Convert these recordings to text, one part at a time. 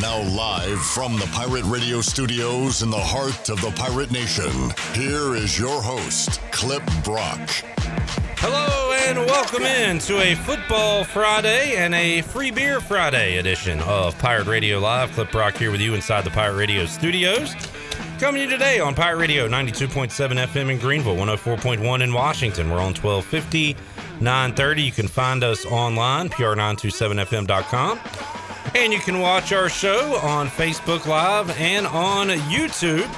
Now, live from the Pirate Radio studios in the heart of the Pirate Nation, here is your host, Clip Brock. Hello and welcome in to a Football Friday and a Free Beer Friday edition of Pirate Radio Live. Clip Brock here with you inside the Pirate Radio studios. Coming to you today on Pirate Radio 92.7 FM in Greenville, 104.1 in Washington. We're on 1250, 930. You can find us online, pr927fm.com. And you can watch our show on Facebook Live and on YouTube.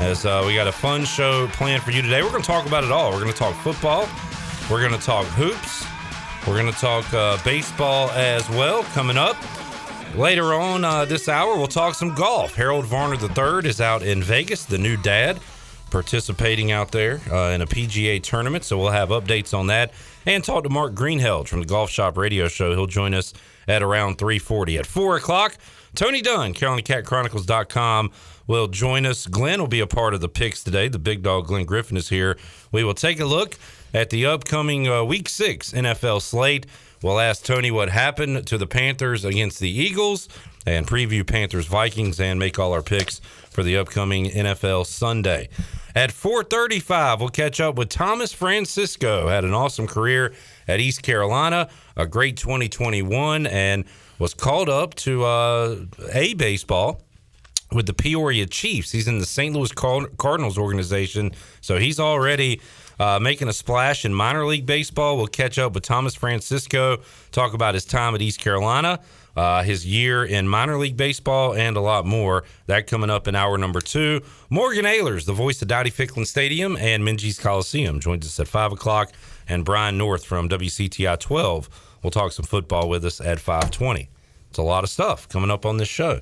As uh, we got a fun show planned for you today. We're going to talk about it all. We're going to talk football. We're going to talk hoops. We're going to talk uh, baseball as well coming up. Later on uh, this hour, we'll talk some golf. Harold Varner III is out in Vegas, the new dad, participating out there uh, in a PGA tournament. So we'll have updates on that and talk to Mark Greenheld from the Golf Shop Radio Show. He'll join us at around 3:40 at four o'clock. Tony Dunn, CarolinaCatChronicles.com will join us. Glenn will be a part of the picks today. The big dog Glenn Griffin is here. We will take a look at the upcoming uh, Week Six NFL slate. We'll ask Tony what happened to the Panthers against the Eagles and preview Panthers Vikings and make all our picks for the upcoming NFL Sunday. At 4:35, we'll catch up with Thomas Francisco. Had an awesome career at East Carolina, a great 2021, and was called up to uh, a baseball with the Peoria Chiefs. He's in the St. Louis Cardinals organization, so he's already uh, making a splash in minor league baseball. We'll catch up with Thomas Francisco, talk about his time at East Carolina, uh, his year in minor league baseball, and a lot more. That coming up in hour number two. Morgan Ayler's the voice of Dowdy-Ficklen Stadium and Minges Coliseum, joins us at 5 o'clock. And Brian North from WCTI 12 will talk some football with us at 520. It's a lot of stuff coming up on this show.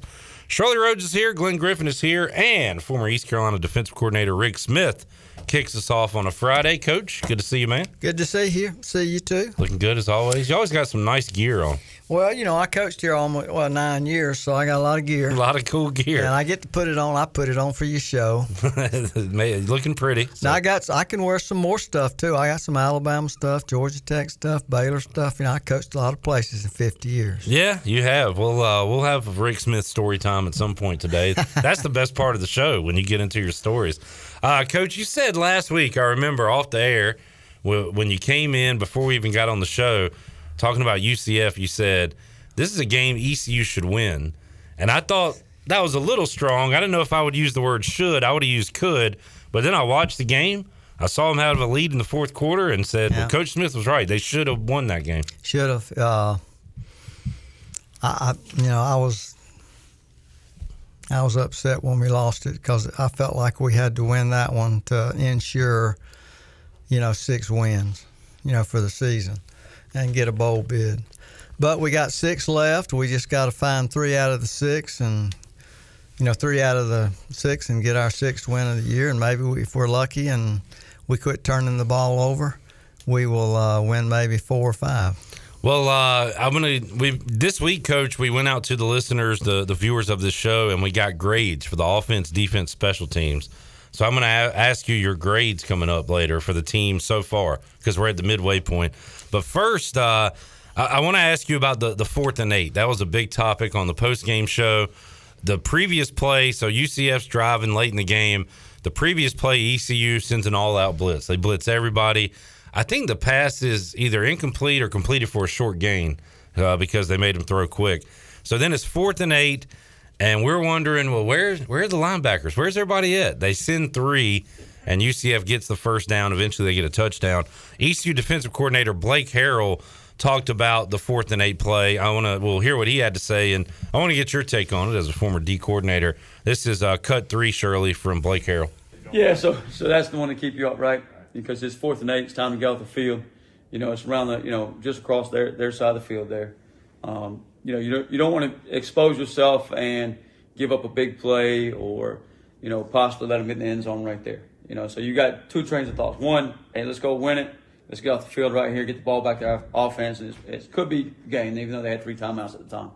Shirley Rhodes is here, Glenn Griffin is here, and former East Carolina defensive coordinator Rick Smith kicks us off on a Friday. Coach, good to see you, man. Good to see you. See you too. Looking good as always. You always got some nice gear on. Well, you know, I coached here almost well nine years, so I got a lot of gear. A lot of cool gear. And I get to put it on. I put it on for your show. Looking pretty. So. Now I got. I can wear some more stuff too. I got some Alabama stuff, Georgia Tech stuff, Baylor stuff. You know, I coached a lot of places in 50 years. Yeah, you have. We'll uh, we'll have Rick Smith story time at some point today. That's the best part of the show when you get into your stories. Uh, Coach, you said last week. I remember off the air when you came in before we even got on the show talking about UCF, you said this is a game ECU should win, and I thought that was a little strong. I didn't know if I would use the word should. I would have used could, but then I watched the game. I saw them have a lead in the fourth quarter and said, yeah. well, Coach Smith was right. They should have won that game. Should have. Uh, I, you know, I was I was upset when we lost it because I felt like we had to win that one to ensure, you know, six wins, you know, for the season and get a bowl bid. But we got six left. We just got to find three out of the six and, you know, three out of the six and get our sixth win of the year. And maybe we, if we're lucky and we quit turning the ball over, we will uh, win maybe four or five. Well, uh, I'm gonna. We this week, Coach. We went out to the listeners, the the viewers of this show, and we got grades for the offense, defense, special teams. So I'm going to ask you your grades coming up later for the team so far because we're at the midway point. But first, uh, I, I want to ask you about the, the fourth and eight. That was a big topic on the post game show. The previous play, so UCF's driving late in the game. The previous play, ECU sends an all out blitz. They blitz everybody. I think the pass is either incomplete or completed for a short gain uh, because they made him throw quick. So then it's fourth and eight, and we're wondering, well, where's where are the linebackers? Where's everybody at? They send three, and UCF gets the first down. Eventually, they get a touchdown. ECU defensive coordinator Blake Harrell talked about the fourth and eight play. I want to we'll hear what he had to say, and I want to get your take on it as a former D coordinator. This is uh, cut three, Shirley, from Blake Harrell. Yeah, so so that's the one to keep you upright because it's fourth and eight. It's time to get off the field. You know, it's around the you know just across their their side of the field there. Um, you know, you don't you don't want to expose yourself and give up a big play or you know possibly let them get in the end zone right there. You know, so you got two trains of thoughts. One, hey, let's go win it. Let's get off the field right here, get the ball back to our offense. And it could be game, even though they had three timeouts at the time.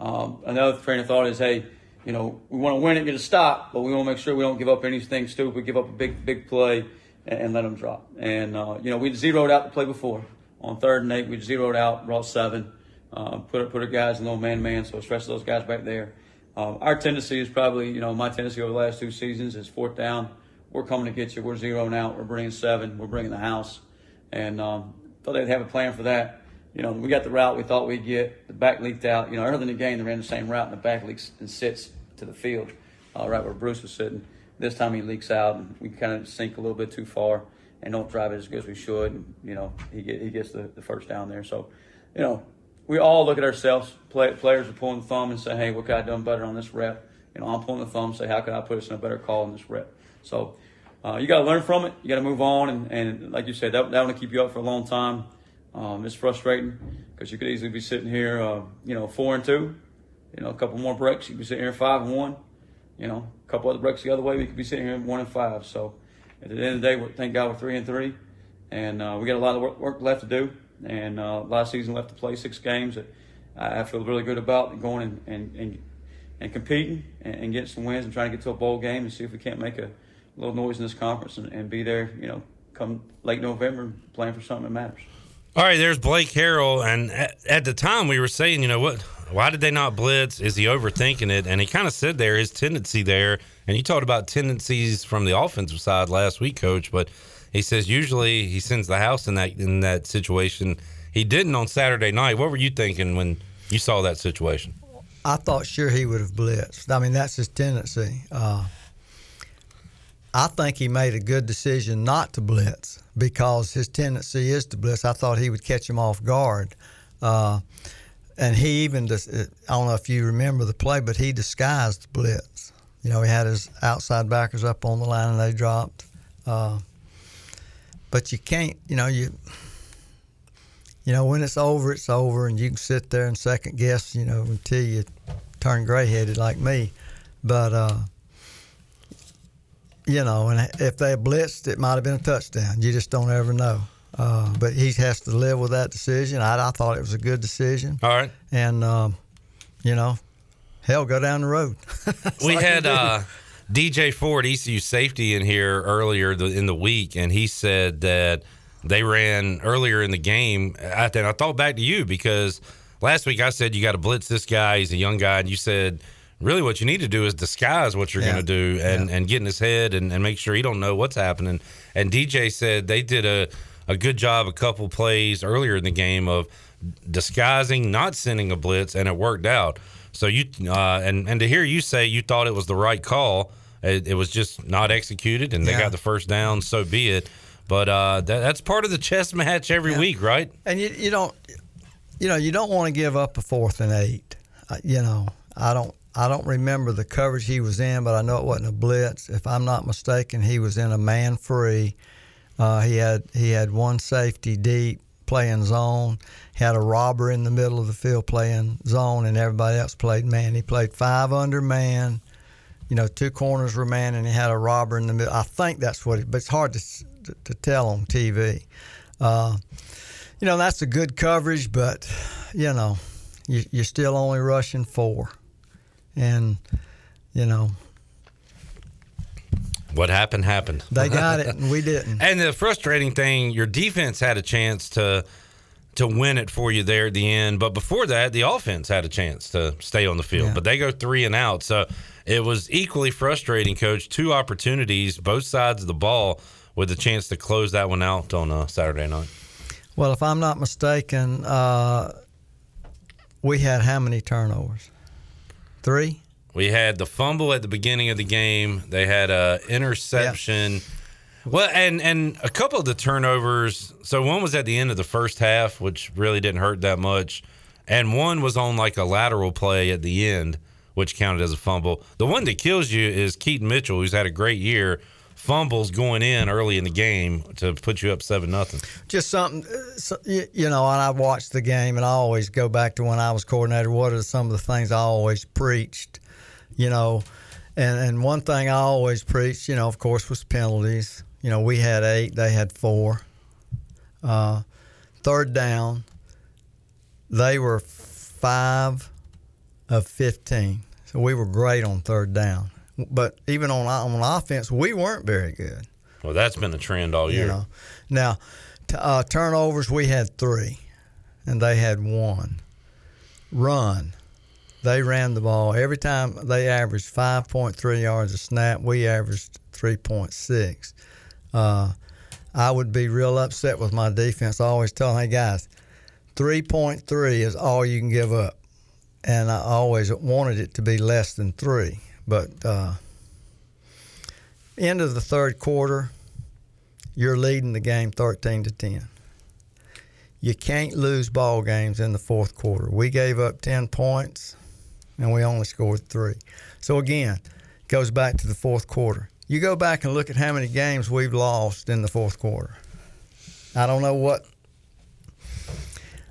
Um, another train of thought is, hey, you know, we want to win it, get a stop, but we want to make sure we don't give up anything stupid, We give up a big, big play, and, and let them drop. And, uh, you know, we zeroed out the play before. On third and eight, we zeroed out, brought seven, uh, put, put our guys in low man-man, so stretch those guys back there. Um, our tendency is probably, you know, my tendency over the last two seasons is fourth down. We're coming to get you. We're zeroing out. We're bringing seven. We're bringing the house. And um, thought they'd have a plan for that you know, we got the route we thought we'd get. The back leaked out. You know, earlier in the game, they ran the same route, and the back leaks and sits to the field, uh, right where Bruce was sitting. This time he leaks out, and we kind of sink a little bit too far and don't drive it as good as we should. And, you know, he get, he gets the, the first down there. So, you know, we all look at ourselves. Play, players are pulling the thumb and say, hey, what could I have done better on this rep? You know, I'm pulling the thumb and say, how could I put us in a better call in this rep? So, uh, you got to learn from it. You got to move on. And, and like you said, that, that will keep you up for a long time. Um, it's frustrating because you could easily be sitting here, uh, you know, four and two. You know, a couple more breaks, you could be sitting here five and one. You know, a couple other breaks the other way, we could be sitting here one and five. So at the end of the day, thank God we're three and three, and uh, we got a lot of work, work left to do, and uh, a lot season left to play, six games that I feel really good about going and and, and, and competing and, and, getting some wins and trying to get to a bowl game and see if we can't make a little noise in this conference and, and be there. You know, come late November, playing for something that matters. All right, there's Blake Harrell, and at, at, the time we were saying, you know what? Why did they not blitz? Is he overthinking it? And he kind of said there his tendency there, and you talked about tendencies from the offensive side last week, Coach. But he says usually he sends the house in that in that situation. He didn't on Saturday night. What were you thinking when you saw that situation? I thought sure he would have blitzed. I mean, that's his tendency. Uh, I think he made a good decision not to blitz because his tendency is to blitz. I thought he would catch him off guard. Uh, and he even, I don't know if you remember the play, but he disguised the blitz. You know, he had his outside backers up on the line and they dropped. Uh, but you can't, you know, you, you know, when it's over, it's over, and you can sit there and second guess, you know, until you turn gray headed like me. But uh, you know, and if they blitzed, it might have been a touchdown. You just don't ever know. Uh, but he has to live with that decision. I, I, thought it was a good decision. All right. And, um, you know, hell, go down the road. we had uh, DJ Ford, ECU safety, in here earlier in the week, and he said that they ran earlier in the game. I, I thought back to you because last week I said you got to blitz this guy. He's a young guy. And you said – really what you need to do is disguise what you're yeah. going to do and, yeah. and get in his head and, and make sure he don't know what's happening. And DJ said they did a, a good job a couple plays earlier in the game of disguising, not sending a blitz, and it worked out. So you uh, and and to hear you say you thought it was the right call, it, it was just not executed, and they yeah. got the first down. So be it. But uh, that, that's part of the chess match every week, right? And you you don't you know you don't want to give up a fourth and eight. Uh, you know I don't I don't remember the coverage he was in, but I know it wasn't a blitz. If I'm not mistaken, he was in a man free. Uh, he had he had one safety deep playing zone. Had a robber in the middle of the field playing zone, and everybody else played man. He played five under man. You know, two corners were man, and he had a robber in the middle. I think that's what. It, but it's hard to to, to tell on TV. Uh, you know, that's a good coverage, but you know, you, you're still only rushing four and you know what happened happened. They got it, and we didn't. And the frustrating thing, your defense had a chance to to win it for you there at the end, but before that, the offense had a chance to stay on the field, yeah. but they go three and out. So it was equally frustrating, Coach. Two opportunities, both sides of the ball, with a chance to close that one out on uh, Saturday night. Well, if I'm not mistaken, uh, we had how many turnovers? Three. We had the fumble at the beginning of the game. They had a interception. Well, and and a couple of the turnovers. So one was at the end of the first half, which really didn't hurt that much, and one was on like a lateral play at the end, which counted as a fumble. The one that kills you is Keaton Mitchell, who's had a great year. Fumbles going in early in the game to put you up seven nothing. Just something, uh, you know. And I watched the game, and I always go back to when I was coordinator. What are some of the things I always preached? You know, and and one thing I always preached, you know, of course, was penalties. You know, we had eight, they had four. Uh, third down, they were five of fifteen, so we were great on third down. But even on on offense, we weren't very good. Well, that's been the trend all year. You know, now t- uh, turnovers we had three, and they had one. Run, they ran the ball every time. They averaged five point three yards a snap. We averaged three point six. Uh, I would be real upset with my defense. I always tell them, hey guys, three point three is all you can give up, and I always wanted it to be less than three. But uh, end of the third quarter, you're leading the game 13 to 10. You can't lose ball games in the fourth quarter. We gave up 10 points and we only scored 3. So again, goes back to the fourth quarter. You go back and look at how many games we've lost in the fourth quarter. I don't know what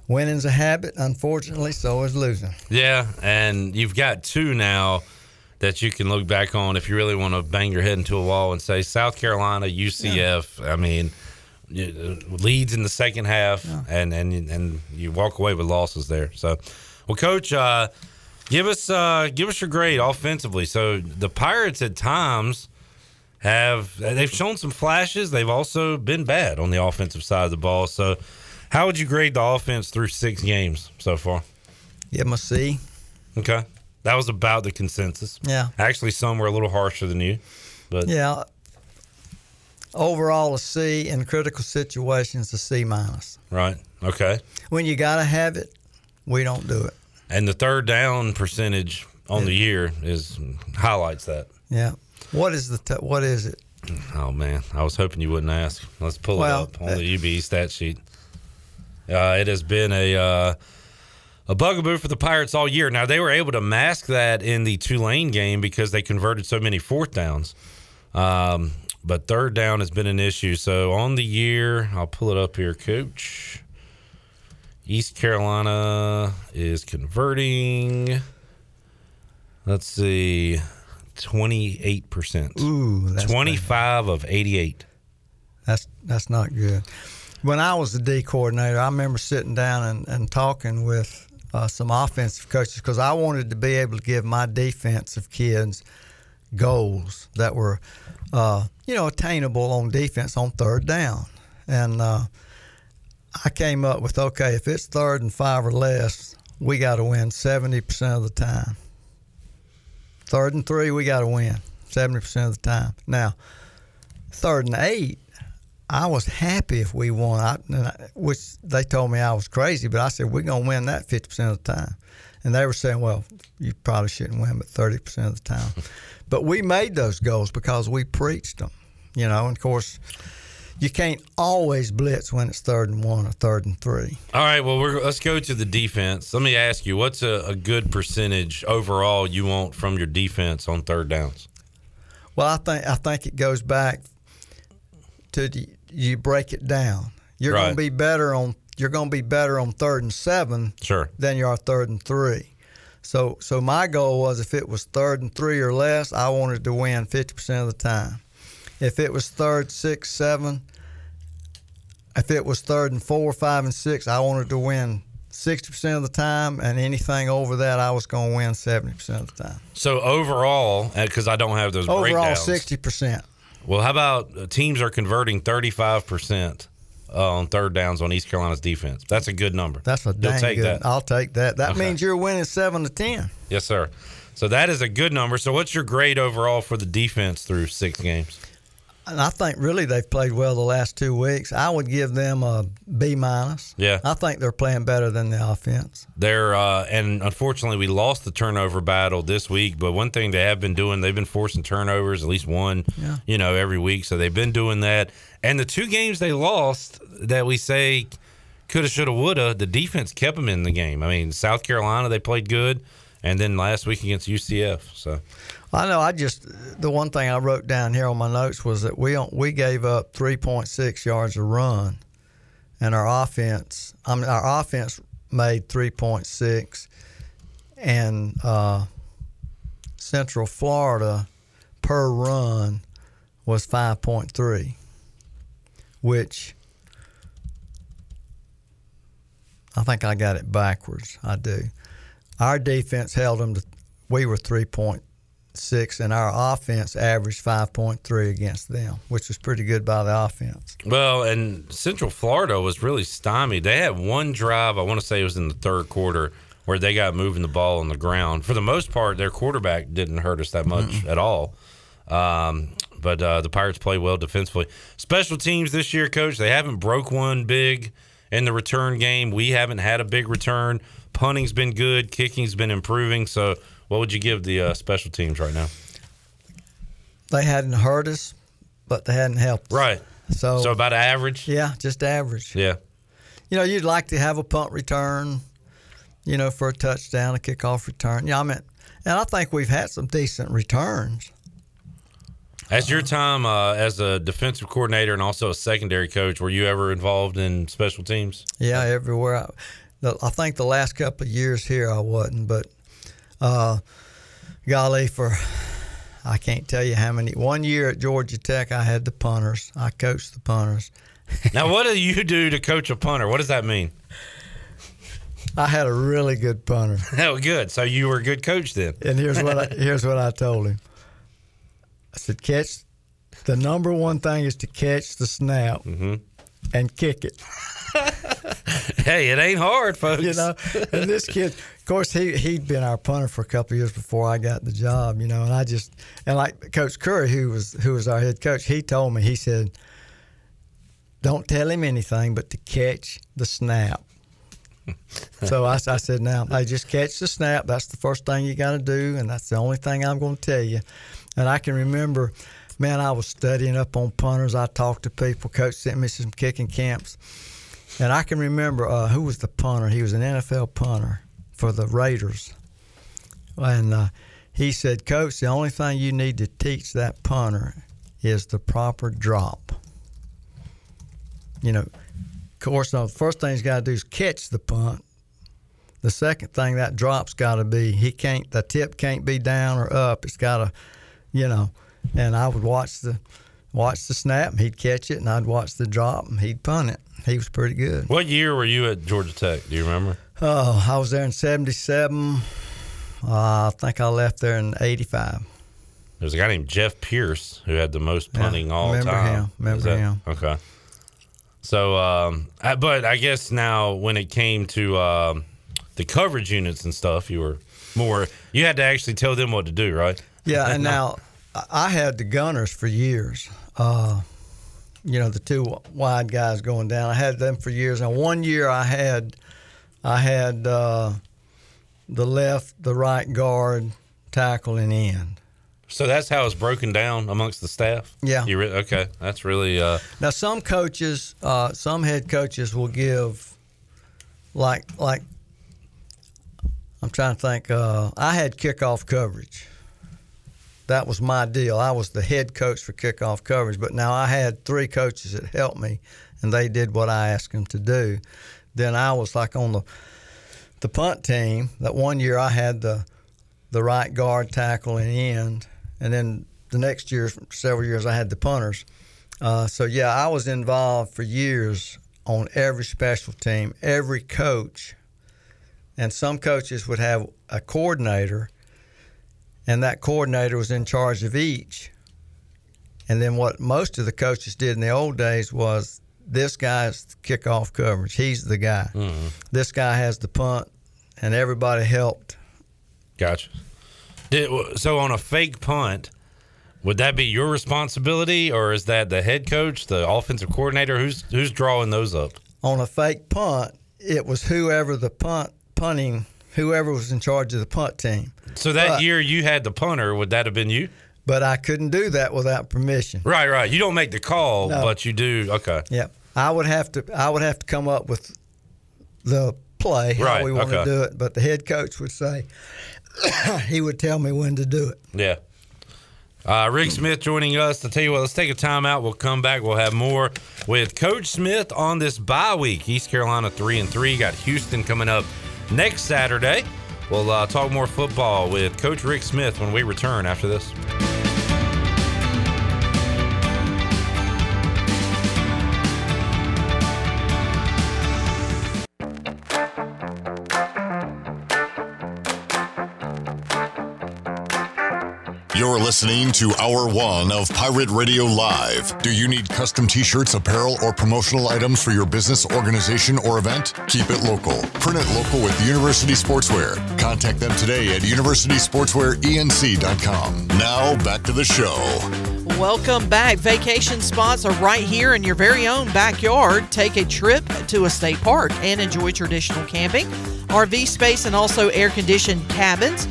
winning's a habit, unfortunately, so is losing. Yeah, and you've got two now that you can look back on if you really want to bang your head into a wall and say South Carolina, UCF. I mean, leads in the second half, and and and you walk away with losses there. So, well, coach, uh, give us uh, give us your grade offensively. So the Pirates at times have they've shown some flashes. They've also been bad on the offensive side of the ball. So, how would you grade the offense through six games so far? Give them a C. Okay. That was about the consensus. Yeah. Actually, some were a little harsher than you, but Yeah. Overall, a C in critical situations, a C minus. right. Okay. When you got to have it, we don't do it. And the third down percentage on the year is highlights that. Yeah. What is the t- what is it? Oh man, I was hoping you wouldn't ask. Let's pull Well, it up on the UB stat sheet. Uh, it has been a uh, a bugaboo for the Pirates all year. Now they were able to mask that in the Tulane game because they converted so many fourth downs. Um, but third down has been an issue. So on the year, I'll pull it up here, Coach. East Carolina is converting. Let's see, twenty eight percent. Ooh, bad. 25 of 88. That's that's not good. When I was the D coordinator, I remember sitting down and, and talking with uh, some offensive coaches because I wanted to be able to give my defensive kids goals that were, uh, you know, attainable on defense on third down. And uh, I came up with okay, if it's third and five or less, we got to win 70% of the time. Third and three, we got to win 70% of the time. Now, third and eight, I was happy if we won, I, I, which they told me I was crazy, but I said, we're going to win that 50% of the time. And they were saying, well, you probably shouldn't win, but 30% of the time. but we made those goals because we preached them, you know, and of course, you can't always blitz when it's third and one or third and three. All right, well, we're, let's go to the defense. Let me ask you, what's a, a good percentage overall you want from your defense on third downs? Well, I think I think it goes back to the, you break it down. You're going to be better on you're going to be better on third and seven Sure. than you are third and three. So so my goal was if it was third and three or less, I wanted to win fifty percent of the time. If it was third, six, seven, if it was third and four, five, and six, I wanted to win sixty percent of the time, and anything over that, I was going to win seventy percent of the time. So overall, uh, because I don't have those Overall, sixty percent. Well, how about uh, teams are converting 35% uh, on third downs on East Carolina's defense? That's a good number. That's a dang take good. that. I'll take that. That Okay. means you're winning seven to ten. Yes, sir. So that is a good number. So what's your grade overall for the defense through six games? And I think really they've played well the last two weeks. I would give them a B minus. Yeah. I think they're playing better than the offense. They're uh, and unfortunately we lost the turnover battle this week. But one thing they have been doing, they've been forcing turnovers at least one, Yeah. you know, every week. So they've been doing that. And the two games they lost that we say coulda, shoulda, woulda, the defense kept them in the game. I mean, South Carolina they played good, and then last week against UCF. So I know. I just the one thing I wrote down here on my notes was that we we gave up 3.6 yards a run, and our offense. I mean, our offense made 3.6, and uh, Central Florida per run was 5.3, which I think I got it backwards. I do. Our defense held them to. We were 3.6, and our offense averaged 5.3 against them, which was pretty good by the offense. Well, and Central Florida was really stymied. They had one drive, I want to say it was in the third quarter, where they got moving the ball on the ground. For the most part, their quarterback didn't hurt us that much at all. Um, but uh, the Pirates play well defensively. Special teams this year, coach, they haven't broke one big in the return game. We haven't had a big return. Punting's been good, kicking's been improving. So, what would you give the uh, special teams right now? They hadn't hurt us, but they hadn't helped. us. Right. So, So, about average? yeah, just average. Yeah. You know, you'd like to have a punt return, you know, for a touchdown, a kickoff return. Yeah, I mean, and I think we've had some decent returns. As your time uh, as a defensive coordinator and also a secondary coach, were you ever involved in special teams? Yeah, everywhere. I, the, I think the last couple of years here I wasn't, but uh, golly, for I can't tell you how many. One year at Georgia Tech, I had the punters. I coached the punters. Now, what do you do to coach a punter? What does that mean? I had a really good punter, Oh, good. So you were a good coach then. and here's what I, here's what I told him. I said, catch. The number one thing is to catch the snap and kick it. Hey, it ain't hard, folks. you know. And this kid, of course, he he'd been our punter for a couple of years before I got the job, you know. And I just and like Coach Curry, who was who was our head coach, he told me he said, "Don't tell him anything, but to catch the snap." so I, I said, "Now, I just catch the snap. That's the first thing you got to do, and that's the only thing I'm going to tell you." And I can remember, man, I was studying up on punters. I talked to people. Coach sent me some kicking camps. And I can remember uh, who was the punter. He was an NFL punter for the Raiders. And uh, he said, Coach, the only thing you need to teach that punter is the proper drop. You know, of course, the first thing he's got to do is catch the punt. The second thing, that drop's got to be, he can't, the tip can't be down or up. It's got to, you know, and I would watch the, watch the snap, he'd catch it, and I'd watch the drop, and he'd punt it. He was pretty good. What year were you at Georgia Tech? Do you remember? Oh, I was there in '77. Uh, I think I left there in '85. There's a guy named Jeff Pierce who had the most punting Yeah, all remember time. him, remember that- him. Okay. So, um, I, but I guess now when it came to um, the coverage units and stuff, you were more. You had to actually tell them what to do, right? Yeah, and now I- I had the gunners for years. Uh, you know, the two wide guys going down. I had them for years. And one year I had, I had uh, the left, the right guard, tackle, and end. So that's how it's broken down amongst the staff. Yeah. You re- okay? That's really. Uh, Now, some coaches, uh, some head coaches will give, like, like, I'm trying to think. Uh, I had kickoff coverage. That was my deal. I was the head coach for kickoff coverage, but now I had three coaches that helped me, and they did what I asked them to do. Then I was like on the the punt team. That one year I had the the right guard, tackle, and end, and then the next year, several years, I had the punters. Uh, so yeah, I was involved for years on every special team, every coach, and some coaches would have a coordinator, and that coordinator was in charge of each. And then what most of the coaches did in the old days was this guy's kickoff coverage. He's the guy. Mm-hmm. This guy has the punt, and everybody helped. Gotcha. Did, so on a fake punt, Would that be your responsibility, or is that the head coach, the offensive coordinator? Who's who's drawing those up? On a fake punt, it was whoever the punt punting, whoever was in charge of the punt team. So that But- year you had the punter. Would that have been you? But I couldn't do that without permission. Right, right. You don't make the call, No. but you do. Okay. Yep. I would have to. I would have to come up with the play how Right, we want okay. to do it. But the head coach would say he would tell me when to do it. Yeah. Uh, Rick Smith joining us. To tell you what, let's take a timeout. We'll come back. We'll have more with Coach Smith on this bye week. East Carolina three and three. Got Houston coming up next Saturday. We'll uh, talk more football with Coach Rick Smith when we return after this. You're listening to Hour One of Pirate Radio Live. Do you need custom t shirts, apparel, or promotional items for your business, organization, or event? Keep it local. Print it local with University Sportswear. Contact them today at universitysportswearenc.com. Now, back to the show. Welcome back. Vacation spots are right here in your very own backyard. Take a trip to a state park and enjoy traditional camping, RV space, and also air conditioned cabins.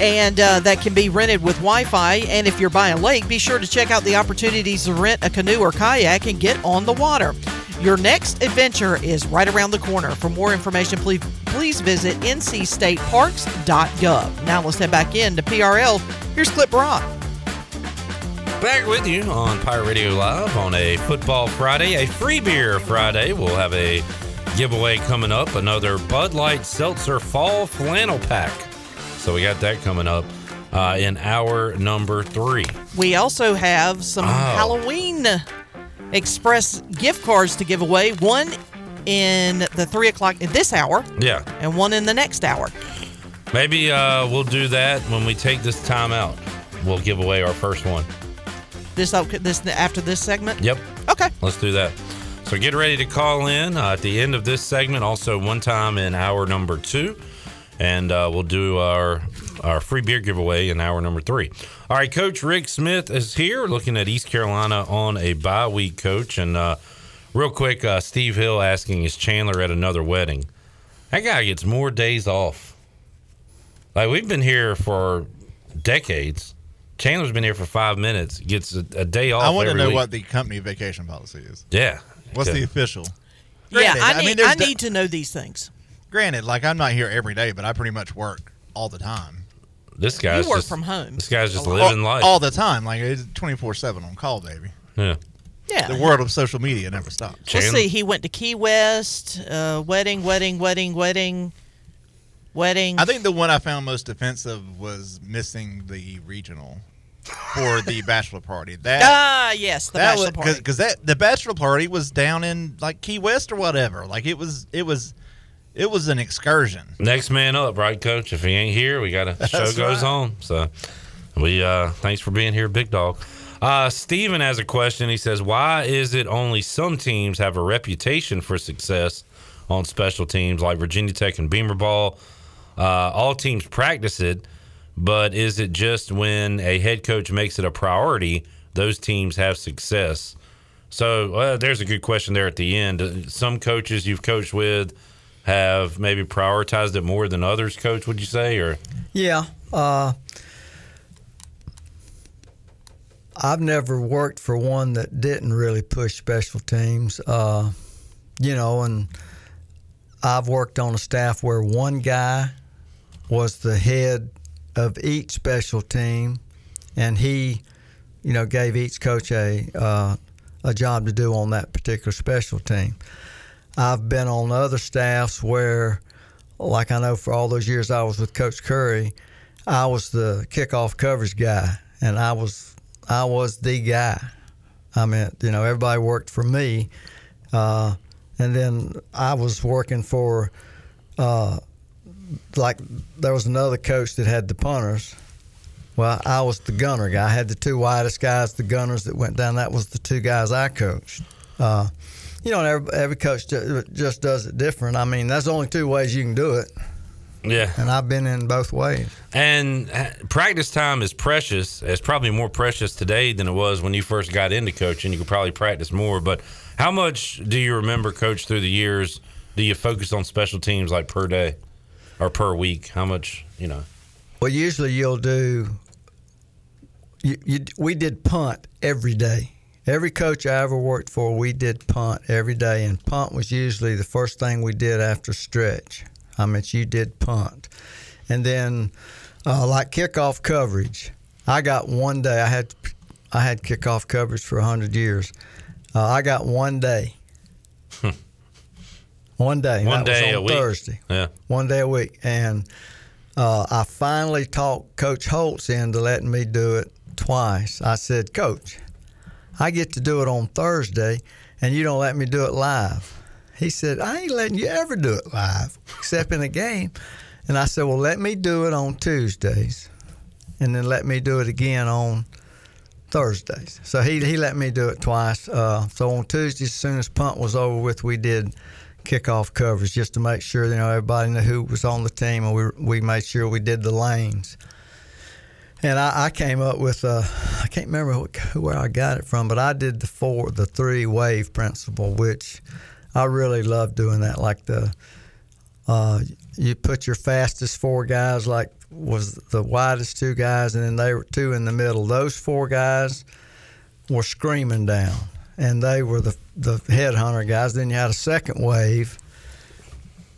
And uh, that can be rented with Wi Fi. And if you're by a lake, be sure to check out the opportunities to rent a canoe or kayak and get on the water. Your next adventure is right around the corner. For more information, please, please visit ncstateparks.gov. Now let's head back in to PRL. Here's Clip Brock. Back with you on Pirate Radio Live on a Football Friday, a free beer Friday. We'll have a giveaway coming up, another Bud Light Seltzer Fall Flannel Pack. So we got that coming up uh, in hour number three. We also have some Oh. Halloween Express gift cards to give away. One in the three o'clock in this hour, Yeah, and one in the next hour. maybe uh, we'll do that when we take this time out. We'll give away our first one. This this after this segment. Yep. Okay. Let's do that. So get ready to call in uh, at the end of this segment. Also, one time in hour number two, and uh, we'll do our our free beer giveaway in hour number three. All right, Coach Rick Smith is here, looking at East Carolina on a bye week. Coach, and uh, real quick, uh, Steve Hill asking is Chandler at another wedding? That guy gets more days off. Like we've been here for decades. Chandler's been here for five minutes. Gets a, a day off. I want to know week. what the company vacation policy is. Yeah. What's Okay. the official? yeah, Granted, I I need mean, I, need to know these things. Granted, like I'm not here every day, but I pretty much work all the time. This guy's you work just, from home. This guy's just living all, life. all the time. Like it's 24 seven on call, baby. yeah. Yeah. The world of social media never stops. Let's Chan- see. He went to Key West. Uh, wedding, wedding, wedding, wedding, wedding. I think the one I found most offensive was missing the regional for the bachelor party. That Ah, yes, the bachelor was party. because that the bachelor party was down in like Key West or whatever. Like it was it was it was an excursion. Next man up, right, Coach? If he ain't here, we got a show goes on. So we uh thanks for being here, big dog. Uh Steven has a question. He says, Why is it only some teams have a reputation for success on special teams like Virginia Tech and Beamer Ball? Uh, all teams practice it, but is it just when a head coach makes it a priority, those teams have success? So uh, there's a good question there at the end. Uh, Some coaches you've coached with have maybe prioritized it more than others. Coach, would you say, or Yeah. Uh, I've never worked for one that didn't really push special teams. Uh, you know, and I've worked on a staff where one guy was the head of each special team, and he, you know, gave each coach a uh, a job to do on that particular special team. I've been on other staffs where, like I know for all those years I was with Coach Curry, I was the kickoff coverage guy, and I was I was the guy. I mean, you know, everybody worked for me, uh, and then I was working for, uh, like there was another coach that had the punters. Well, I was the gunner guy. I had the two widest guys, the gunners that went down. That was the two guys I coached. Uh, you know, every, every coach just does it different. I mean, that's only two ways you can do it. Yeah. And I've been in both ways. And uh, practice time is precious. It's probably more precious today than it was when you first got into coaching. You could probably practice more. But how much do you remember, coach, through the years? Do you focus on special teams like per day or per week? How much, you know? Well, usually you'll do. You, you, we did punt every day. Every coach I ever worked for, we did punt every day, and punt was usually the first thing we did after stretch. I mean, you did punt, and then uh, like kickoff coverage. I got one day. I had I had kickoff coverage for hundred years. Uh, I got one day. one day. One day a on week. Thursday. Yeah. One day a week, and uh, I finally talked Coach Holtz into letting me do it twice. I said, Coach, I get to do it on Thursday, and you don't let me do it live. He said, I ain't letting you ever do it live, except in a game. And I said, Well, let me do it on Tuesdays, and then let me do it again on Thursdays. So he, he let me do it twice. Uh, so on Tuesdays, as soon as punt was over with, we did kickoff coverage just to make sure you know everybody knew who was on the team, and we we made sure we did the lanes. And I, I came up with uh, I can't remember who, where I got it from, but I did the four the three wave principle, which I really love doing that. Like the uh, you put your fastest four guys like was the widest two guys, and then they were two in the middle. Those four guys were screaming down, and they were the the headhunter guys. Then you had a second wave,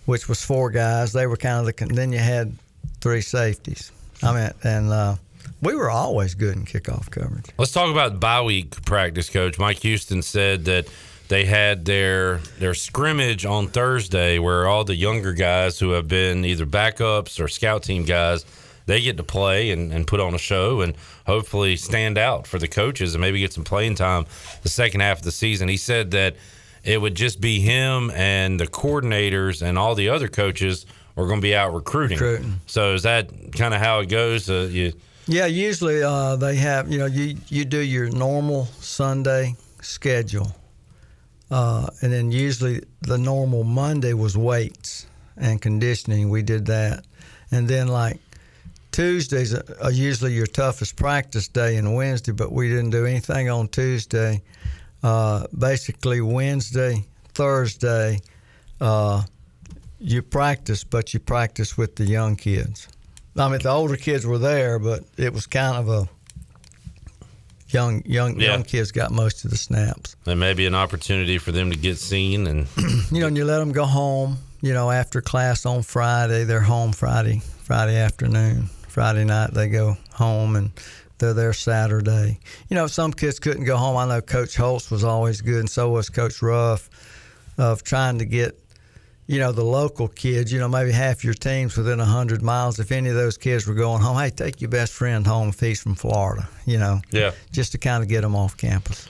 which was four guys. They were kind of the. Then you had three safeties. I mean, and uh, we were always good in kickoff coverage. Let's talk about bye week practice, coach. Mike Houston said that they had their their scrimmage on Thursday where all the younger guys who have been either backups or scout team guys they get to play and, and put on a show and hopefully stand out for the coaches and maybe get some playing time the second half of the season. He said that it would just be him and the coordinators and all the other coaches are going to be out recruiting. Recruiting. So is that kind of how it goes? Uh, you Yeah, usually uh, they have you know you you do your normal Sunday schedule, uh, and then usually the normal Monday was weights and conditioning. We did that, and then like Tuesdays are usually your toughest practice day and Wednesday, but we didn't do anything on Tuesday. Uh, basically Wednesday, Thursday, uh, you practice, but you practice with the young kids. I mean, the older kids were there, but it was kind of a young young Yeah. young kids got most of the snaps. there may be an opportunity for them to get seen and You know, and you let them go home. You know, after class on Friday, they're home Friday Friday afternoon. Friday night they go home and they're there Saturday. You know, some kids couldn't go home. I know Coach Holtz was always good, and so was Coach Ruff, of trying to get you know, the local kids, you know, maybe half your team's within 100 miles. If any of those kids were going home, hey, take your best friend home if he's from Florida, you know, yeah. just to kind of get them off campus.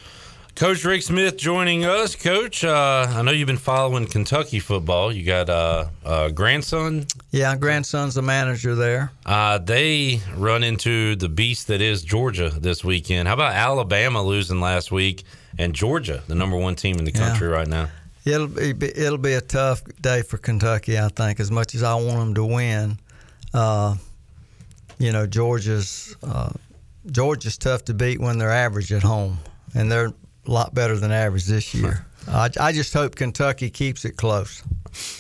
Coach Rick Smith joining us. Coach, uh, I know you've been following Kentucky football. You got uh, a grandson. Yeah, grandson's the manager there. Uh, they run into the beast that is Georgia this weekend. How about Alabama losing last week and Georgia, the number one team in the country right now? It'll be it'll be a tough day for Kentucky, I think. As much as I want them to win, uh, you know, Georgia's uh, Georgia's tough to beat when they're average at home, and they're a lot better than average this year. I, I just hope Kentucky keeps it close.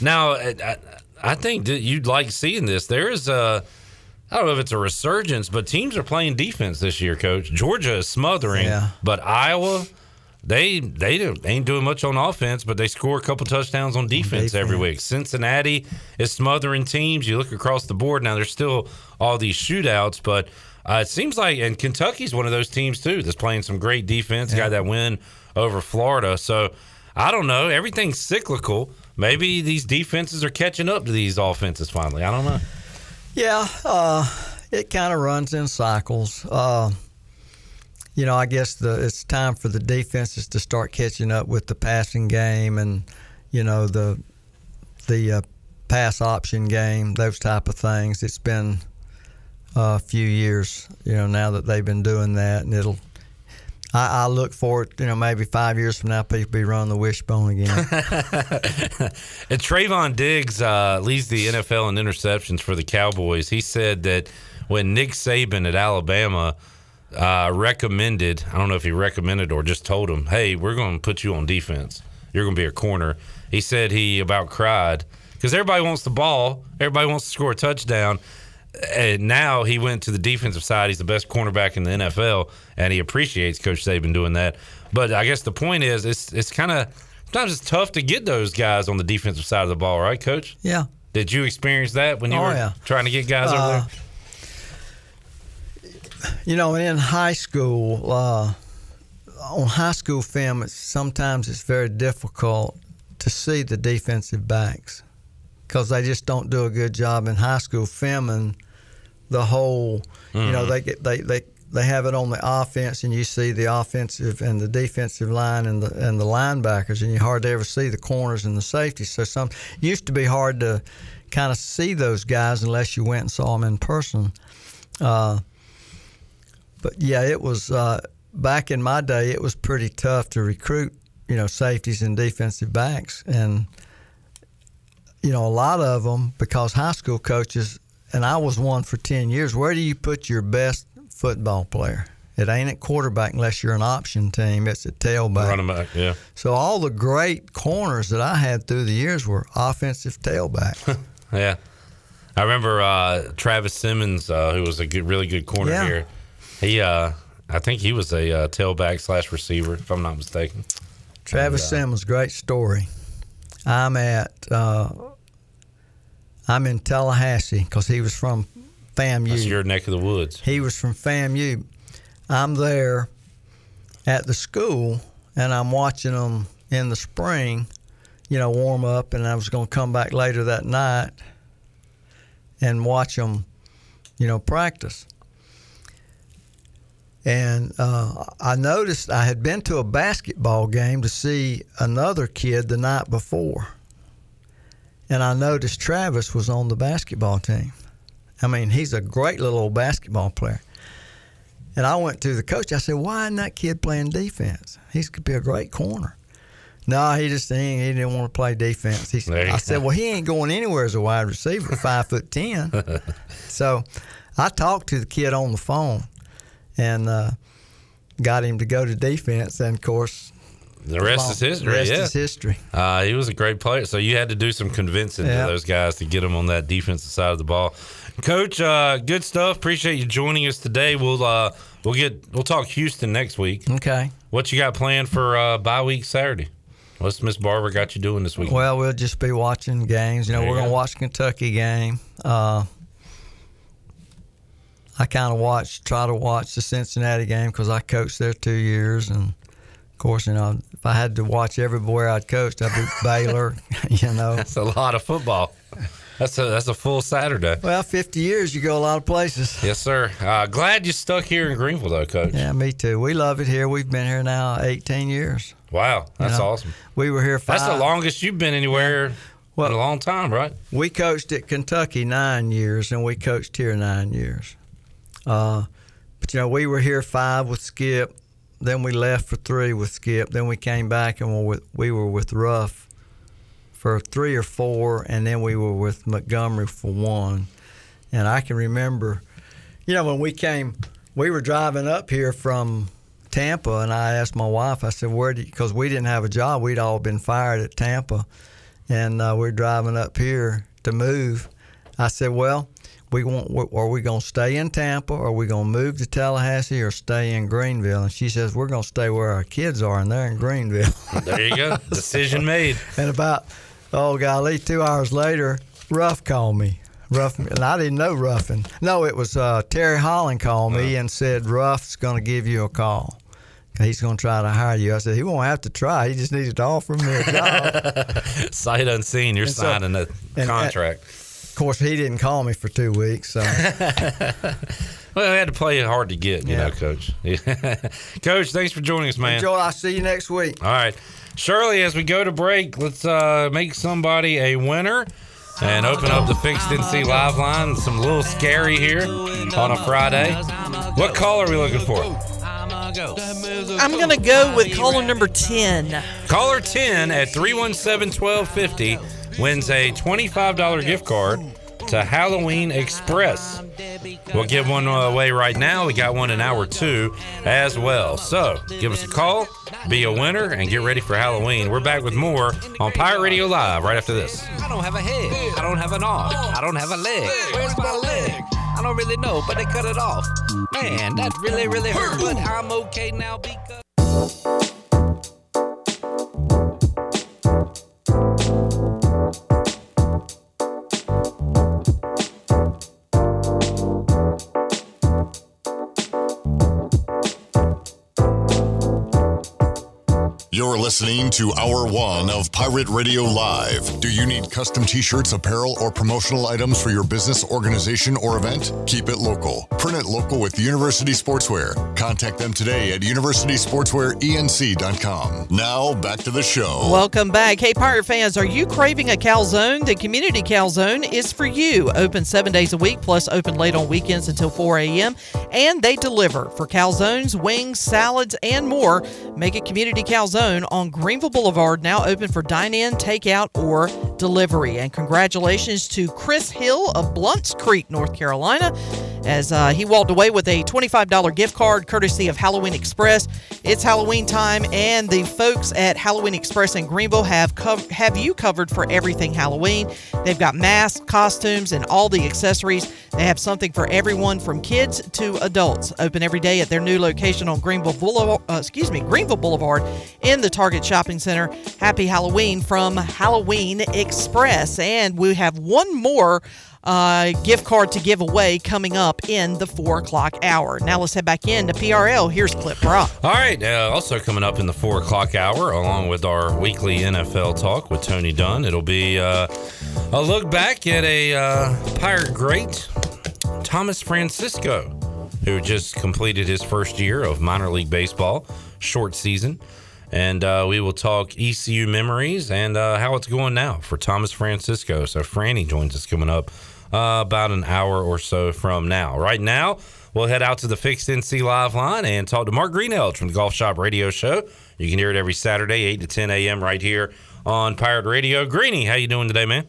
Now, I, I- I think you'd like seeing this. There is a, I don't know if it's a resurgence, but teams are playing defense this year, Coach. Georgia is smothering, Yeah. but Iowa, they they don't- ain't doing much on offense, but they score a couple touchdowns on defense, every week. Cincinnati is smothering teams. You look across the board now. There's still all these shootouts, but uh, it seems like and Kentucky's one of those teams too that's playing some great defense. Got that win over Florida, so. I don't know. Everything's cyclical. Maybe these defenses are catching up to these offenses finally. I don't know. Yeah, uh, it kind of runs in cycles. Uh, you know, I guess the it's time for the defenses to start catching up with the passing game and you know the the uh, pass option game, those type of things. It's been a few years, you know, now that they've been doing that, and it'll. I, I look it, you know, maybe five years from now, people be running the wishbone again. And Trevon Diggs uh, leads the NFL in interceptions for the Cowboys. He said that when Nick Saban at Alabama uh, recommended, I don't know if he recommended or just told him, hey, we're going to put you on defense. You're going to be a corner. He said he about cried because everybody wants the ball, everybody wants to score a touchdown. And now he went to the defensive side. He's the best cornerback in the NFL, and he appreciates Coach Saban doing that. But I guess the point is, it's it's kind of sometimes it's tough to get those guys on the defensive side of the ball, right, Coach? yeah. Did you experience that when you Oh, were yeah. trying to get guys over Uh, there? You know, in high school, uh, on high school film, it's, sometimes it's very difficult to see the defensive backs because they just don't do a good job in high school filming the whole. You know, they get they they. They have it on the offense, and you see the offensive and the defensive line and the and the linebackers, and you hardly ever see the corners and the safeties. So some it used to be hard to kind of see those guys unless you went and saw them in person. Uh, but yeah, it was uh, back in my day. It was pretty tough to recruit, you know, safeties and defensive backs, and you know, a lot of them because high school coaches, and I was one for ten years. Where do you put your best football player? It ain't at quarterback unless you're an option team. It's at tailback. Running back, yeah. So all the great corners that I had through the years were offensive tailback. Yeah. I remember uh, Travis Simmons, uh, who was a good, really good corner Yeah. here. He, uh, I think he was a uh, tailback slash receiver, if I'm not mistaken. Travis And, uh, Simmons, great story. I'm at, uh, I'm in Tallahassee because he was from FAMU. That's your neck of the woods. He was from FAMU. I'm there at the school and I'm watching them in the spring, you know, warm up, and I was going to come back later that night and watch them, you know, practice. And uh, I noticed I had been to a basketball game to see another kid the night before. And I noticed Travis was on the basketball team. I mean, he's a great little old basketball player. And I went to the coach. I said, "Why isn't that kid playing defense? He could be a great corner." No, he just he, ain't- he didn't want to play defense. He, I said, go. "Well, he ain't going anywhere as a wide receiver, five foot ten. So, I talked to the kid on the phone, and uh, got him to go to defense. And of course, The rest is history. The rest yeah. is history. Uh, he was a great player, so you had to do some convincing Yeah. to those guys to get them on that defensive side of the ball. Coach, uh, good stuff. Appreciate you joining us today. We'll uh, we'll get we'll talk Houston next week. Okay. What you got planned for uh, bye week Saturday? What's Miss Barber got you doing this week? Well, we'll just be watching games. You know, There we're going go. to watch Kentucky game. Uh, I kind of watch, try to watch the Cincinnati game because I coached there two years, and of course, you know, if I had to watch everywhere I'd coached, I'd be Baylor. You know, That's a lot of football. That's a that's a full Saturday. well, 50 years, you go a lot of places. Yes, sir. Uh, glad you stuck here in Greenville, though, Coach. Yeah, me too. We love it here. We've been here now 18 years. Wow, that's know, awesome. We were here five. That's the longest you've been anywhere in Well- a long time, right? We coached at Kentucky nine years, and we coached here nine years. Uh, but you know, we were here five with Skip. Then we left for three with Skip. Then we came back and were with, we were with Ruff for three or four, and then we were with Montgomery for one. And I can remember, you know, when we came, we were driving up here from Tampa, and I asked my wife, I said, "Where do?" Because we didn't have a job, we'd all been fired at Tampa, and uh, we're driving up here to move. I said, "Well, we want. Are we going to stay in Tampa, or are we going to move to Tallahassee, or stay in Greenville?" And she says, "We're going to stay where our kids are, and they're in Greenville." There you go. Decision made. And about, oh golly, two hours later, Ruff called me. Ruff, and I didn't know Ruffin. No, it was uh, Terry Holland called me and said Ruff's going to give you a call. He's going to try to hire you. I said he won't have to try. He just needed to offer me a job. Sight unseen, you're And so- signing a and- contract. Of course, he didn't call me for two weeks. So well, we had to play it hard to get, you Yeah. know, Coach. Coach, thanks for joining us, man. Joel, I'll see you next week. All right. Shirley, as we go to break, let's uh, make somebody a winner and open up the Fixed NC Live line. Some little scary here on a Friday. What call are we looking for? gonna go? I'm going to go with caller number 10. Caller 10 at 317 1250 wins a $25 gift card to Halloween Express. We'll give one away right now. We got one in hour two as well. So give us a call, be a winner, and get ready for Halloween. We're back with more on Pirate Radio Live right after this. I don't have a head. I don't have an arm. I don't have a leg. Where's my leg? I don't really know, but they cut it off. Man, that really, really hurt. But I'm okay now because. You're listening to Hour One of Pirate Radio Live. Do you need custom t shirts, apparel, or promotional items for your business, organization, or event? Keep it local. Print it local with University Sportswear. Contact them today at universitysportswearenc.com. Now, back to the show. Welcome back. Hey, Pirate fans, are you craving a calzone? The Community Calzone is for you. Open seven days a week, plus open late on weekends until 4 a.m. And they deliver for calzones, wings, salads, and more. Make it Community Calzone on Greenville Boulevard, now open for dine in, takeout, or delivery. And congratulations to Chris Hill of Blounts Creek, North Carolina, as uh, he walked away with a $25 gift card courtesy of Halloween Express. It's Halloween time, and the folks at Halloween Express in Greenville have have you covered for everything Halloween. They've got masks, costumes, and all the accessories. They have something for everyone from kids to adults. Open every day at their new location on Greenville Boulevard, uh, excuse me, Greenville Boulevard in the Target Shopping Center. Happy Halloween from Halloween Express. And we have one more uh, gift card to give away coming up in the four o'clock hour. Now let's head back in to PRL. Here's Clip Rock. All right, uh, also coming up in the four o'clock hour, along with our weekly NFL talk with Tony Dunn, it'll be uh, a look back at a uh, pirate great, Thomas Francisco, who just completed his first year of minor league baseball, short season. And uh, we will talk ECU memories and uh, how it's going now for Thomas Francisco. So Franny joins us coming up uh, about an hour or so from now. Right now, we'll head out to the Fixed NC Live line and talk to Mark Greenhelge from the Golf Shop Radio Show. You can hear it every Saturday, 8 to 10 a.m. right here on Pirate Radio. Greeny, how you doing today, man?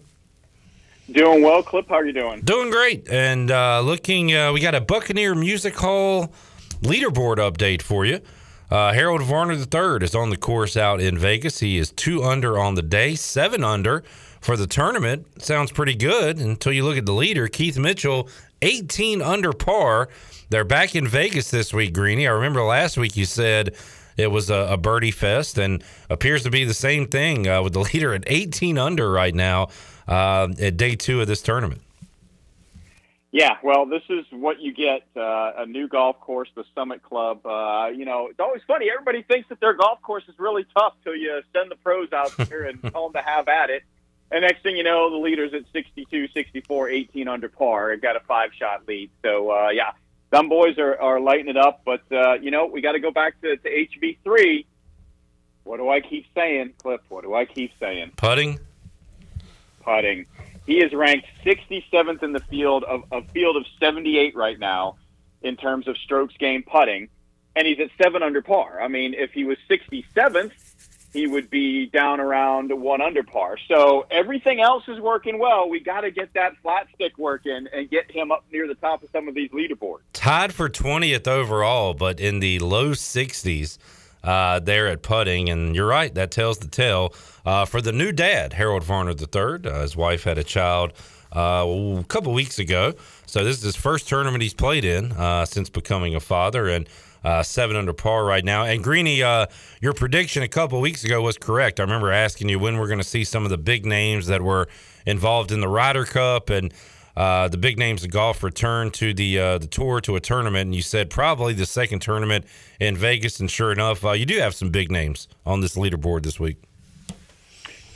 Doing well, Clip. How are you doing? Doing great. And uh, looking, uh, we got a Buccaneer Music Hall leaderboard update for you. Uh, Harold Varner III is on the course out in Vegas. He is two under on the day, seven under for the tournament. Sounds pretty good until you look at the leader, Keith Mitchell, 18 under par. They're back in Vegas this week, Greeny. I remember last week you said it was a, a birdie fest, and appears to be the same thing uh, with the leader at 18 under right now uh, at day two of this tournament. Yeah, well, this is what you get uh, a new golf course, the Summit Club. Uh, you know, it's always funny. Everybody thinks that their golf course is really tough till you send the pros out there and tell them to have at it. And next thing you know, the leader's at 62, 64, 18 under par. It got a five shot lead. So, uh, yeah, some boys are, are lighting it up. But, uh, you know, we got to go back to, to HV3. What do I keep saying, Cliff? What do I keep saying? Putting? Putting. He is ranked 67th in the field of a field of 78 right now in terms of strokes gained putting, and he's at seven under par. I mean, if he was 67th, he would be down around one under par. So everything else is working well. We got to get that flat stick working and get him up near the top of some of these leaderboards. Tied for 20th overall, but in the low 60s uh, there at putting. And you're right, that tells the tale. Uh, for the new dad, Harold Varner III, uh, his wife had a child uh, a couple weeks ago. So this is his first tournament he's played in uh, since becoming a father. And uh, seven under par right now. And Greeny, uh, your prediction a couple weeks ago was correct. I remember asking you when we're going to see some of the big names that were involved in the Ryder Cup and uh, the big names of golf return to the uh, the tour to a tournament. And you said probably the second tournament in Vegas. And sure enough, uh, you do have some big names on this leaderboard this week.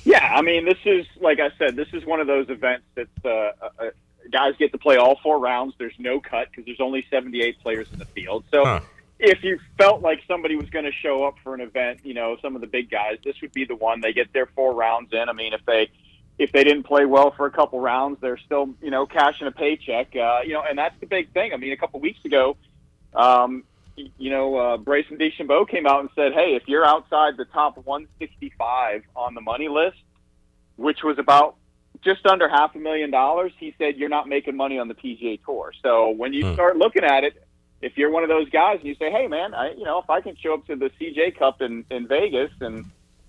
Yeah, I mean, this is like I said, this is one of those events that uh, guys get to play all four rounds. There's no cut because there's only 78 players in the field. So. Huh if you felt like somebody was going to show up for an event, you know, some of the big guys, this would be the one. They get their four rounds in. I mean, if they if they didn't play well for a couple rounds, they're still you know cashing a paycheck. Uh, you know, and that's the big thing. I mean, a couple weeks ago, um, you know, uh, Bryson DeChambeau came out and said, "Hey, if you're outside the top 165 on the money list, which was about just under half a million dollars, he said you're not making money on the PGA Tour. So when you Hmm. start looking at it, if you're one of those guys and you say, "Hey, man, I, you know, if I can show up to the CJ Cup in in Vegas and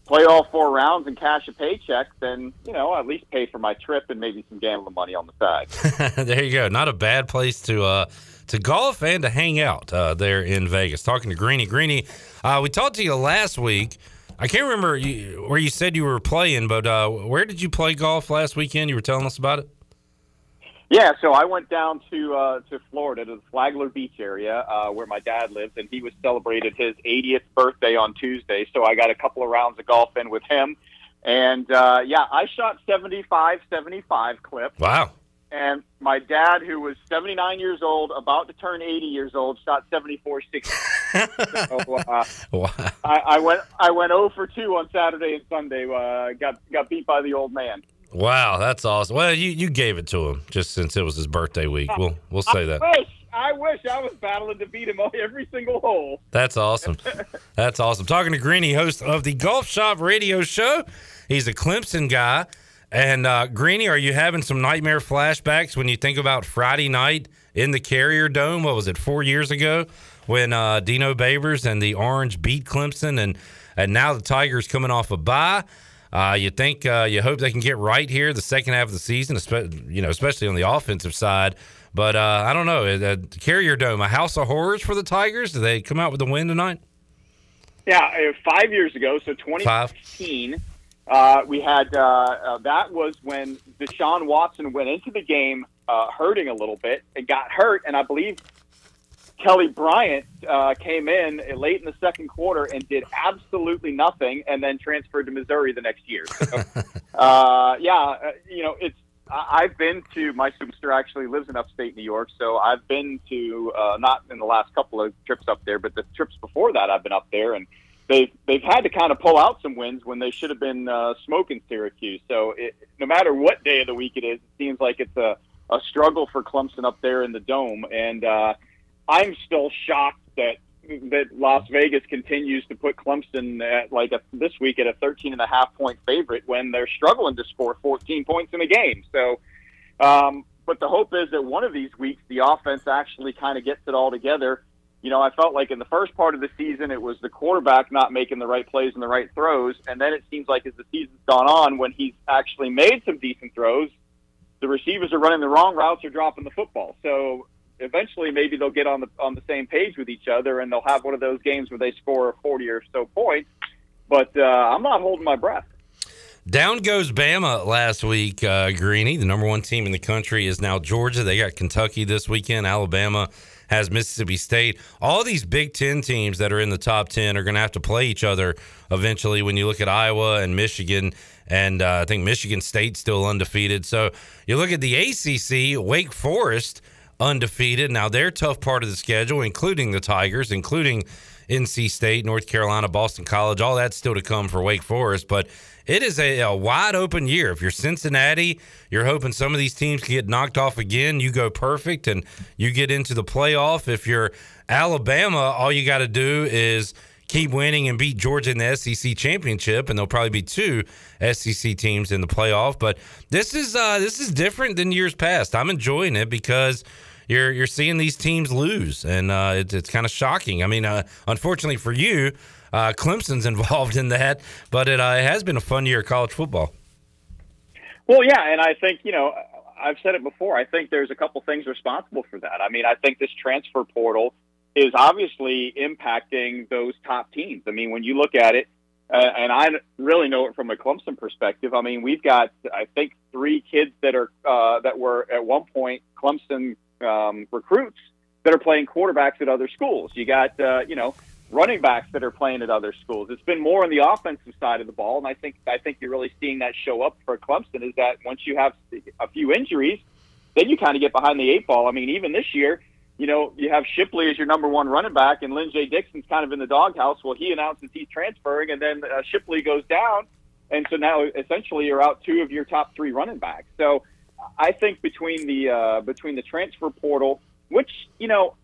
play all four rounds and cash a paycheck, then you know, at least pay for my trip and maybe some gambling money on the side." there you go. Not a bad place to uh, to golf and to hang out uh, there in Vegas. Talking to Greeny. Greeny, uh, we talked to you last week. I can't remember you, where you said you were playing, but uh, where did you play golf last weekend? You were telling us about it. Yeah, so I went down to uh, to Florida to the Flagler Beach area uh, where my dad lives, and he was celebrated his 80th birthday on Tuesday. So I got a couple of rounds of golf in with him, and uh, yeah, I shot 75, 75 clip. Wow. And my dad, who was 79 years old, about to turn 80 years old, shot 74, 60. so, uh, Wow. I, I went I went 0 for 2 on Saturday and Sunday. Uh, got got beat by the old man. Wow, that's awesome. Well, you, you gave it to him just since it was his birthday week. We'll we'll say that. I wish I wish I was battling to beat him on every single hole. That's awesome. That's awesome. Talking to Greeny, host of the Golf Shop Radio Show. He's a Clemson guy. And uh, Greeny, are you having some nightmare flashbacks when you think about Friday night in the Carrier Dome? What was it, four years ago, when uh, Dino Babers and the Orange beat Clemson, and and now the Tigers coming off a bye. Uh, you think uh, you hope they can get right here the second half of the season, you know, especially on the offensive side. But uh, I don't know. Uh, Carrier Dome, a house of horrors for the Tigers. Do they come out with a win tonight? Yeah, uh, five years ago, so 2015, uh, we had uh, uh, that was when Deshaun Watson went into the game uh, hurting a little bit and got hurt, and I believe Kelly Bryant uh, came in late in the second quarter and did absolutely nothing, and then transferred to Missouri the next year. So, uh, yeah, uh, you know, it's I've been to my sister actually lives in upstate New York, so I've been to uh, not in the last couple of trips up there, but the trips before that I've been up there, and they've they've had to kind of pull out some wins when they should have been uh, smoking Syracuse. So it, no matter what day of the week it is, it seems like it's a a struggle for Clemson up there in the dome, and uh, I'm still shocked that that Las Vegas continues to put Clemson at like a, this week at a 13 and a half point favorite when they're struggling to score 14 points in a game. So, um, but the hope is that one of these weeks the offense actually kind of gets it all together. You know, I felt like in the first part of the season it was the quarterback not making the right plays and the right throws, and then it seems like as the season's gone on, when he's actually made some decent throws, the receivers are running the wrong routes or dropping the football. So eventually maybe they'll get on the on the same page with each other and they'll have one of those games where they score 40 or so points. But uh, I'm not holding my breath. Down goes Bama last week, uh, Greeny. The number one team in the country is now Georgia. They got Kentucky this weekend. Alabama has Mississippi State. All these Big Ten teams that are in the top 10 are going to have to play each other eventually when you look at Iowa and Michigan. And uh, I think Michigan State's still undefeated. So you look at the ACC, Wake Forest undefeated. Now, their tough part of the schedule, including the Tigers, including NC State, North Carolina, Boston College, all that's still to come for Wake Forest. But it is a, a, wide open year. If you're Cincinnati, you're hoping some of these teams can get knocked off again. You go perfect and you get into the playoff. If you're Alabama, all you got to do is keep winning and beat Georgia in the SEC championship, and there'll probably be two SEC teams in the playoff. But this is uh, this is different than years past. I'm enjoying it because you're you're seeing these teams lose, and uh, it's it's kind of shocking. I mean, uh, unfortunately for you, uh, Clemson's involved in that, but it, uh, it has been a fun year of college football. Well, yeah, and I think you know I've said it before. I think there's a couple things responsible for that. I mean, I think this transfer portal is obviously impacting those top teams. I mean, when you look at it, uh, and I really know it from a Clemson perspective. I mean, we've got I think three kids that are uh, that were at one point Clemson um, recruits that are playing quarterbacks at other schools. You got uh, you know running backs that are playing at other schools. It's been more on the offensive side of the ball, and I think I think you're really seeing that show up for Clemson. Is that once you have a few injuries, then you kind of get behind the eight ball. I mean, even this year, you know, you have Shipley as your number one running back, and Lyn-J Dixon's kind of in the doghouse. Well, he announces he's transferring, and then uh, Shipley goes down, and so now essentially you're out two of your top three running backs. So I think between the uh, between the transfer portal, which you know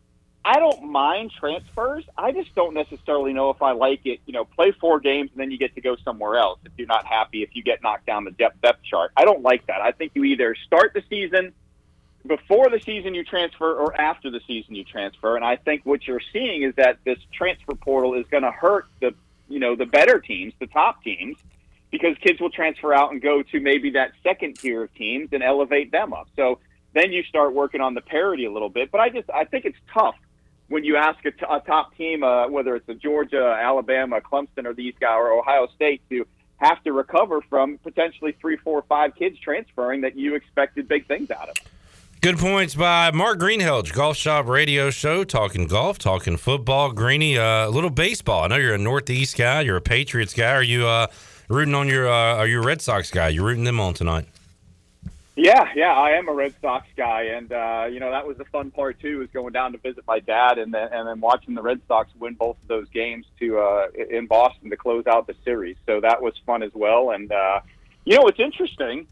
I don't mind transfers. I just don't necessarily know if I like it. You know, play four games and then you get to go somewhere else if you're not happy, if you get knocked down the depth, depth chart. I don't like that. I think you either start the season before the season you transfer or after the season you transfer. And I think what you're seeing is that this transfer portal is going to hurt the, you know, the better teams, the top teams, because kids will transfer out and go to maybe that second tier of teams and elevate them up. So then you start working on the parity a little bit. But I just, I think it's tough when you ask a, t- a top team, uh, whether it's a Georgia, Alabama, Clemson, or these guys, or Ohio State, to have to recover from potentially three, four, five kids transferring that you expected big things out of. Good points by Mark Greenhelge, Golf Shop Radio Show, talking golf, talking football. Greeny, uh, a little baseball. I know you're a Northeast guy. You're a Patriots guy. Are you uh, rooting on your? Uh, are you a Red Sox guy? You're rooting them on tonight. Yeah, yeah, I am a Red Sox guy, and uh, you know that was the fun part too, was going down to visit my dad, and then and then watching the Red Sox win both of those games to uh, in Boston to close out the series. So that was fun as well, and uh, you know it's interesting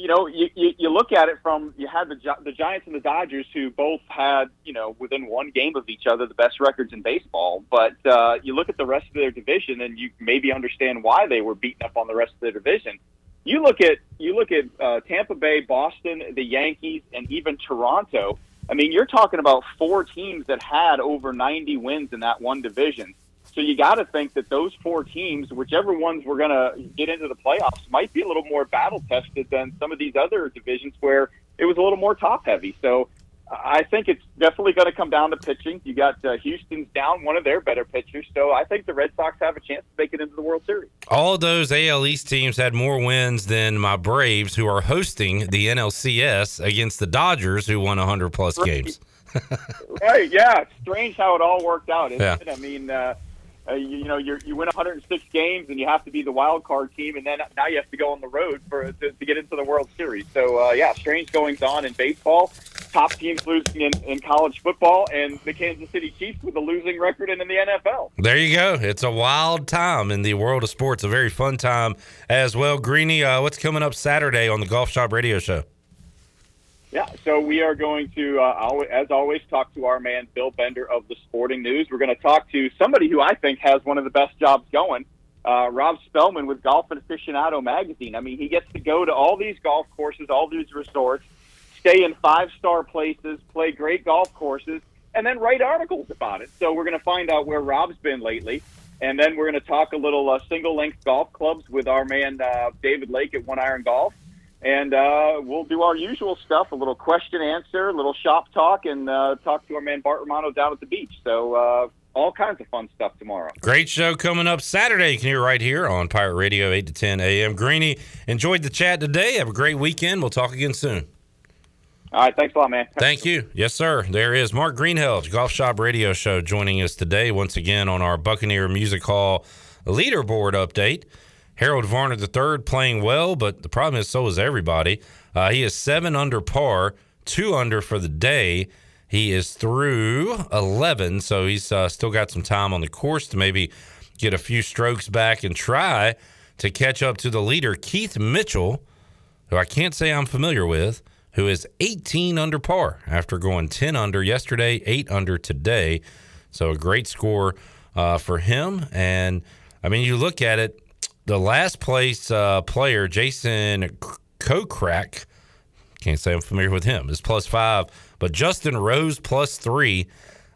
you know, you, you, you look at it from you had the the Giants and the Dodgers who both had you know within one game of each other the best records in baseball. But uh, you look at the rest of their division and you maybe understand why they were beaten up on the rest of their division. You look at you look at uh, Tampa Bay, Boston, the Yankees, and even Toronto. I mean, you're talking about four teams that had over 90 wins in that one division. So you got to think that those four teams, whichever ones were going to get into the playoffs, might be a little more battle tested than some of these other divisions where it was a little more top heavy. So I think it's definitely going to come down to pitching. You got uh, Houston's down one of their better pitchers, so I think the Red Sox have a chance to make it into the World Series. All those AL East teams had more wins than my Braves, who are hosting the NLCS against the Dodgers, who won 100 plus games. right? Yeah, strange how it all worked out. Isn't Yeah. it? I mean. Uh, uh, you, you know, you you win 106 games and you have to be the wild card team, and then now you have to go on the road for to, to get into the World Series. So uh, yeah, strange goings on in baseball. Top teams losing in, in college football, and the Kansas City Chiefs with a losing record and in the NFL. There you go. It's a wild time in the world of sports. A very fun time as well. Greeny, uh, what's coming up Saturday on the Golf Shop Radio Show? Yeah, so we are going to, uh, as always, talk to our man Bill Bender of the Sporting News. We're going to talk to somebody who I think has one of the best jobs going, uh, Rob Spellman with Golf and Aficionado magazine. I mean, he gets to go to all these golf courses, all these resorts, stay in five star places, play great golf courses, and then write articles about it. So we're going to find out where Rob's been lately. And then we're going to talk a little uh, single length golf clubs with our man uh, David Lake at One Iron Golf and uh, we'll do our usual stuff: a little question answer, a little shop talk, and uh, talk to our man Bart Romano down at the beach. So uh, all kinds of fun stuff tomorrow. Great show coming up Saturday. You can hear right here on Pirate Radio, 8 to 10 a.m. Greeny, enjoyed the chat today. Have a great weekend. We'll talk again soon. All right, thanks a lot, man. Thank you. Yes, sir. There is Mark Greenhelge, Golf Shop Radio Show, joining us today once again on our Buccaneer Music Hall leaderboard update. Harold Varner III playing well, but the problem is so is everybody. Uh, he is seven under par, two under for the day. He is through 11, so he's uh, still got some time on the course to maybe get a few strokes back and try to catch up to the leader, Keith Mitchell, who I can't say I'm familiar with, who is 18 under par after going 10 under yesterday, 8 under today. So a great score uh, for him. And I mean, you look at it, the last place uh, player, Jason Kokrak, can't say I'm familiar with him, is plus five, but Justin Rose plus three.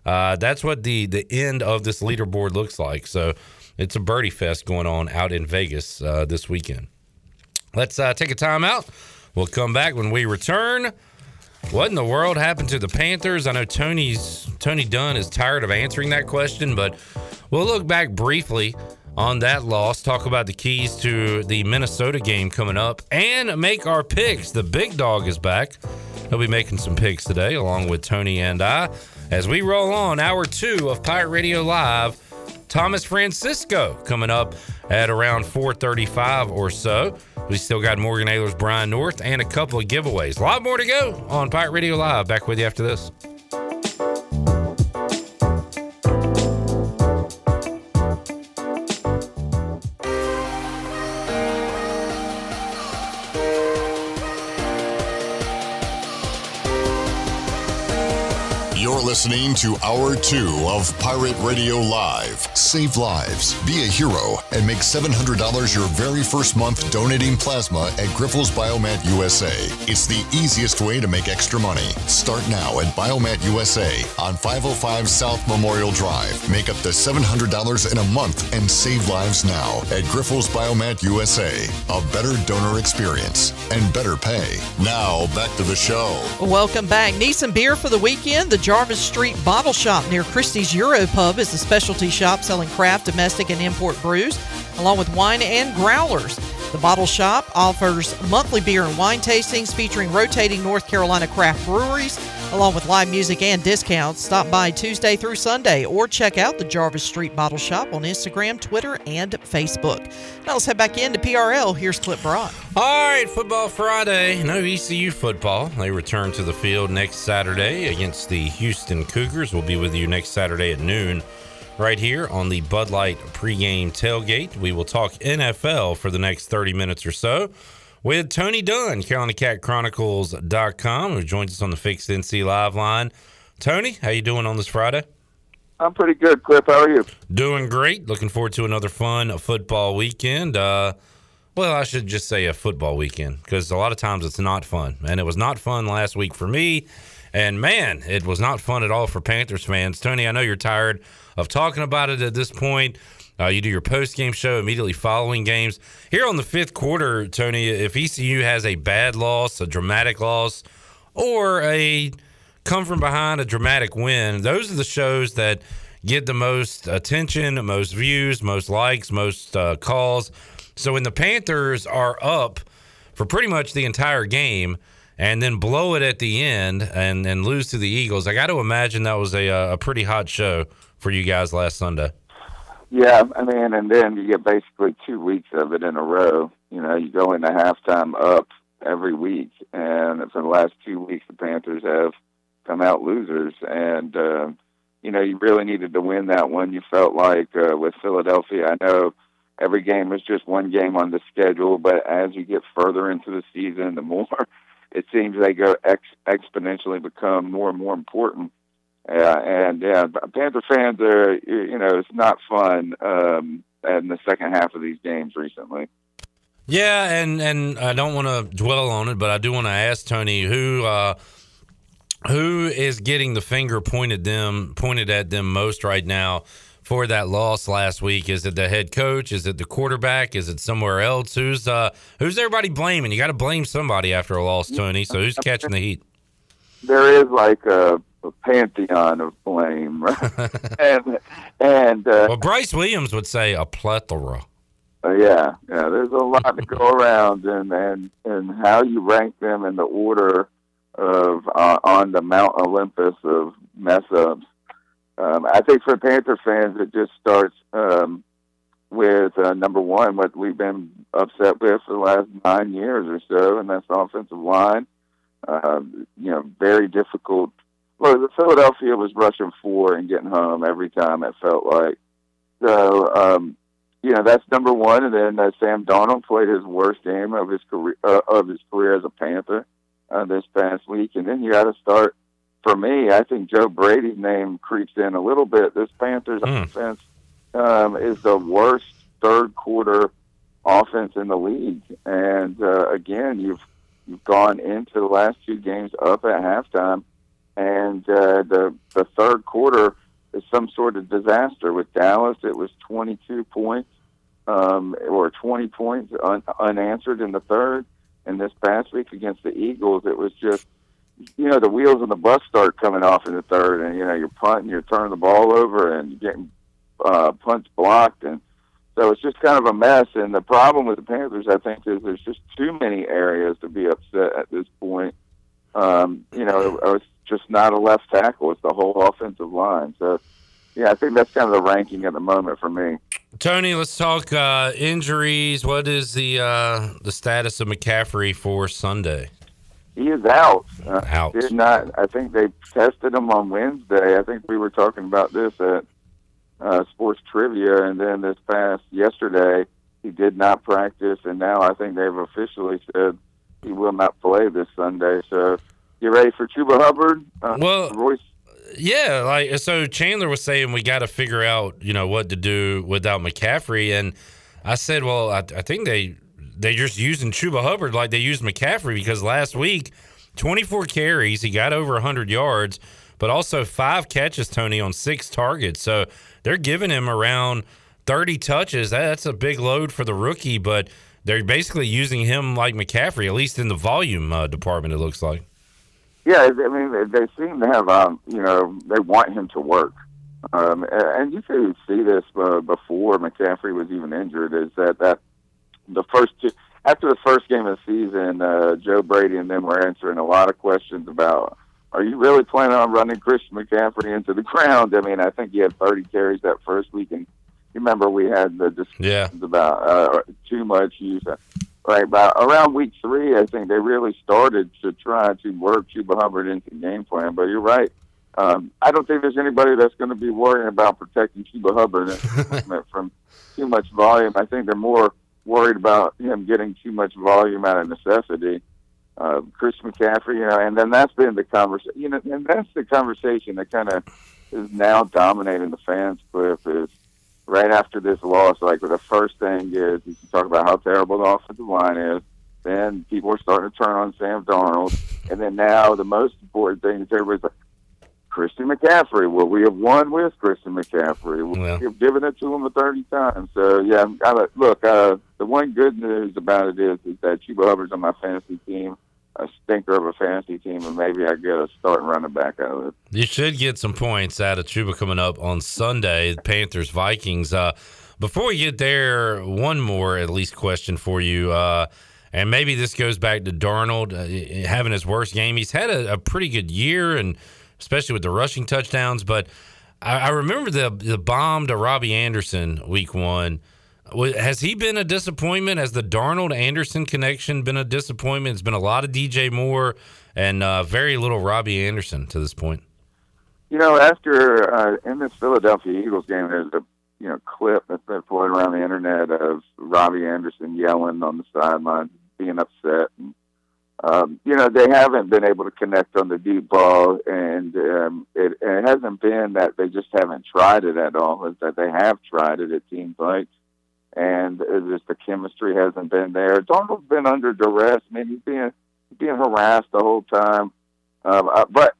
Uh, that's what the the end of this leaderboard looks like. So it's a birdie fest going on out in Vegas uh, this weekend. Let's uh, take a timeout. We'll come back when we return. What in the world happened to the Panthers? I know Tony's Tony Dunn is tired of answering that question, but we'll look back briefly on that loss, talk about the keys to the Minnesota game coming up, and make our picks. The big dog is back. He'll be making some picks today, along with Tony and I, as we roll on hour two of Pirate Radio Live. Thomas Francisco coming up at around 4:35 or so. We still got Morgan Ayler's Brian North and a couple of giveaways. A lot more to go on Pirate Radio Live. Back with you after this. Listening to Hour 2 of Pirate Radio Live. Save lives, be a hero, and make $700 your very first month donating plasma at Grifols Biomat USA. It's the easiest way to make extra money. Start now at Biomat USA on 505 South Memorial Drive. Make up to $700 in a month and save lives now at Grifols Biomat USA. A better donor experience and better pay. Now, back to the show. Welcome back. Need some beer for the weekend? The Jarvis Street Bottle Shop near Christie's Euro Pub is a specialty shop selling craft, domestic, and import brews, along with wine and growlers. The Bottle Shop offers monthly beer and wine tastings featuring rotating North Carolina craft breweries, along with live music and discounts. Stop by Tuesday through Sunday or check out the Jarvis Street Bottle Shop on Instagram, Twitter, and Facebook. Now let's head back into PRL. Here's Clip Brock. All right, Football Friday. No ECU football. They return to the field next Saturday against the Houston Cougars. We'll be with you next Saturday at noon right here on the Bud Light pregame tailgate. We will talk NFL for the next 30 minutes or so with Tony Dunn, CarolinaCatChronicles.com, who joins us on the Fixed NC Live line. Tony, how you doing on this Friday? I'm pretty good, Cliff. How are you? Doing great. Looking forward to another fun football weekend. Uh, well, I should just say a football weekend because a lot of times it's not fun. And it was not fun last week for me. And man, it was not fun at all for Panthers fans. Tony, I know you're tired of talking about it at this point. Uh, you do your post game show immediately following games. Here on the fifth quarter, Tony, if ECU has a bad loss, a dramatic loss, or a come from behind, a dramatic win, those are the shows that get the most attention, most views, most likes, most uh, calls. So when the Panthers are up for pretty much the entire game and then blow it at the end and, and lose to the Eagles, I got to imagine that was a, a pretty hot show for you guys last Sunday. Yeah, I mean, and then you get basically two weeks of it in a row. You know, you go into halftime up every week, and for the last two weeks, the Panthers have come out losers. And uh, you know, you really needed to win that one. You felt like uh, with Philadelphia, I know every game is just one game on the schedule, but as you get further into the season, the more it seems they go ex- exponentially become more and more important. Uh, and yeah, Panther fans are, you know, it's not fun um, in the second half of these games recently. Yeah, and and I don't want to dwell on it, but I do want to ask Tony who uh, who is getting the finger pointed them pointed at them most right now for that loss last week. Is it the head coach? Is it the quarterback? Is it somewhere else? Who's uh who's everybody blaming? You got to blame somebody after a loss, Tony. So who's catching the heat? There is like a a pantheon of blame, right? and and uh, well, Bryce Williams would say a plethora. Uh, yeah, yeah. There's a lot to go around, and and and how you rank them in the order of uh, on the Mount Olympus of mess ups. Um, I think for Panther fans, it just starts um, with uh, number one, what we've been upset with for the last nine years or so, and that's the offensive line. Uh, you know, very difficult well, the Philadelphia was rushing four and getting home every time. It felt like so. Um, you know that's number one, and then uh, Sam Darnold played his worst game of his career uh, of his career as a Panther uh, this past week, and then you got to start. For me, I think Joe Brady's name creeps in a little bit. This Panthers mm. offense um, is the worst third quarter offense in the league, and uh, again, you've you've gone into the last two games up at halftime and uh, the the third quarter is some sort of disaster. With Dallas, it was 22 points um, or 20 points un- unanswered in the third, and this past week against the Eagles, it was just you know the wheels on the bus start coming off in the third, and you know you're punting, you're turning the ball over, and you're getting uh, punts blocked, and so it's just kind of a mess. And the problem with the Panthers, I think, is there's just too many areas to be upset at this point. Um, you know, it's just not a left tackle; it's the whole offensive line. So, yeah, I think that's kind of the ranking at the moment for me. Tony, let's talk uh, injuries. What is the uh, the status of McCaffrey for Sunday? He is out. Uh, out. Did not. I think they tested him on Wednesday. I think we were talking about this at uh, Sports Trivia, and then this past yesterday he did not practice, and now I think they've officially said he will not play this Sunday. So you ready for Chuba Hubbard? Uh, well, Royce Yeah, like so Chandler was saying we got to figure out, you know, what to do without McCaffrey and I said, well, I, I think they they just using Chuba Hubbard like they used McCaffrey because last week 24 carries, he got over 100 yards, but also 5 catches Tony on 6 targets. So they're giving him around 30 touches. That's a big load for the rookie, but they're basically using him like McCaffrey, at least in the volume uh, department. It looks like. Yeah, I mean, they- they seem to have, um, you know, they want him to work. Um, and you could see this uh, before McCaffrey was even injured. Is that that the first two after the first game of the season, uh, Joe Brady and them were answering a lot of questions about, are you really planning on running Christian McCaffrey into the ground? I mean, I think he had 30 carries that first week, and you remember we had the discussions about uh, too much use. Right, but around week three, I think they really started to try to work Chuba Hubbard into the game plan. But you're right. Um, I don't think there's anybody that's going to be worrying about protecting Chuba Hubbard from too much volume. I think they're more worried about him getting too much volume out of necessity. Uh, Chris McCaffrey, you know, and then that's been the conversation, you know, and that's the conversation that kind of is now dominating the fans. Cliff is right after this loss, like the first thing is you can talk about how terrible the offensive line is. Then people are starting to turn on Sam Darnold, and then now the most important thing is everybody's like, Christian McCaffrey. Well, we have won with Christian McCaffrey. We have given it to him a thirty times. So yeah, I, look. Uh, the one good news about it is is that Chuba Hubbard's on my fantasy team, a stinker of a fantasy team, and maybe I get a starting running back out of it. You should get some points out of Chuba coming up on Sunday, Panthers Vikings. Uh, before we get there, one more at least question for you. Uh, and maybe this goes back to Darnold uh, having his worst game. He's had a, a pretty good year, and especially with the rushing touchdowns. But I, I remember the the bomb to Robbie Anderson week one. Has he been a disappointment? Has the Darnold Anderson connection been a disappointment? It's been a lot of DJ Moore and uh, very little Robbie Anderson to this point. You know, after uh, in this Philadelphia Eagles game, there's a you know clip that's been floating around the internet of Robbie Anderson yelling on the sideline, being upset. And, um, you know, they haven't been able to connect on the deep ball, and um, it, it hasn't been that they just haven't tried it at all. It's that they have tried it. It seems like, and just the chemistry hasn't been there. Darnold's been under duress. I mean, he's being being harassed the whole time. Um, uh, but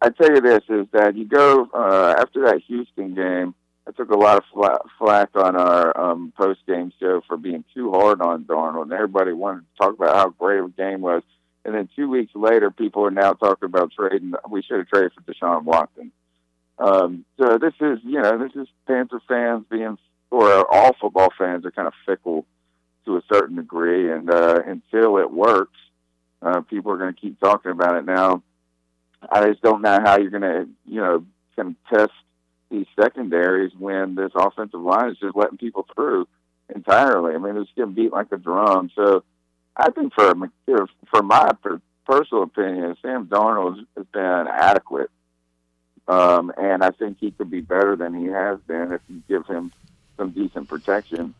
I tell you this is that you go uh, after that Houston game. I took a lot of fla- flack on our um, post game show for being too hard on Darnold, and everybody wanted to talk about how great a game was. And then two weeks later, people are now talking about trading. We should have traded for Deshaun Watson. Um, so this is, you know, this is Panther fans being, or all football fans are kind of fickle to a certain degree, and uh, until it works, uh, people are going to keep talking about it. Now, I just don't know how you're going to, you know, contest these secondaries when this offensive line is just letting people through entirely. I mean, it's getting beat like a drum. So I think for for my personal opinion, Sam Darnold has been adequate, um, and I think he could be better than he has been if you give him some decent protection.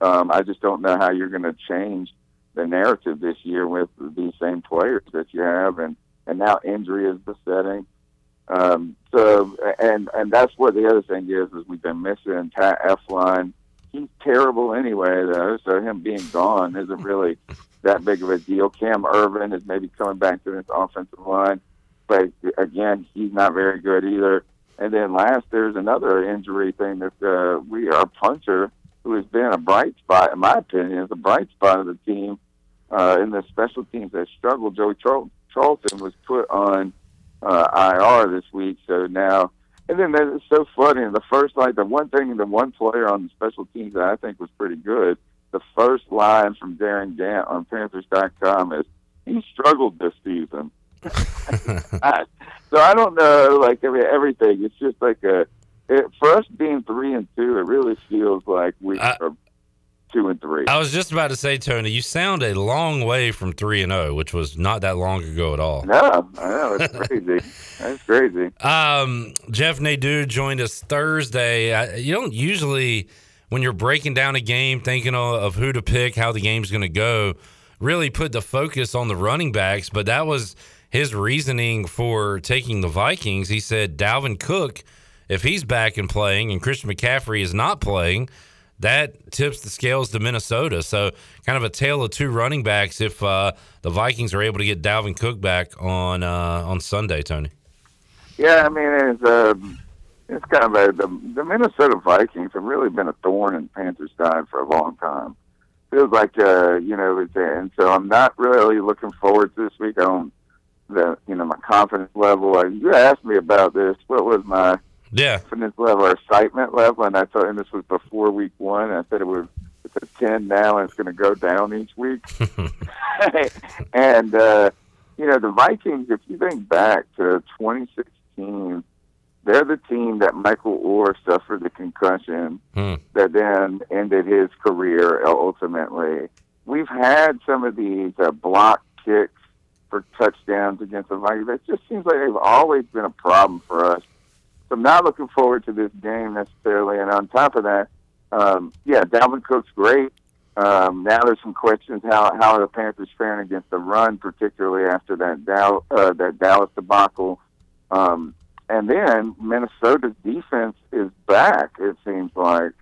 Um, I just don't know how you're going to change the narrative this year with these same players that you have, and and now injury is besetting. Um, so, and and that's what the other thing is is we've been missing Ty Elflein. He's terrible anyway, though. So him being gone isn't really that big of a deal. Cam Erving is maybe coming back to this offensive line, but again, he's not very good either. And then last, there's another injury thing that uh, we our punter, who has been a bright spot, in my opinion, is a bright spot of the team uh, in the special teams that struggled. Joey Charl- Charlton was put on uh, IR this week, so now. And then it's so funny. The first, like the one thing, the one player on the special teams that I think was pretty good. The first line from Darin Gantt on Panthers.com is he struggled this season. I, so I don't know, like I mean, everything. It's just like a it, for us being three and two. It really feels like we are two and three. I was just about to say, Tony, you sound a long way from three and zero, which was not that long ago at all. No, I know it's crazy. That's crazy. Um, Jeff Nadeau joined us Thursday. I, you don't usually, when you're breaking down a game, thinking of who to pick, how the game's going to go, really put the focus on the running backs. But that was his reasoning for taking the Vikings. He said Dalvin Cook, if he's back and playing, and Christian McCaffrey is not playing, that tips the scales to Minnesota. So, kind of a tale of two running backs if uh, the Vikings are able to get Dalvin Cook back on uh, on Sunday, Tony. Yeah, I mean it's um, it's kind of a the, the Minnesota Vikings have really been a thorn in Panthers' side for a long time. Feels like uh, you know, and so I'm not really looking forward to this week. I don't the you know my confidence level. Uh, you asked me about this. What was my yeah confidence level or excitement level? And I thought, and this was before week one. I said it was it's at ten now, and it's going to go down each week. and uh, you know the Vikings. If you think back to 2016, they're the team that Michael Oher suffered the concussion Hmm. that then ended his career ultimately. We've had some of these uh, block kicks for touchdowns against the Vikings. It just seems like they've always been a problem for us. So I'm not looking forward to this game necessarily. And on top of that, um, yeah, Dalvin Cook's great. Um, now there's some questions how how are the Panthers faring against the run, particularly after that Dow, uh, that Dallas debacle. Um, and then Minnesota's defense is back. It seems like,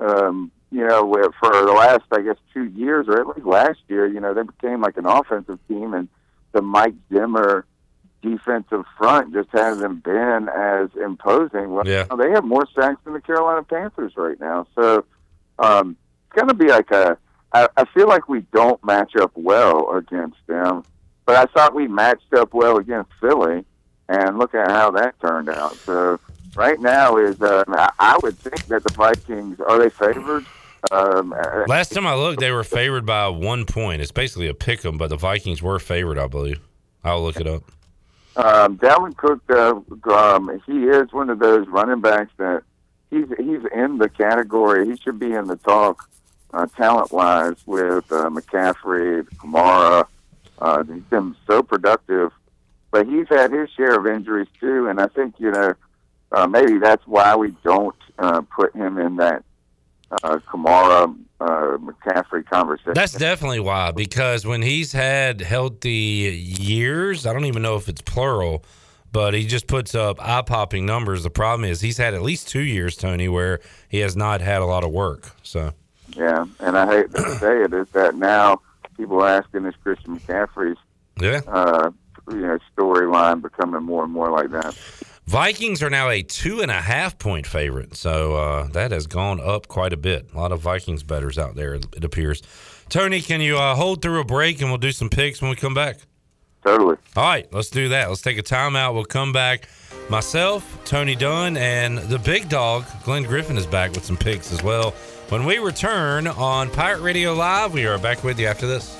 um, you know, for the last I guess two years or at least last year, you know, they became like an offensive team, and the Mike Zimmer defensive front just hasn't been as imposing. Well, Yeah. they have more sacks than the Carolina Panthers right now, so um, it's going to be like a. I, I feel like we don't match up well against them, but I thought we matched up well against Philly, and look at how that turned out. So right now is uh, I, I would think that the Vikings are they favored. Um, uh, Last time I looked, they were favored by one point. It's basically a pick 'em, but the Vikings were favored, I believe. I'll look it up. Um, Dalvin Cook, uh, um, he is one of those running backs that he's he's in the category. He should be in the talk, uh, talent wise, with uh, McCaffrey, Kamara. Uh, he's been so productive, but he's had his share of injuries too, and I think you know uh, maybe that's why we don't uh, put him in that uh, Kamara uh, McCaffrey conversation. That's definitely why, because when he's had healthy years, I don't even know if it's plural, but he just puts up eye popping numbers. The problem is he's had at least two years, Tony, where he has not had a lot of work. So, Yeah, and I hate to say it is that now people are asking is Christian McCaffrey's yeah. uh, you know storyline becoming more and more like that. Vikings are now a two and a half point favorite. So uh, that has gone up quite a bit. A lot of Vikings betters out there, it appears. Tony, can you uh, hold through a break and we'll do some picks when we come back? Totally. All right, let's do that. Let's take a timeout. We'll come back. Myself, Tony Dunn, and the big dog, Glenn Griffin, is back with some picks as well. When we return on Pirate Radio Live, we are back with you after this.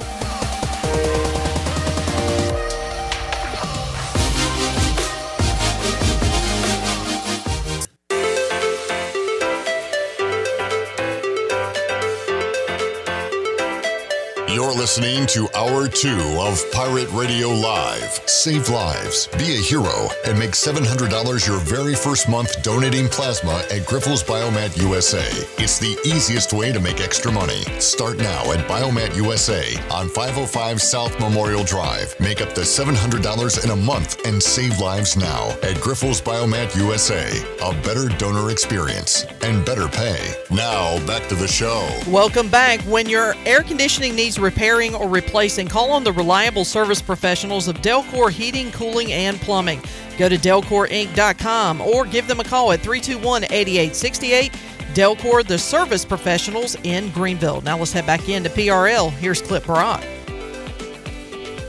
You're listening to Hour 2 of Pirate Radio Live. Save lives, be a hero, and make $700 your very first month donating plasma at Grifols Biomat USA. It's the easiest way to make extra money. Start now at Biomat USA on 505 South Memorial Drive. Make up to $700 in a month and save lives now at Grifols Biomat USA. A better donor experience and better pay. Now, back to the show. Welcome back. When your air conditioning needs repairing or replacing, call on the reliable service professionals of Delcor Heating, Cooling, and Plumbing. Go to delcorinc.com or give them a call at 321 8868. Delcor, the service professionals in Greenville. Now let's head back into PRL. Here's Clip Brock.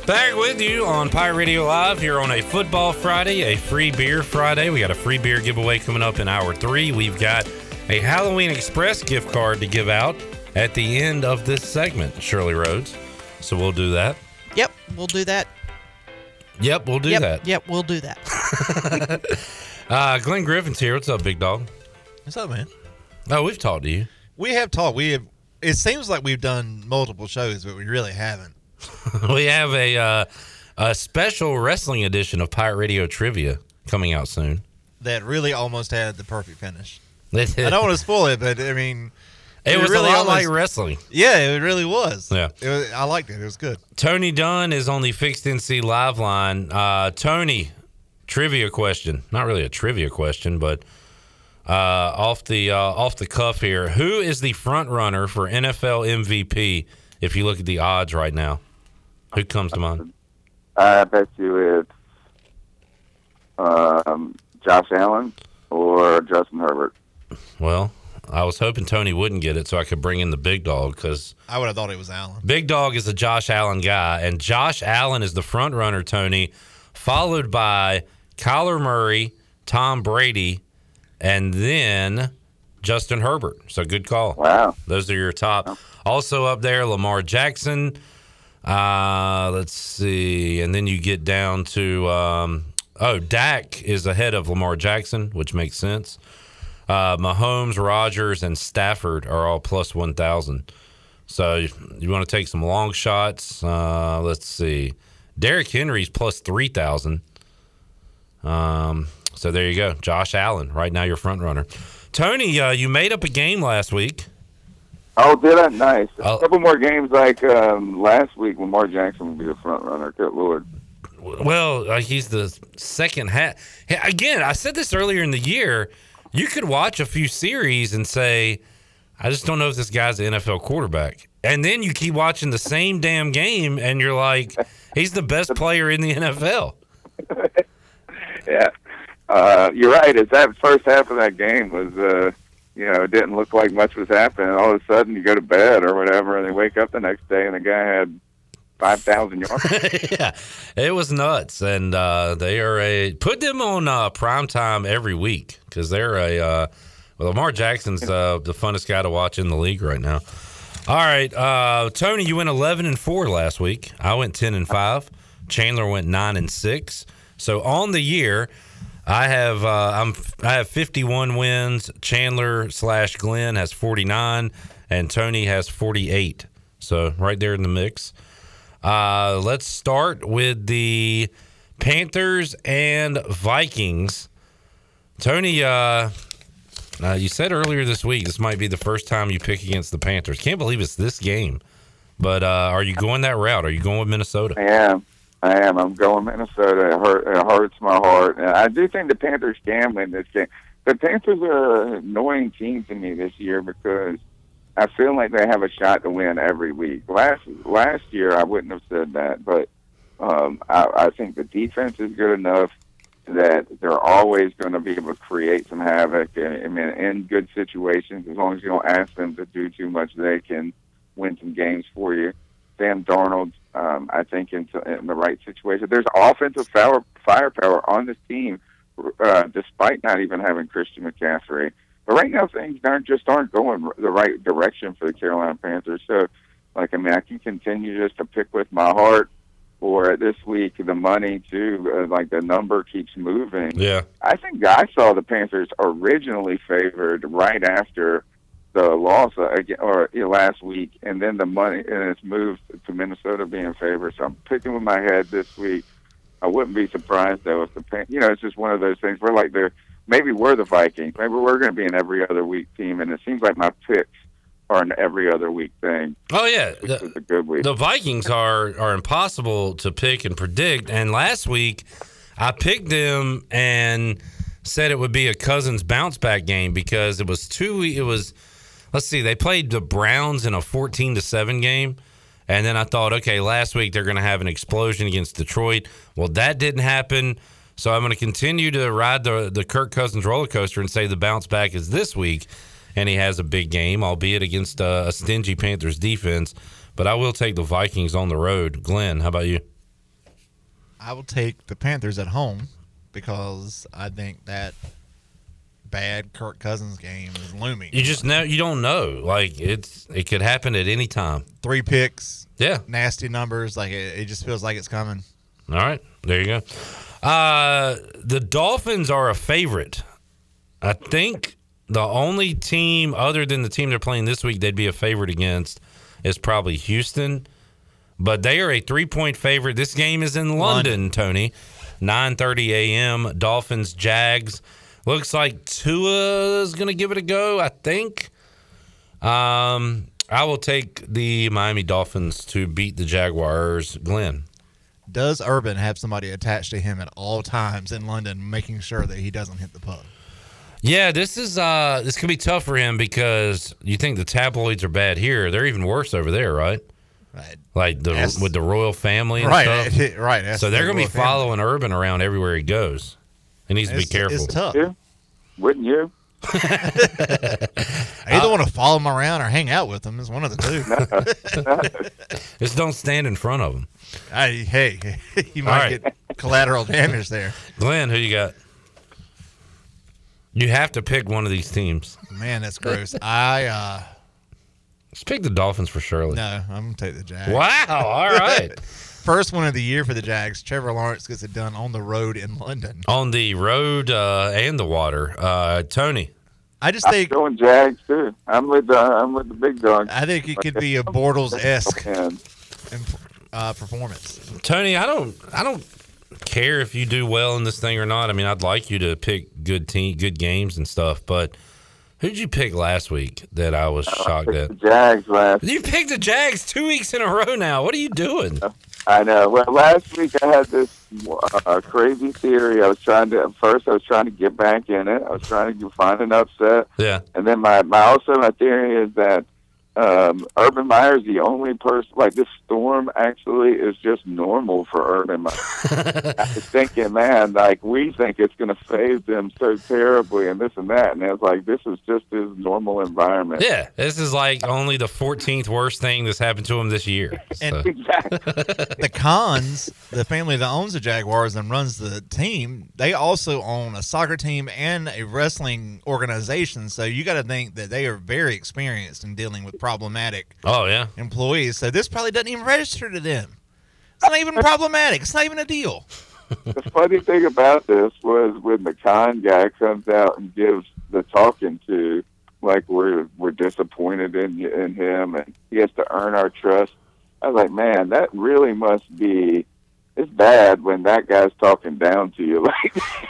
Back with you on Pirate Radio Live here on a Football Friday, a free beer Friday. We got a free beer giveaway coming up in hour three. We've got a Halloween Express gift card to give out at the end of this segment, Shirley Rhodes. So we'll do that. Yep, we'll do that. Yep, we'll do yep, that. Yep, we'll do that. Uh, Glenn Griffin's here. What's up, big dog? What's up, man? Oh, we've talked to you. We have talked. We have. It seems like we've done multiple shows, but we really haven't. we have a uh, a special wrestling edition of Pirate Radio Trivia coming out soon. That really almost had the perfect finish. I don't want to spoil it, but I mean, It was really a lot almost- like wrestling. Yeah, it really was. Yeah. It was, I liked it. It was good. Tony Dunn is on the Fixed NC Live line. Uh, Tony, trivia question. Not really a trivia question, but uh, off the uh, off the cuff here. Who is the front runner for NFL MVP? If you look at the odds right now, who comes to mind? I bet you it's um, Josh Allen or Justin Herbert. Well, I was hoping Tony wouldn't get it so I could bring in the big dog because I would have thought it was Allen. Big Dog is a Josh Allen guy, and Josh Allen is the front runner, Tony, followed by Kyler Murray, Tom Brady, and then Justin Herbert. So good call. Wow. Those are your top. Also up there, Lamar Jackson. Uh, let's see. And then you get down to, um, oh, Dak is ahead of Lamar Jackson, which makes sense. Uh, Mahomes, Rodgers, and Stafford are all plus 1,000. So you, you want to take some long shots. Uh, let's see. Derrick Henry's plus 3,000. Um, so there you go. Josh Allen, right now your front runner. Tony, uh, you made up a game last week. Oh, did I? Nice. Oh. A couple more games like um, last week. Lamar Jackson will be the front runner. Good lord. Well, uh, he's the second half. Hey, Again, I said this earlier in the year. You could watch a few series and say, I just don't know if this guy's an NFL quarterback. And then you keep watching the same damn game and you're like, he's the best player in the NFL. Yeah. Uh, you're right. It's that first half of that game was, uh, you know, it didn't look like much was happening. All of a sudden, you go to bed or whatever, and they wake up the next day, and the guy had five thousand yards. yeah, it was nuts, and uh, they are a put them on uh, prime time every week because they're a uh, well, Lamar Jackson's uh, the funnest guy to watch in the league right now. All right, uh, Tony, you went eleven and four last week. I went ten and five. Chandler went nine and six. So on the year, I have uh, I'm I have 51 wins. Chandler slash Glenn has 49, and Tony has 48. So right there in the mix. Uh, let's start with the Panthers and Vikings. Tony, uh, uh, you said earlier this week this might be the first time you pick against the Panthers. Can't believe it's this game. But uh, are you going that route? Are you going with Minnesota? I am. I am. I'm going Minnesota. It, hurt, it hurts my heart. I do think the Panthers can win this game. The Panthers are an annoying team to me this year because I feel like they have a shot to win every week. Last last year, I wouldn't have said that, but um, I, I think the defense is good enough that they're always going to be able to create some havoc. And, I mean, in good situations, as long as you don't ask them to do too much, they can win some games for you. Sam Darnold, um, I think, in, in the right situation. There's offensive fire, firepower on this team, uh, despite not even having Christian McCaffrey. But right now, things aren't just aren't going the right direction for the Carolina Panthers. So, like, I mean, I can continue just to pick with my heart, or this week the money too. Uh, like the number keeps moving. Yeah. I think I saw the Panthers originally favored right after the loss uh, again, or you know, last week, and then the money and it's moved to Minnesota being favored. So I'm picking with my head this week. I wouldn't be surprised though if the Pan- you know it's just one of those things. We're like they're maybe we're the Vikings. Maybe we're going to be an every other week team, and it seems like my picks are an every other week thing. Oh yeah, is a good week. The Vikings are are impossible to pick and predict. And last week, I picked them and said it would be a Cousins bounce back game because it was two. It was let's see, they played the Browns in a fourteen to seven game. And then I thought, okay, last week they're going to have an explosion against Detroit. Well, that didn't happen. So I'm going to continue to ride the the Kirk Cousins roller coaster and say the bounce back is this week, and he has a big game, albeit against a, a stingy Panthers defense. But I will take the Vikings on the road. Glenn, how about you? I will take the Panthers at home because I think that bad Kirk Cousins game is looming. You just know you don't know. Like it's it could happen at any time. Three picks, Yeah. nasty numbers. Like it, it just feels like it's coming. All right, there you go. Uh, the Dolphins are a favorite. I think the only team other than the team they're playing this week they'd be a favorite against is probably Houston. But they are a three point favorite. This game is in London, Tony. 9:30 a.m. Dolphins Jags. Looks like Tua is going to give it a go. I think. Um, I will take the Miami Dolphins to beat the Jaguars. Glenn. Does Urban have somebody attached to him at all times in London, making sure that he doesn't hit the puck? Yeah, this is uh this can be tough for him because you think the tabloids are bad here. They're even worse over there, right? Right. Like the with the royal family and Right, stuff. right, So they're the going to be family. following Urban around everywhere he goes. He needs to be careful. it's tough. Yeah. Wouldn't you? I either want to follow him around or hang out with him. Is one of the two. Just don't stand in front of him. I, hey, you might right. get collateral damage there. Glenn, who you got? You have to pick one of these teams. Man, that's gross. I uh Let's pick the Dolphins for Shirley. no, I'm gonna take the Jags. Wow, all right. First one of the year for the Jags. Trevor Lawrence gets it done on the road in London. On the road uh, and the water. Uh, Tony. I just think I'm going Jags too. I'm with the I'm with the big dog. I think it could be a Bortles esque uh, performance. Tony, I don't I don't care if you do well in this thing or not. I mean, I'd like you to pick good team, good games and stuff, but who'd you pick last week that I was shocked the at? Jags last. You picked the Jags two weeks in a row now. What are you doing? I know. Well, last week I had this uh, crazy theory. I was trying to at first I was trying to get back in it. I was trying to find an upset. Yeah. And then my, my also my theory is that um, Urban Meyer's the only person. Like this storm actually is just normal for Urban Meyer. I was thinking, man, like we think it's going to phase them so terribly and this and that, and it's like this is just his normal environment. Yeah, this is like only the 14th worst thing that's happened to him this year. So. the Khans, the family that owns the Jaguars and runs the team, they also own a soccer team and a wrestling organization. So you got to think that they are very experienced in dealing with problematic Oh yeah. employees. So this probably doesn't even register to them. It's not even problematic. It's not even a deal. the funny thing about this was when the Khan guy comes out and gives the talking to, like we're we're disappointed in in him and he has to earn our trust. I was like, man, that really must be. It's bad when that guy's talking down to you.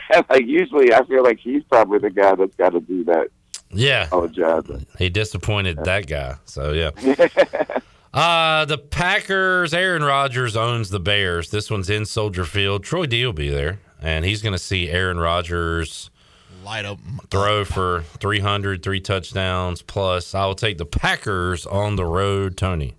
Like, like usually, I feel like he's probably the guy that's got to do that. Yeah. Apologizing. He disappointed that guy. So yeah. Uh the Packers, Aaron Rodgers owns the Bears. This one's in Soldier Field. Troy D will be there, and he's gonna see Aaron Rodgers Light up. throw for 300, three touchdowns plus. I will take the Packers on the road, Tony.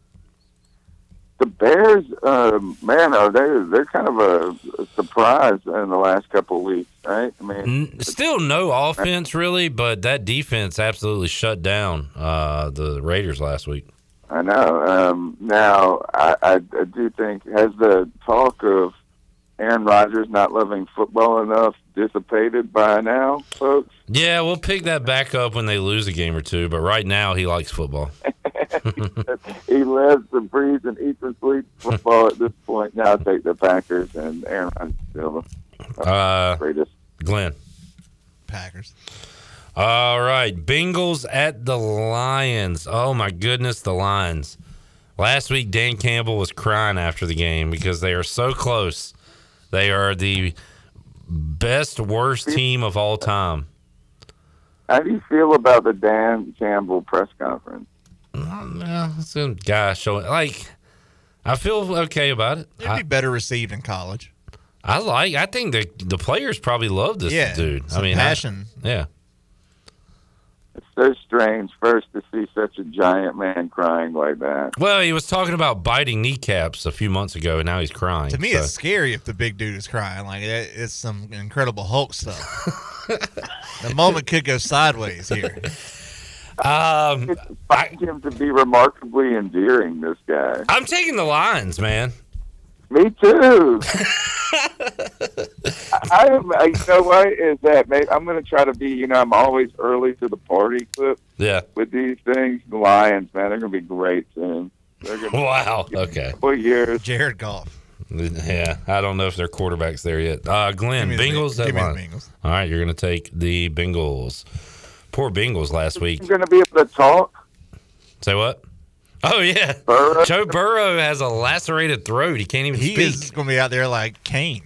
The Bears, um, man, are they? They're kind of a, a surprise in the last couple of weeks, right? I mean, Still no offense really, but that defense absolutely shut down uh, the Raiders last week. I know. Um, now, I, I, I do think has the talk of Aaron Rodgers not loving football enough dissipated by now, folks? Yeah, we'll pick that back up when they lose a game or two, but right now he likes football. he lives and breathes and eats and sleeps football at this point. Now, I'll take the Packers and Aaron Rodgers still Uh, greatest. Glenn. Packers. All right, Bengals at the Lions. Oh my goodness, the Lions. Last week, Dan Campbell was crying after the game because they are so close. They are the best, worst team of all time. How do you feel about the Dan Campbell press conference? Yeah, it's a guy showing like. I feel okay about it. It'd I, be better received in college. I like. I think the the players probably love this Yeah, dude. I some mean, I- passion. yeah. It's so strange, first, to see such a giant man crying like that. Well, he was talking about biting kneecaps a few months ago, and now he's crying. To me, so- it's scary if the big dude is crying. Like it- it's some incredible Hulk stuff. the moment could go sideways here. Um, I find him to be remarkably endearing. This guy. I'm taking the Lions, man. Me too. I am. I- You know what is that? Mate, I'm going to try to be. You know, I'm always early to the party clip Yeah. with these things. The Lions, man, they're going to be great soon. They're going to Wow. Okay. couple years. Jared Goff. Yeah, I don't know if their quarterback's there yet. Uh, Glenn, Give me Bengals. Beng- at give me the Bengals. All right, you're going to take the Bengals. Poor Bengals last week. I'm going to be able to talk. Say what? Oh yeah, Burrow. Joe Burrow has a lacerated throat. He can't even He speak. is going to be out there like Kane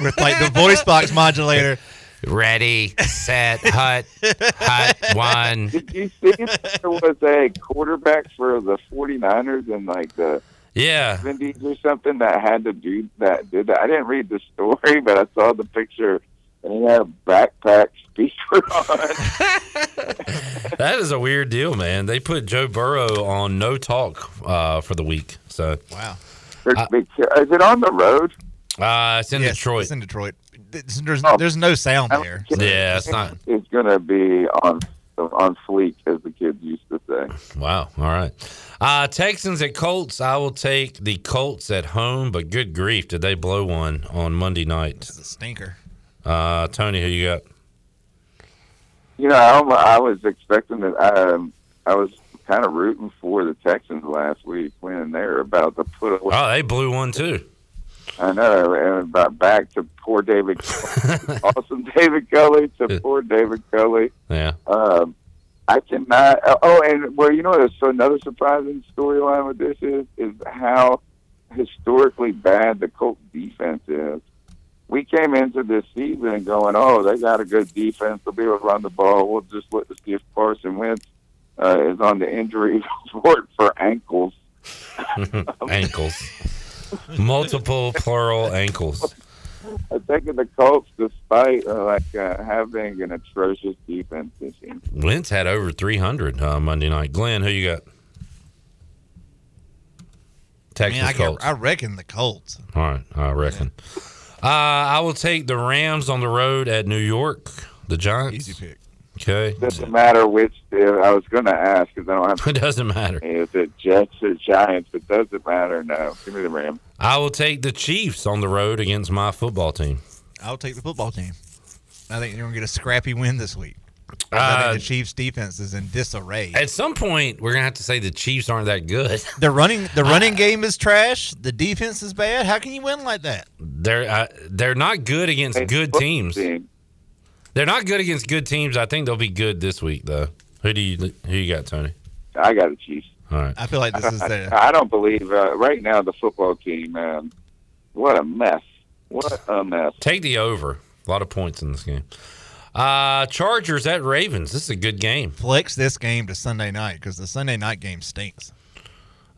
with like the voice box modulator. Ready, set, hut, hut, one. Did you see that there was a quarterback for the 49ers in like the Yeah. 70s or something that had to do that? Did that? I didn't read the story, but I saw the picture and he had a backpack speaker on. That is a weird deal, man. They put Joe Burrow on no talk uh, for the week. So Wow. Pretty Is it on the road? uh, it's in Yes, Detroit. It's in Detroit. It's- there's Oh. there's no sound there. Yeah, it's not. It's going to be on on fleek, as the kids used to say. Wow. All right. Uh, Texans at Colts. I will take the Colts at home, but good grief, did they blow one on Monday night? It's a stinker. Uh, Tony, who you got? You know, I, I was expecting that. Um, I was kind of rooting for the Texans last week when they were about to put away. Oh, they blew one too. I know, and about back to poor David, awesome David Culley to poor David Culley. Yeah. Um, I cannot. Oh, and well, you know, what? So another surprising storyline with this is is how historically bad the Colts defense is. We came into this season going, oh, they got a good defense. They'll be able to run the ball. We'll just let to see if Carson Wentz uh, is on the injury report for ankles. ankles. Multiple plural ankles. I think of the Colts, despite uh, like uh, having an atrocious defense this year. Wentz had over 300 uh, Monday night. Glenn, who you got? I, Texas mean, I, get- Colts. I reckon the Colts. All right, I reckon. Uh, I will take the Rams on the road at New York. The Giants. Easy pick. Okay. Doesn't matter which. Uh, I was going to ask because I don't have. It doesn't matter. Is it Jets or Giants? It doesn't matter. No, give me the Rams. I will take the Chiefs on the road against my football team. I'll take the football team. I think you're gonna get a scrappy win this week. I Uh, think the Chiefs' defense is in disarray. At some point, we're gonna have to say the Chiefs aren't that good. The running the running game is trash. The defense is bad. How can you win like that? They're uh, they're not good against good teams. They're not good against good teams. I think they'll be good this week, though. Who do you who you got, Tony? I got the Chiefs. All right. I feel like this is the I, I don't believe uh, right now the football team. Man, what a mess! What a mess! Take the over. A lot of points in this game. Uh Chargers at Ravens. This is a good game. flex this game to Sunday night because the Sunday night game stinks.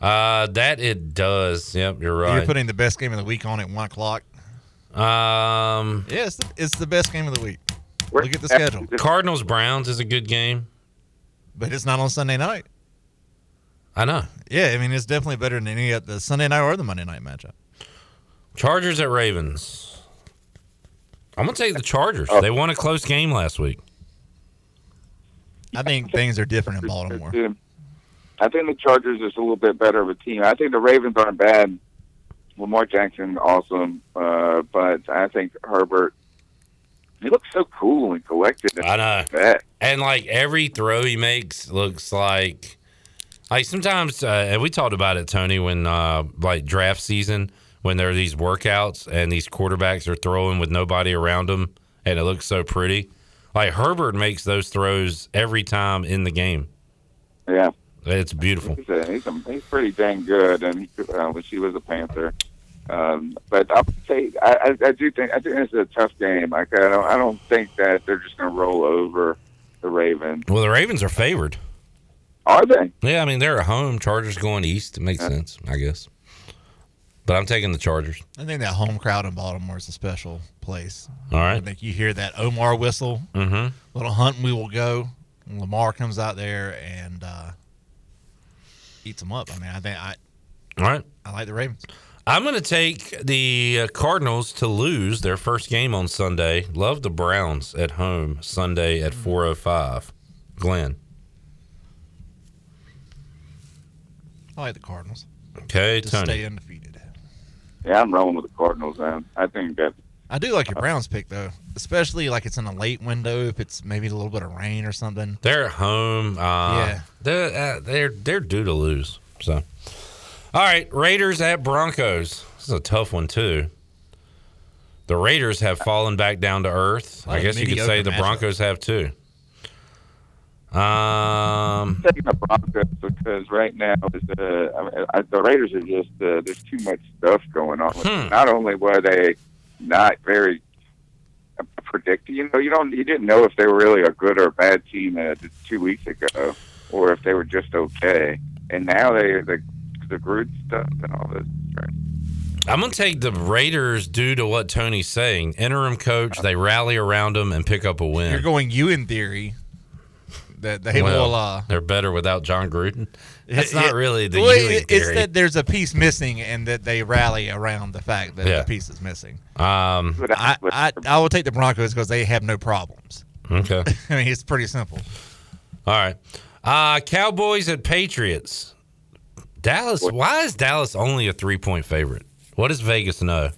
Uh that it does. Yep, you're right. You're putting the best game of the week on at one o'clock. um Yeah, it's the, it's the best game of the week. Look at the schedule, Cardinals Browns is a good game. but it's not on Sunday night. I know. Yeah, I mean it's definitely better than any of the Sunday night or the Monday night matchup. Chargers at Ravens. I'm gonna take the Chargers. Oh. They won a close game last week. I think things are different in Baltimore. I think the Chargers is a little bit better of a team. I think the Ravens aren't bad. Lamar Jackson, awesome, uh, but I think Herbert. He looks so cool and collected. I know. That. And like every throw he makes looks like like sometimes uh, and we talked about it Tony when uh like draft season when there are these workouts and these quarterbacks are throwing with nobody around them and it looks so pretty. Like Herbert makes those throws every time in the game. Yeah, It's beautiful. he's, a, he's, a, he's pretty dang good, and he, uh, when she was a Panther. Um, but I'll say I, I, I do think I think it's a tough game. Like I don't I don't think that they're just going to roll over the Ravens. Well, the Ravens are favored. Are they? Yeah, I mean they're at home. Chargers going east. It makes sense, I guess. But I'm taking the Chargers. I think that home crowd in Baltimore is a special place. All right. I think you hear that Omar whistle, Mm-hmm. little hunt we will go. And Lamar comes out there and uh, eats them up. I mean, I think I All right. I like the Ravens. I'm going to take the uh, Cardinals to lose their first game on Sunday. Love the Browns at home Sunday at 4:05. Glenn. I like the Cardinals. Okay, to Tony. Stay undefeated. Yeah, I'm rolling with the Cardinals. Man. I think that I do like your Browns pick though, especially like it's in a late window. If it's maybe a little bit of rain or something. They're at home. Uh, Yeah. They're uh, they're they're due to lose. So, all right, Raiders at Broncos. This is a tough one too. The Raiders have fallen back down to earth. What I a guess you could say mediocre the matchup. Broncos have too. Um, taking the Broncos because right now is the I mean, I, the Raiders are just uh, there's too much stuff going on. Hmm. Not only were they not very predict. You know, you don't you didn't know if they were really a good or a bad team uh, two weeks ago, or if they were just okay. And now they the the Groot stuff and all this. I'm going to take the Raiders due to what Tony's saying. Interim coach, they rally around him and pick up a win. You're going you in theory that they Well, will. Uh, they're better without Jon Gruden. That's it- not really the well, Ewing it- It's that there's a piece missing, and that they rally around the fact that Yeah. the piece is missing. Um, I, I I will take the Broncos because they have no problems. Okay. I mean, it's pretty simple. All right. Uh, Cowboys and Patriots. Dallas. Why is Dallas only a three point favorite? What does Vegas know?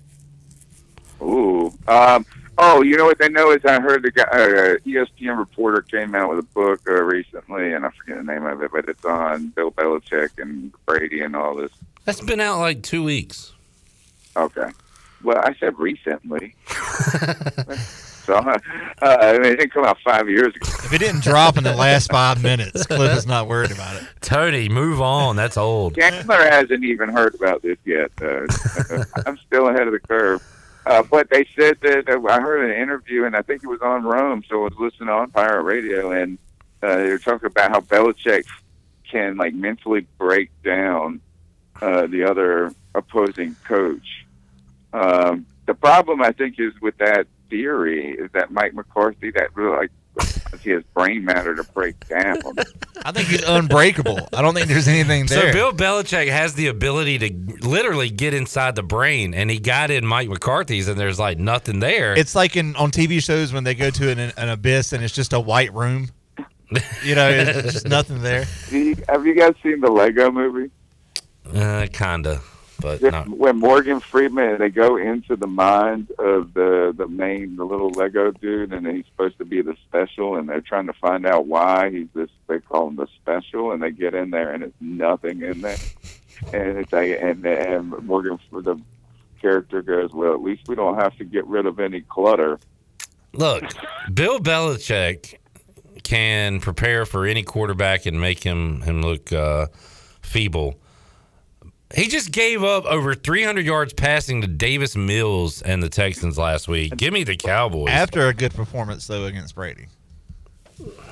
Ooh. Um, oh, you know what they know is I heard the guy, uh, ESPN reporter came out with a book uh, recently, and I forget the name of it, but it's on Bill Belichick and Brady and all this. That's been out like two weeks. Okay. Well, I said recently. so, uh, I mean, it didn't come out five years ago. If it didn't drop in the last five minutes, Cliff is not worried about it. Tony, move on. That's old. Gambler hasn't even heard about this yet. Uh, I'm still ahead of the curve. Uh, but they said that I heard an interview, and I think it was on Rome, so I was listening on Pirate Radio, and uh, they were talking about how Belichick can like mentally break down uh, the other opposing coach. Um, the problem, I think, is with that theory is that Mike McCarthy that really like he has brain matter to break down. I think he's unbreakable. I don't think there's anything there. So. Bill Belichick has the ability to literally get inside the brain, and he got in Mike McCarthy's, and there's like nothing there. It's like in on TV shows when they go to an, an abyss and it's just a white room. You know, it's just nothing there. You- Have you guys seen the Lego movie? uh, kinda, but Just not. when Morgan Freeman they go into the mind of the the main the little Lego dude, and he's supposed to be the special, and they're trying to find out why he's this. They call him the special, and they get in there, and it's nothing in there, and it's like and and Morgan the character goes, well, at least we don't have to get rid of any clutter. Look, Bill Belichick can prepare for any quarterback and make him him look uh, feeble. He just gave up over 300 yards passing to Davis Mills and the Texans last week. Give me the Cowboys. After a good performance though against Brady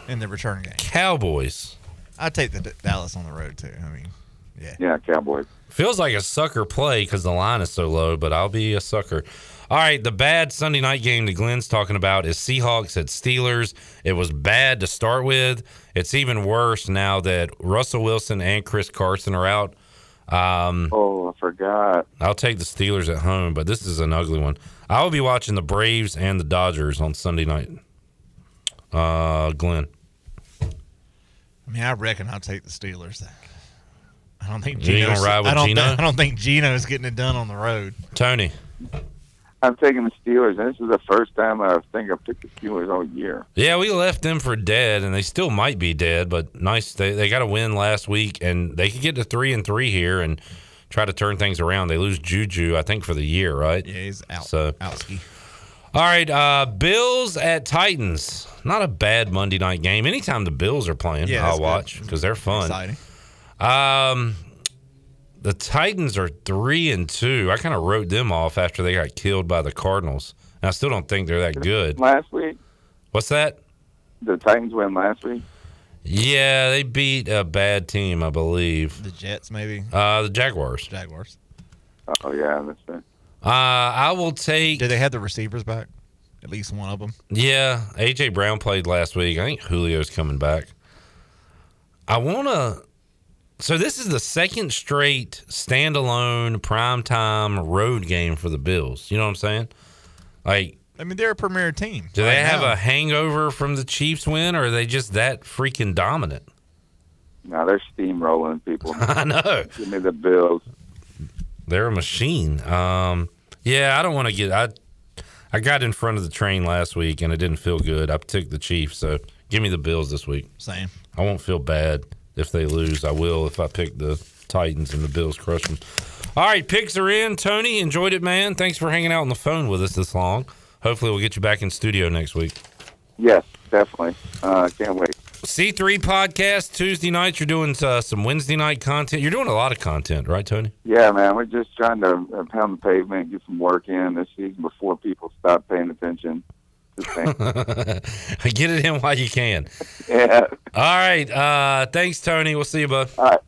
in the return game, Cowboys. I'd take the D- Dallas on the road too. I mean, yeah, Yeah, Cowboys. Feels like a sucker play because the line is so low, but I'll be a sucker. All right, the bad Sunday night game that Glenn's talking about is Seahawks at Steelers. It was bad to start with. It's even worse now that Russell Wilson and Chris Carson are out. Um, oh, I forgot. I'll take the Steelers at home, but this is an ugly one. I will be watching the Braves and the Dodgers on Sunday night. Uh, Glenn. I mean, I reckon I'll take the Steelers. I don't think You Geno's, gonna ride with I don't Geno? Think, I don't think Geno's getting it done on the road. Tony. I'm taking the Steelers, and this is the first time I think I've picked the Steelers all year. Yeah, we left them for dead, and they still might be dead. But nice, they they got a win last week, and they could get to three and three here and try to turn things around. They lose Juju, I think, for the year, right? Yeah, he's out. So, Outski. all right, uh, Bills at Titans. Not a bad Monday night game. Anytime the Bills are playing, Yeah, I'll watch because they're fun. Exciting. Um, the Titans are three and two. I kind of wrote them off after they got killed by the Cardinals. And I still don't think they're that good. Last week, What's that? the Titans win last week. Yeah, they beat a bad team, I believe. The Jets, maybe. Uh, the Jaguars. Jaguars. Oh yeah, that's it. Uh, I will take. Did they have the receivers back? At least one of them. Yeah, AJ Brown played last week. I think Julio's coming back. I want to. So this is the second straight standalone primetime road game for the Bills. You know what I'm saying? Like, I mean, they're a premier team. do they right have now. a hangover from the Chiefs win, or are they just that freaking dominant? Now they're steamrolling people. I know. Give me the Bills. They're a machine. Um, yeah, I don't want to get. I I got in front of the train last week and it didn't feel good. I took the Chiefs, so give me the Bills this week. Same. I won't feel bad if they lose. I will if I pick the Titans and the Bills crush them. All right, picks are in. Tony, enjoyed it, man. Thanks for hanging out on the phone with us this long. Hopefully, we'll get you back in studio next week. Yes, definitely. Uh, can't wait. C3 podcast Tuesday nights. You're doing uh, some Wednesday night content. You're doing a lot of content, right, Tony? Yeah, man, we're just trying to uh, pound the pavement, get some work in this season before people stop paying attention. Just saying. Get it in while you can. yeah. All right. Uh, thanks, Tony. We'll see you, bud. All right.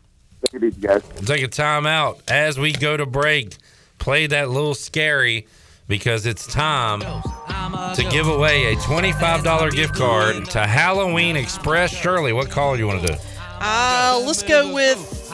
Take it easy, guys. We'll take a time out as we go to break. Play that little scary because it's time to give away a $25 gift card to Halloween Express. Shirley, what call do you want to do? Uh, let's go with.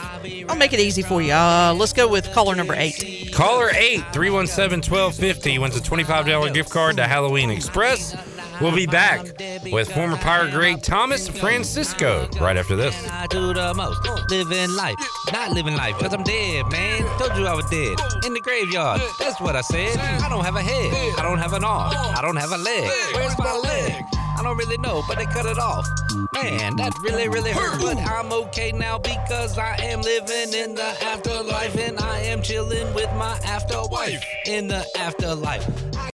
I'll make it easy for you. Uh, let's go with caller number eight. Caller 8 317 1250 wins a $25 gift card to Halloween Express. We'll be back with former Pirate great Thomas Francisco right after this. I do the most. Living life, not living life, cause I'm dead, man. Told you I was dead. In the graveyard, that's what I said. I don't have a head, I don't have an arm, I don't have a leg. Where's my leg? I don't really know, but they cut it off. Man, that really, really hurt. But I'm okay now because I am living in the afterlife and I am chilling with my afterwife in the afterlife.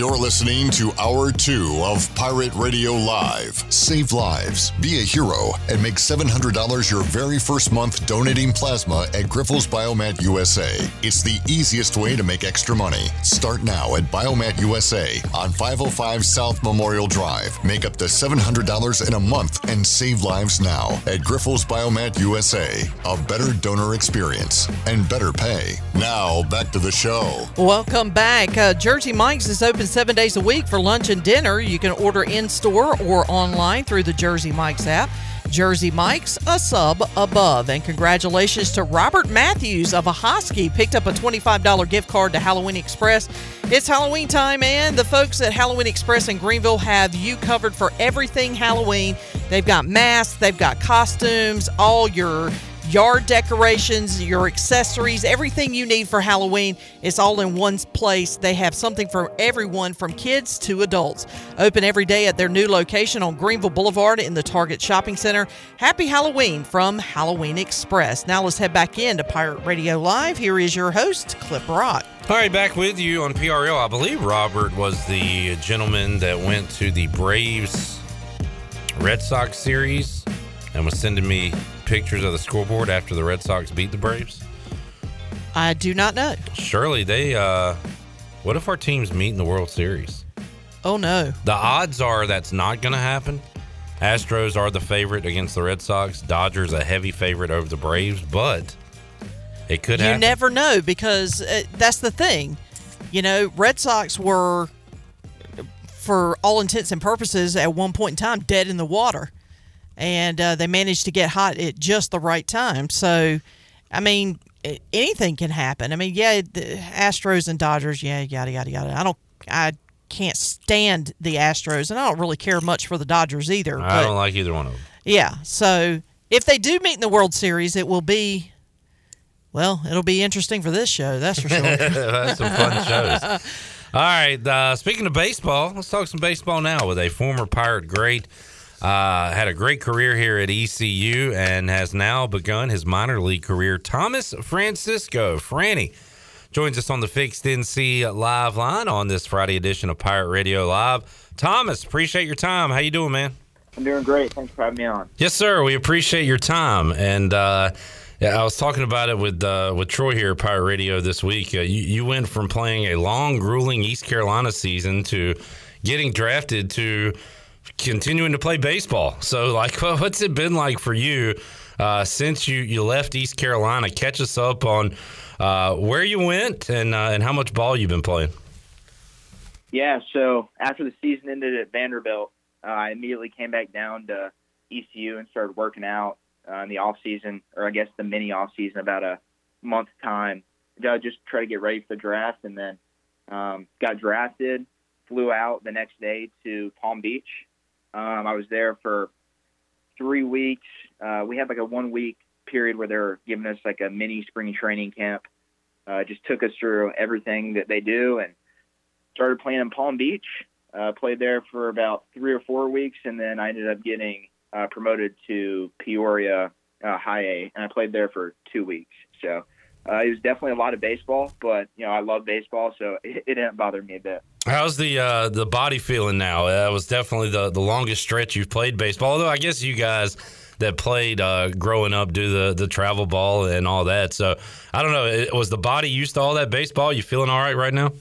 You're listening to Hour 2 of Pirate Radio Live. Save lives, be a hero, and make $700 your very first month donating plasma at Grifols Biomat USA. It's the easiest way to make extra money. Start now at Biomat USA on 505 South Memorial Drive. Make up to $700 in a month and save lives now at Grifols Biomat USA. A better donor experience and better pay. Now, back to the show. Welcome back. Uh, Jersey Mike's is open seven days a week for lunch and dinner. You can order in store or online through the Jersey Mike's app. Jersey Mike's, a sub above. And congratulations to Robert Matthews of Ahoskie. Picked up a $25 gift card to Halloween Express. It's Halloween time, and the folks at Halloween Express in Greenville have you covered for everything Halloween. They've got masks, they've got costumes, all your yard decorations, your accessories, everything you need for Halloween. It's all in one place. They have something for everyone from kids to adults. Open every day at their new location on Greenville Boulevard in the Target Shopping Center. Happy Halloween from Halloween Express. Now let's head back into Pirate Radio Live. Here is your host, Clip Rock. All right, back with you on PRL. I believe Robert was the gentleman that went to the Braves Red Sox series and was sending me pictures of the scoreboard after the Red Sox beat the Braves. I do not know. Surely they, uh, what if our teams meet in the World Series? Oh, no. The odds are that's not going to happen. Astros are the favorite against the Red Sox. Dodgers a heavy favorite over the Braves, but it could you happen. never know because uh, that's the thing. You know, Red Sox were, for all intents and purposes, at one point in time, dead in the water. And uh, they managed to get hot at just the right time. So, I mean, anything can happen. I mean, yeah, the Astros and Dodgers, yeah, yada, yada, yada. I don't, I can't stand the Astros, and I don't really care much for the Dodgers either. I but- don't like either one of them. yeah. So if they do meet in the World Series, it will be, well, it'll be interesting for this show. That's for sure. That's some fun shows. All right. Uh, speaking of baseball, let's talk some baseball now with a former Pirate great. Uh, had a great career here at ECU and has now begun his minor league career. Thomas Francisco, Franny, joins us on the Fixed NC Live line on this Friday edition of Pirate Radio Live. Thomas, appreciate your time. How you doing, man? I'm doing great. Thanks for having me on. Yes, sir. We appreciate your time. And uh, yeah, I was talking about it with uh, with Troy here at Pirate Radio this week. Uh, you, you went from playing a long, grueling East Carolina season to getting drafted to continuing to play baseball. So, like, what's it been like for you uh, since you, you left East Carolina? Catch us up on uh, where you went and uh, and how much ball you've been playing. Yeah, so after the season ended at Vanderbilt, uh, I immediately came back down to ECU and started working out uh, in the off season, or I guess the mini off season, about a month time. Uh, just try to get ready for the draft, and then um, got drafted. Flew out the next day to Palm Beach. Um, I was there for three weeks. Uh, we had like a one week period where they were giving us like a mini spring training camp. Uh, just took us through everything that they do and started playing in Palm Beach. Uh, played there for about three or four weeks, and then I ended up getting uh, promoted to Peoria uh, High A, and I played there for two weeks. So uh, it was definitely a lot of baseball, but you know I love baseball, so it, it didn't bother me a bit. How's the uh, the body feeling now? That was definitely the, the longest stretch you've played baseball. Although I guess you guys that played uh, growing up, do the the travel ball and all that. So I don't know. It, was the body used to all that baseball? You feeling all right right now?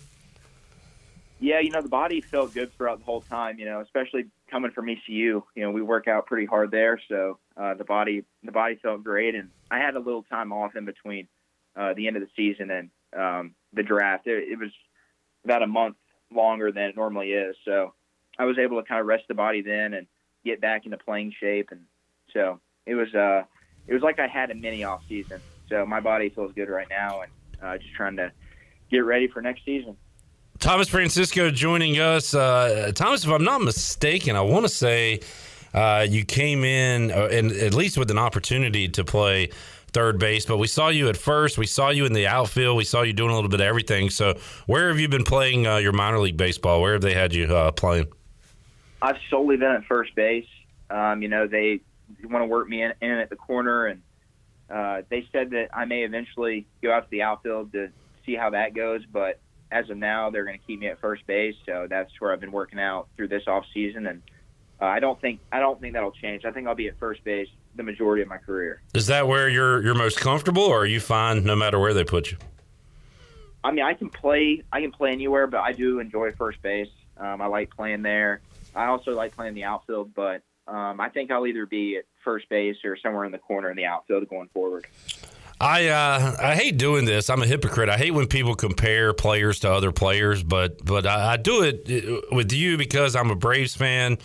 Yeah, you know, the body felt good throughout the whole time. You know, especially coming from ECU. You know, we work out pretty hard there, so uh, the body the body felt great. And I had a little time off in between uh, the end of the season and um, the draft. It, it was about a month longer than it normally is, so I was able to kind of rest the body then and get back into playing shape. And so it was uh, it was like I had a mini off season. So my body feels good right now, and uh, just trying to get ready for next season. Thomas Francisco joining us. Uh, Thomas, if I'm not mistaken, I want to say uh, you came in uh, and at least with an opportunity to play third base, but we saw you at first. We saw you in the outfield. We saw you doing a little bit of everything. So, where have you been playing uh, your minor league baseball? Where have they had you uh, playing? I've solely been at first base. Um, you know, they want to work me in, in at the corner, and uh, they said that I may eventually go out to the outfield to see how that goes, but as of now, they're going to keep me at first base. So that's where I've been working out through this off season, and uh, I don't think I don't think that'll change. I think I'll be at first base the majority of my career. Is that where you're you're most comfortable, or are you fine no matter where they put you? I mean, I can play I can play anywhere, but I do enjoy first base. Um, I like playing there. I also like playing the outfield, but um, I think I'll either be at first base or somewhere in the corner in the outfield going forward. I uh, I hate doing this. I'm a hypocrite. I hate when people compare players to other players, but but I, I do it uh, with you because I'm a Braves fan.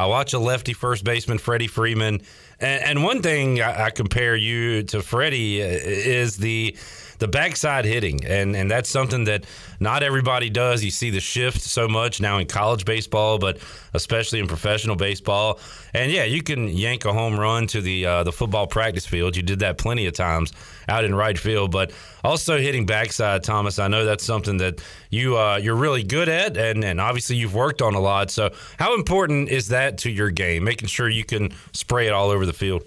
I watch a lefty first baseman, Freddie Freeman, and, and one thing I, I, compare you to Freddie uh, is the the backside hitting, and and that's something that not everybody does. You see the shift so much now in college baseball, but especially in professional baseball. And yeah, you can yank a home run to the uh, the football practice field. You did that plenty of times out in right field, but also hitting backside, Thomas. I know that's something that you uh, you're really good at, and and obviously you've worked on a lot. So how important is that to your game? Making sure you can spray it all over the field.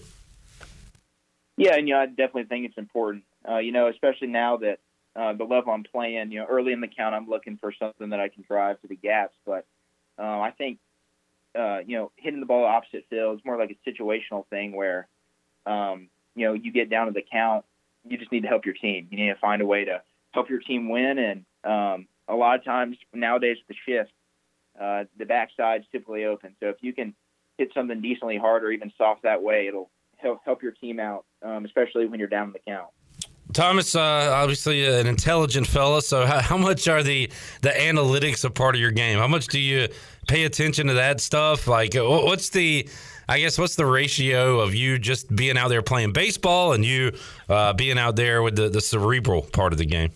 Yeah, and you know, I definitely think it's important. Uh, you know, especially now that uh, the level I'm playing, you know, early in the count, I'm looking for something that I can drive to the gaps. But um, I think, uh, you know, hitting the ball opposite field is more like a situational thing where, um, you know, you get down to the count, you just need to help your team. You need to find a way to help your team win. And um, a lot of times nowadays with the shift, uh, the backside's typically open. So if you can hit something decently hard or even soft that way, it'll help help your team out, um, especially when you're down in the count. Thomas, uh, obviously an intelligent fella. So, how, how, much are the the analytics a part of your game? How much do you pay attention to that stuff? Like, what's the, I guess, what's the ratio of you just being out there playing baseball and you uh, being out there with the, the cerebral part of the game?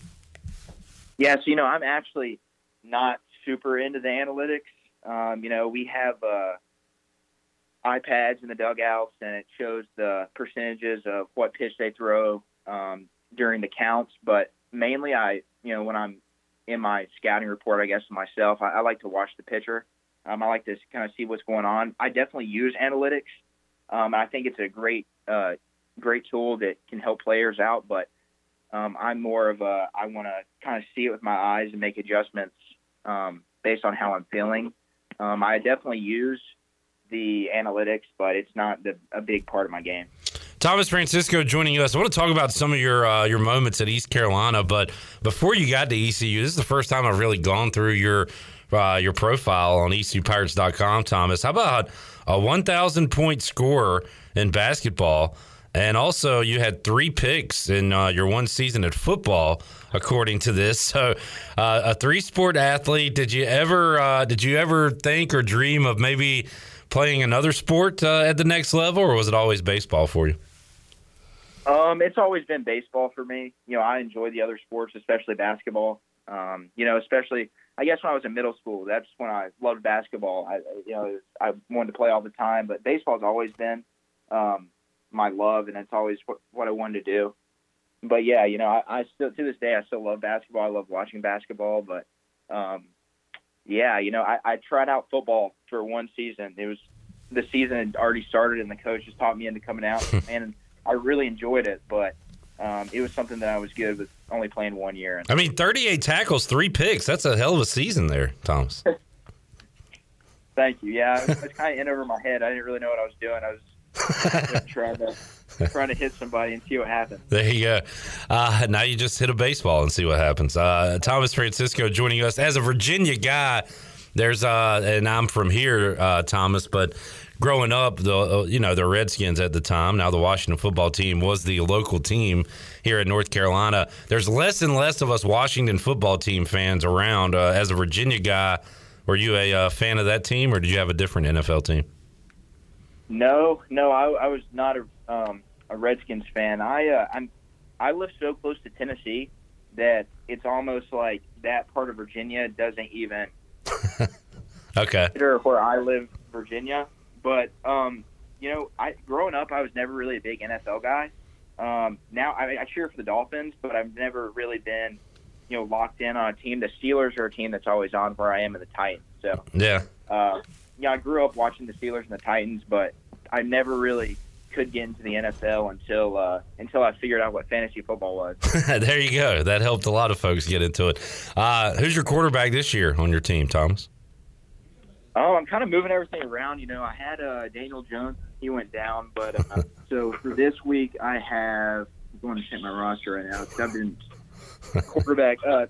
Yeah, so you know, I'm actually not super into the analytics. Um, you know, we have uh, iPads in the dugouts, and it shows the percentages of what pitch they throw. Um, during the counts, but mainly I, you know, when I'm in my scouting report, I guess myself, I, I like to watch the pitcher. Um, I like to kind of see what's going on. I definitely use analytics. Um, I think it's a great, uh, great tool that can help players out. But um, I'm more of a I want to kind of see it with my eyes and make adjustments um, based on how I'm feeling. Um, I definitely use the analytics, but it's not the, a big part of my game. Thomas Francisco joining us. I want to talk about some of your uh, your moments at East Carolina, but before you got to ECU, this is the first time I've really gone through your uh, your profile on ECUPirates.com. Thomas, how about a 1,000 point scorer in basketball? And also, you had three picks in uh, your one season at football, according to this. So, uh, a three sport athlete. Did you ever uh, did you ever think or dream of maybe playing another sport uh, at the next level, or was it always baseball for you? Um, it's always been baseball for me. You know, I enjoy the other sports, especially basketball. Um, you know, especially I guess when I was in middle school, that's when I loved basketball. I, you know, I wanted to play all the time, but baseball's always been um, my love, and it's always what, what I wanted to do. But yeah, you know, I, I still to this day I still love basketball. I love watching basketball, but um, yeah, you know, I, I tried out football for one season. It was the season had already started, and the coach just taught me into coming out, and I really enjoyed it, but um, it was something that I was good with only playing one year. I mean, 38 tackles, three picks. That's a hell of a season there, Thomas. Thank you. Yeah, I was, was kind of in over my head. I didn't really know what I was doing. I was trying to trying to hit somebody and see what happens. There you go. Uh, now you just hit a baseball and see what happens. Uh, Thomas Francisco joining us as a Virginia guy. There's uh, and I'm from here, uh, Thomas, but growing up, the uh, you know the Redskins at the time. Now the Washington football team was the local team here in North Carolina. There's less and less of us Washington football team fans around. Uh, as a Virginia guy, were you a uh, fan of that team, or did you have a different NFL team? No, no, I, I was not a um, a Redskins fan. I uh, I'm I live so close to Tennessee that it's almost like that part of Virginia doesn't even Okay. consider where I live, Virginia. But um, you know, I growing up, I was never really a big NFL guy. Um, now I, I cheer for the Dolphins, but I've never really been, you know, locked in on a team. The Steelers are a team that's always on where I am in the Titans. So Yeah. uh, yeah, I grew up watching the Steelers and the Titans, but I never really could get into the NFL until uh, until I figured out what fantasy football was. there you go. That helped a lot of folks get into it. Uh, who's your quarterback this year on your team, Thomas? Oh, I'm kind of moving everything around. You know, I had uh, Daniel Jones. He went down, but uh, so for this week, I have. I'm going to check my roster right now. I've been quarterback. Uh,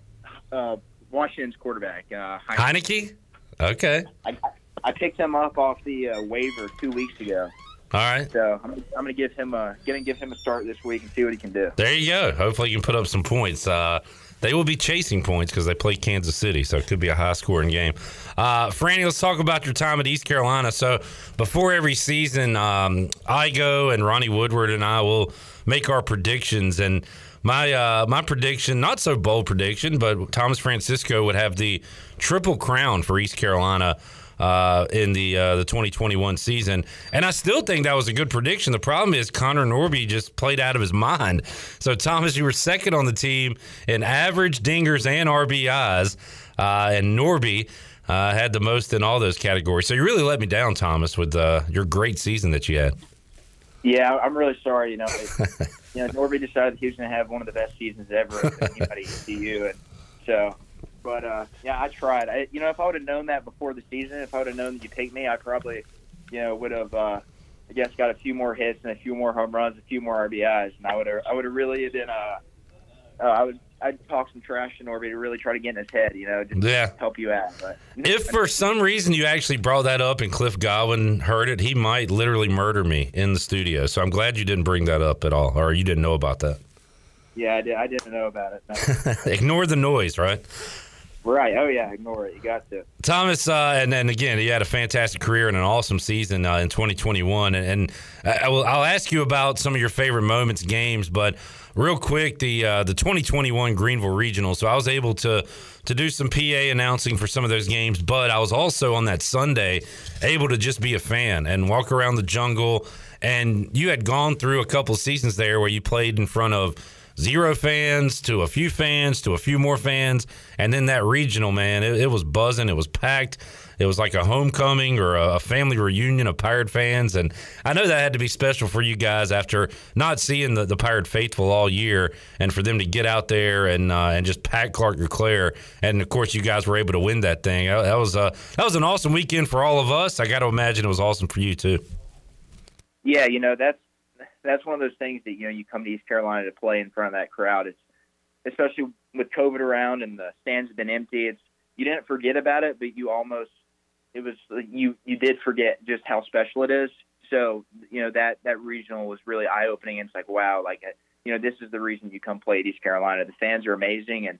uh, Washington's quarterback. Uh, Heinicke. Okay. I, I picked him up off the uh, waiver two weeks ago. All right. So I'm, I'm going to give him a going to give him a start this week and see what he can do. There you go. Hopefully, you can put up some points. Uh, they will be chasing points because they play Kansas City, so it could be a high scoring game. Uh, Franny, let's talk about your time at East Carolina. So, before every season, um, I go and Ronnie Woodward and I will make our predictions. And my uh, my prediction, not so bold prediction, but Thomas Francisco would have the triple crown for East Carolina uh, in the uh, the 2021 season, and I still think that was a good prediction. The problem is Connor Norby just played out of his mind. So Thomas, you were second on the team in average dingers and RBIs, uh, and Norby. Uh, had the most in all those categories. So you really let me down, Thomas, with uh, your great season that you had. Yeah, I'm really sorry. You know, it, you know, Norby decided he was going to have one of the best seasons ever of anybody at CU, and so. But uh, yeah, I tried. I, you know, if I would have known that before the season, if I would have known that you picked me, I probably, you know, would have, uh, I guess, got a few more hits and a few more home runs, a few more RBIs, and I would have, I would have really been, uh, uh, I would, I'd talk some trash to Norby to really try to get in his head, you know, just Yeah. help you out. But If for some reason you actually brought that up and Cliff Godwin heard it, he might literally murder me in the studio. So I'm glad you didn't bring that up at all, or you didn't know about that. yeah, I, did, I didn't know about it. No. Ignore the noise, right? Right? Oh yeah, ignore it. You got to. Thomas, uh, and then again, he had a fantastic career and an awesome season uh, in 2021. And, and I, I will, I'll ask you about some of your favorite moments, games, but real quick, the uh, the 2021 Greenville Regional. So I was able to to do some PA announcing for some of those games, but I was also on that Sunday able to just be a fan and walk around the jungle. And you had gone through a couple seasons there where you played in front of zero fans to a few fans to a few more fans. And then that regional man it, it was buzzing. It was packed. It was like a homecoming or a, a family reunion of pirate fans. And i know that had to be special for you guys after not seeing the, the pirate faithful all year and for them to get out there and uh, and just pack Clark-LeClair. And of course you guys were able to win that thing. That was uh, that was an awesome weekend for all of us. I got to imagine it was awesome for you too. Yeah, you know that's that's one of those things that you know you come to East Carolina to play in front of that crowd. It's especially with COVID around and the stands have been empty. It's you didn't forget about it, but you almost it was you you did forget just how special it is. So you know that that regional was really eye opening. It's like wow, like you know this is the reason you come play at East Carolina. The fans are amazing, and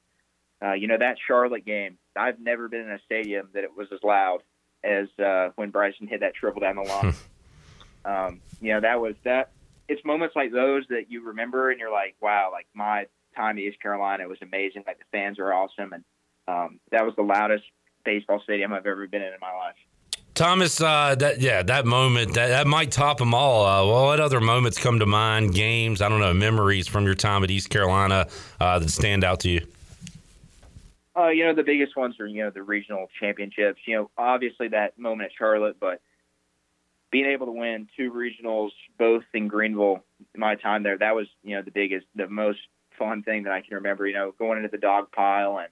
uh, you know that Charlotte game. I've never been in a stadium that it was as loud as uh, when Bryson hit that triple down the line. um, you know that was that. It's moments like those that you remember, and you're like, wow, like my time at East Carolina was amazing. Like the fans are awesome, and um, that was the loudest baseball stadium I've ever been in in my life. Thomas, uh, that yeah, that moment that, that might top them all. Uh, well, what other moments come to mind? Games, I don't know, memories from your time at East Carolina uh, that stand out to you. Uh, you know, the biggest ones are, you know, the regional championships. You know, obviously that moment at Charlotte, but being able to win two regionals, both in Greenville, my time there, that was, you know, the biggest, the most fun thing that I can remember, you know, going into the dog pile and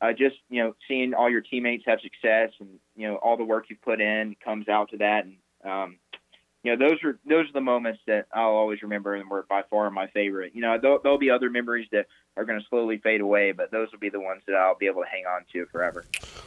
uh, just, you know, seeing all your teammates have success and, you know, all the work you've put in comes out to that. And, um, you know, those are those are the moments that I'll always remember and were by far my favorite. You know, there'll, there'll be other memories that are going to slowly fade away, but those will be the ones that I'll be able to hang on to forever.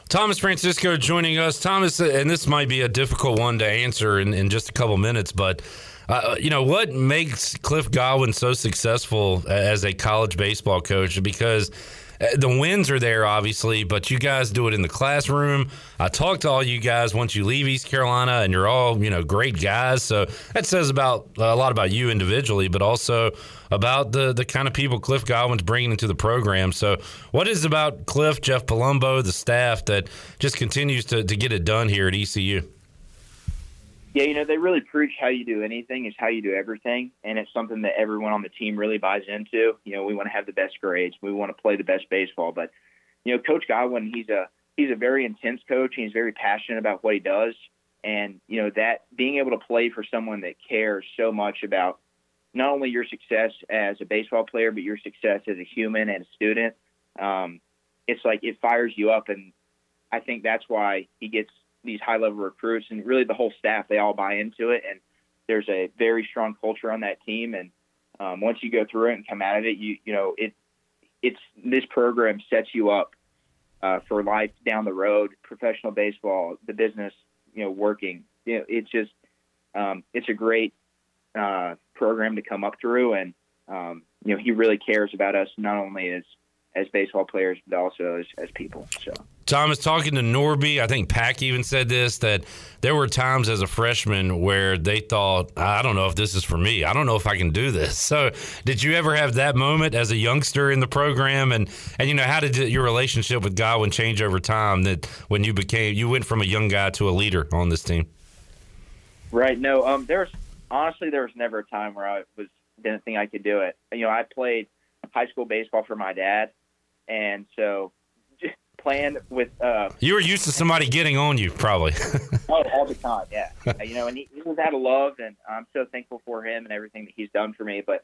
Thomas Francisco joining us. Thomas, and this might be a difficult one to answer in, in just a couple minutes, but uh, you know what makes Cliff Godwin so successful as a college baseball coach? Because uh, Uh, the wins are there, obviously, but you guys do it in the classroom. I talk to all you guys once you leave East Carolina, and you're all you know great guys. So that says about uh, a lot about you individually, but also about the the kind of people Cliff Godwin's bringing into the program. So what is about Cliff, Jeff Palumbo, the staff that just continues to to get it done here at ECU? Yeah, you know, they really preach how you do anything is how you do everything. And it's something that everyone on the team really buys into. You know, we want to have the best grades. We want to play the best baseball. But, you know, Coach Godwin, he's a he's a very intense coach he's very passionate about what he does. And, you know, that being able to play for someone that cares so much about not only your success as a baseball player, but your success as a human and a student, um, it's like it fires you up. And I think that's why he gets these high level recruits and really the whole staff they all buy into it. And there's a very strong culture on that team. And um, once you go through it and come out of it you you know it it's this program sets you up uh, for life down the road professional baseball the business you know working. You know it's just um, it's a great uh, program to come up through. And um, you know he really cares about us not only as as baseball players but also as, as people so Thomas, talking to Norby, I think Pack even said this that there were times as a freshman where they thought, I don't know if this is for me. I don't know if I can do this. So, did you ever have that moment as a youngster in the program? And, and you know, how did your relationship with Godwin change over time that when you became, you went from a young guy to a leader on this team? Right. No, um, there's honestly, there was never a time where I was, didn't think I could do it. You know, I played high school baseball for my dad. And so playing with. Uh, you were used to somebody getting on you, probably. oh, all the time, yeah. you know, and he, he was out of love, and I'm so thankful for him and everything that he's done for me. But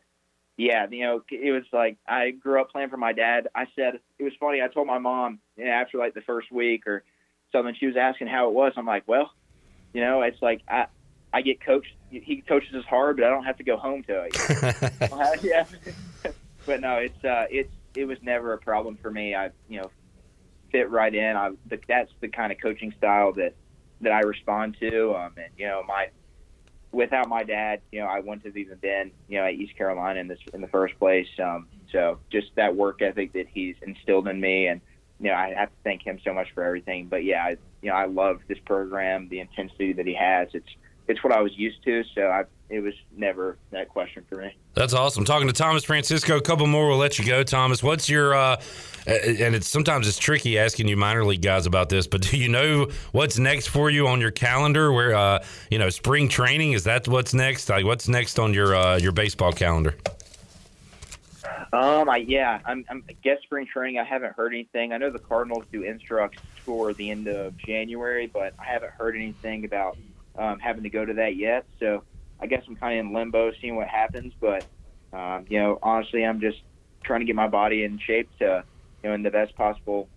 yeah, you know, it was like I grew up playing for my dad. I said it was funny. I told my mom you know, after like the first week or something, she was asking how it was. I'm like, well, you know, it's like I I get coached. He coaches us hard, but I don't have to go home to it. yeah, but no, it's uh, it's it was never a problem for me. I you know fit right in. I, that's the kind of coaching style that that I respond to. Um, and you know, my without my dad, you know, I wouldn't have even been, you know, at East Carolina in this in the first place. Um, so just that work ethic that he's instilled in me, and you know, I have to thank him so much for everything. But yeah, I, you know, I love this program, the intensity that he has. It's it's what I was used to, so I it was never that question for me. That's awesome. Talking to Thomas Francisco, a couple more. We'll let you go, Thomas. What's your uh, and it's sometimes it's tricky asking you minor league guys about this, but do you know what's next for you on your calendar? Where uh, you know spring training is that what's next? Like what's next on your uh, your baseball calendar? Um, I, yeah, I'm, I'm I guess spring training. I haven't heard anything. I know the Cardinals do instructs for the end of January, but I haven't heard anything about um, having to go to that yet. So I guess I'm kind of in limbo, seeing what happens. But um, you know, honestly, I'm just trying to get my body in shape to, you know, in the best possible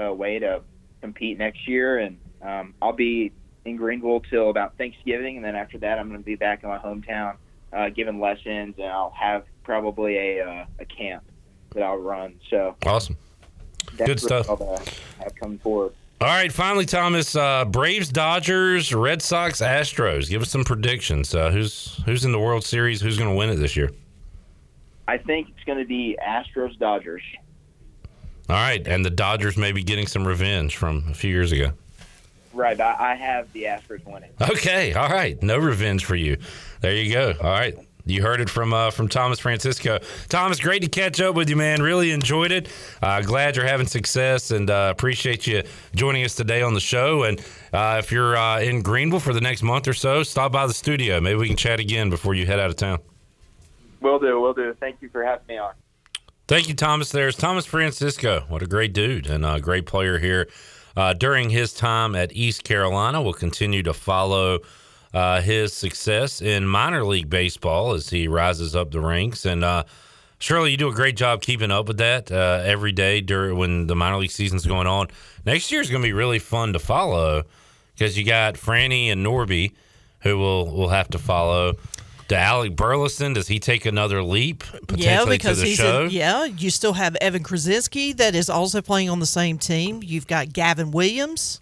uh, way to compete next year. And um, I'll be in Greenville till about Thanksgiving, and then after that, I'm going to be back in my hometown uh, giving lessons, and I'll have probably a uh, a camp that I'll run. So awesome, good stuff. All have come forward. All right, finally, Thomas. Uh, Braves, Dodgers, Red Sox, Astros. Give us some predictions. Uh, who's who's in the World Series? Who's going to win it this year? I think it's going to be Astros, Dodgers. All right, and the Dodgers may be getting some revenge from a few years ago. Right, I have the Astros winning. Okay, all right, no revenge for you. There you go. All right, you heard it from uh, from Thomas Francisco. Thomas, great to catch up with you, man. Really enjoyed it. Uh, glad you're having success, and uh, appreciate you joining us today on the show. And uh, if you're uh, in Greenville for the next month or so, stop by the studio. Maybe we can chat again before you head out of town. Will do. Will do. Thank you for having me on. Thank you, Thomas. There's Thomas Francisco. What a great dude and a great player here. Uh, during his time at East Carolina, we'll continue to follow uh, his success in minor league baseball as he rises up the ranks. And uh, Shirley, you do a great job keeping up with that uh, every day during when the minor league season's going on. Next year is going to be really fun to follow because you got Franny and Norby who we'll we'll have to follow. To Alec Burleson, does he take another leap potentially Yeah, because he's show? yeah. You still have Evan Kruczynski that is also playing on the same team. You've got Gavin Williams.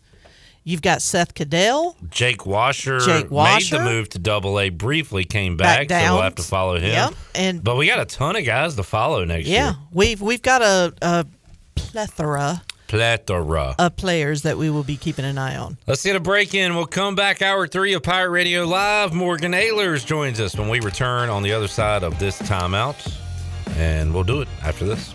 You've got Seth Cadell. Jake Washer, Jake Washer. made the move to Double A briefly, came back, Back so we'll have to follow him. Yep, and- but we got a ton of guys to follow next Yeah, year. Yeah, we've we've got a, a plethora Plethora. of players that we will be keeping an eye on. Let's get a break in. We'll come back hour three of Pirate Radio Live. Morgan Ehlers joins us when we return on the other side of this timeout. And we'll do it after this.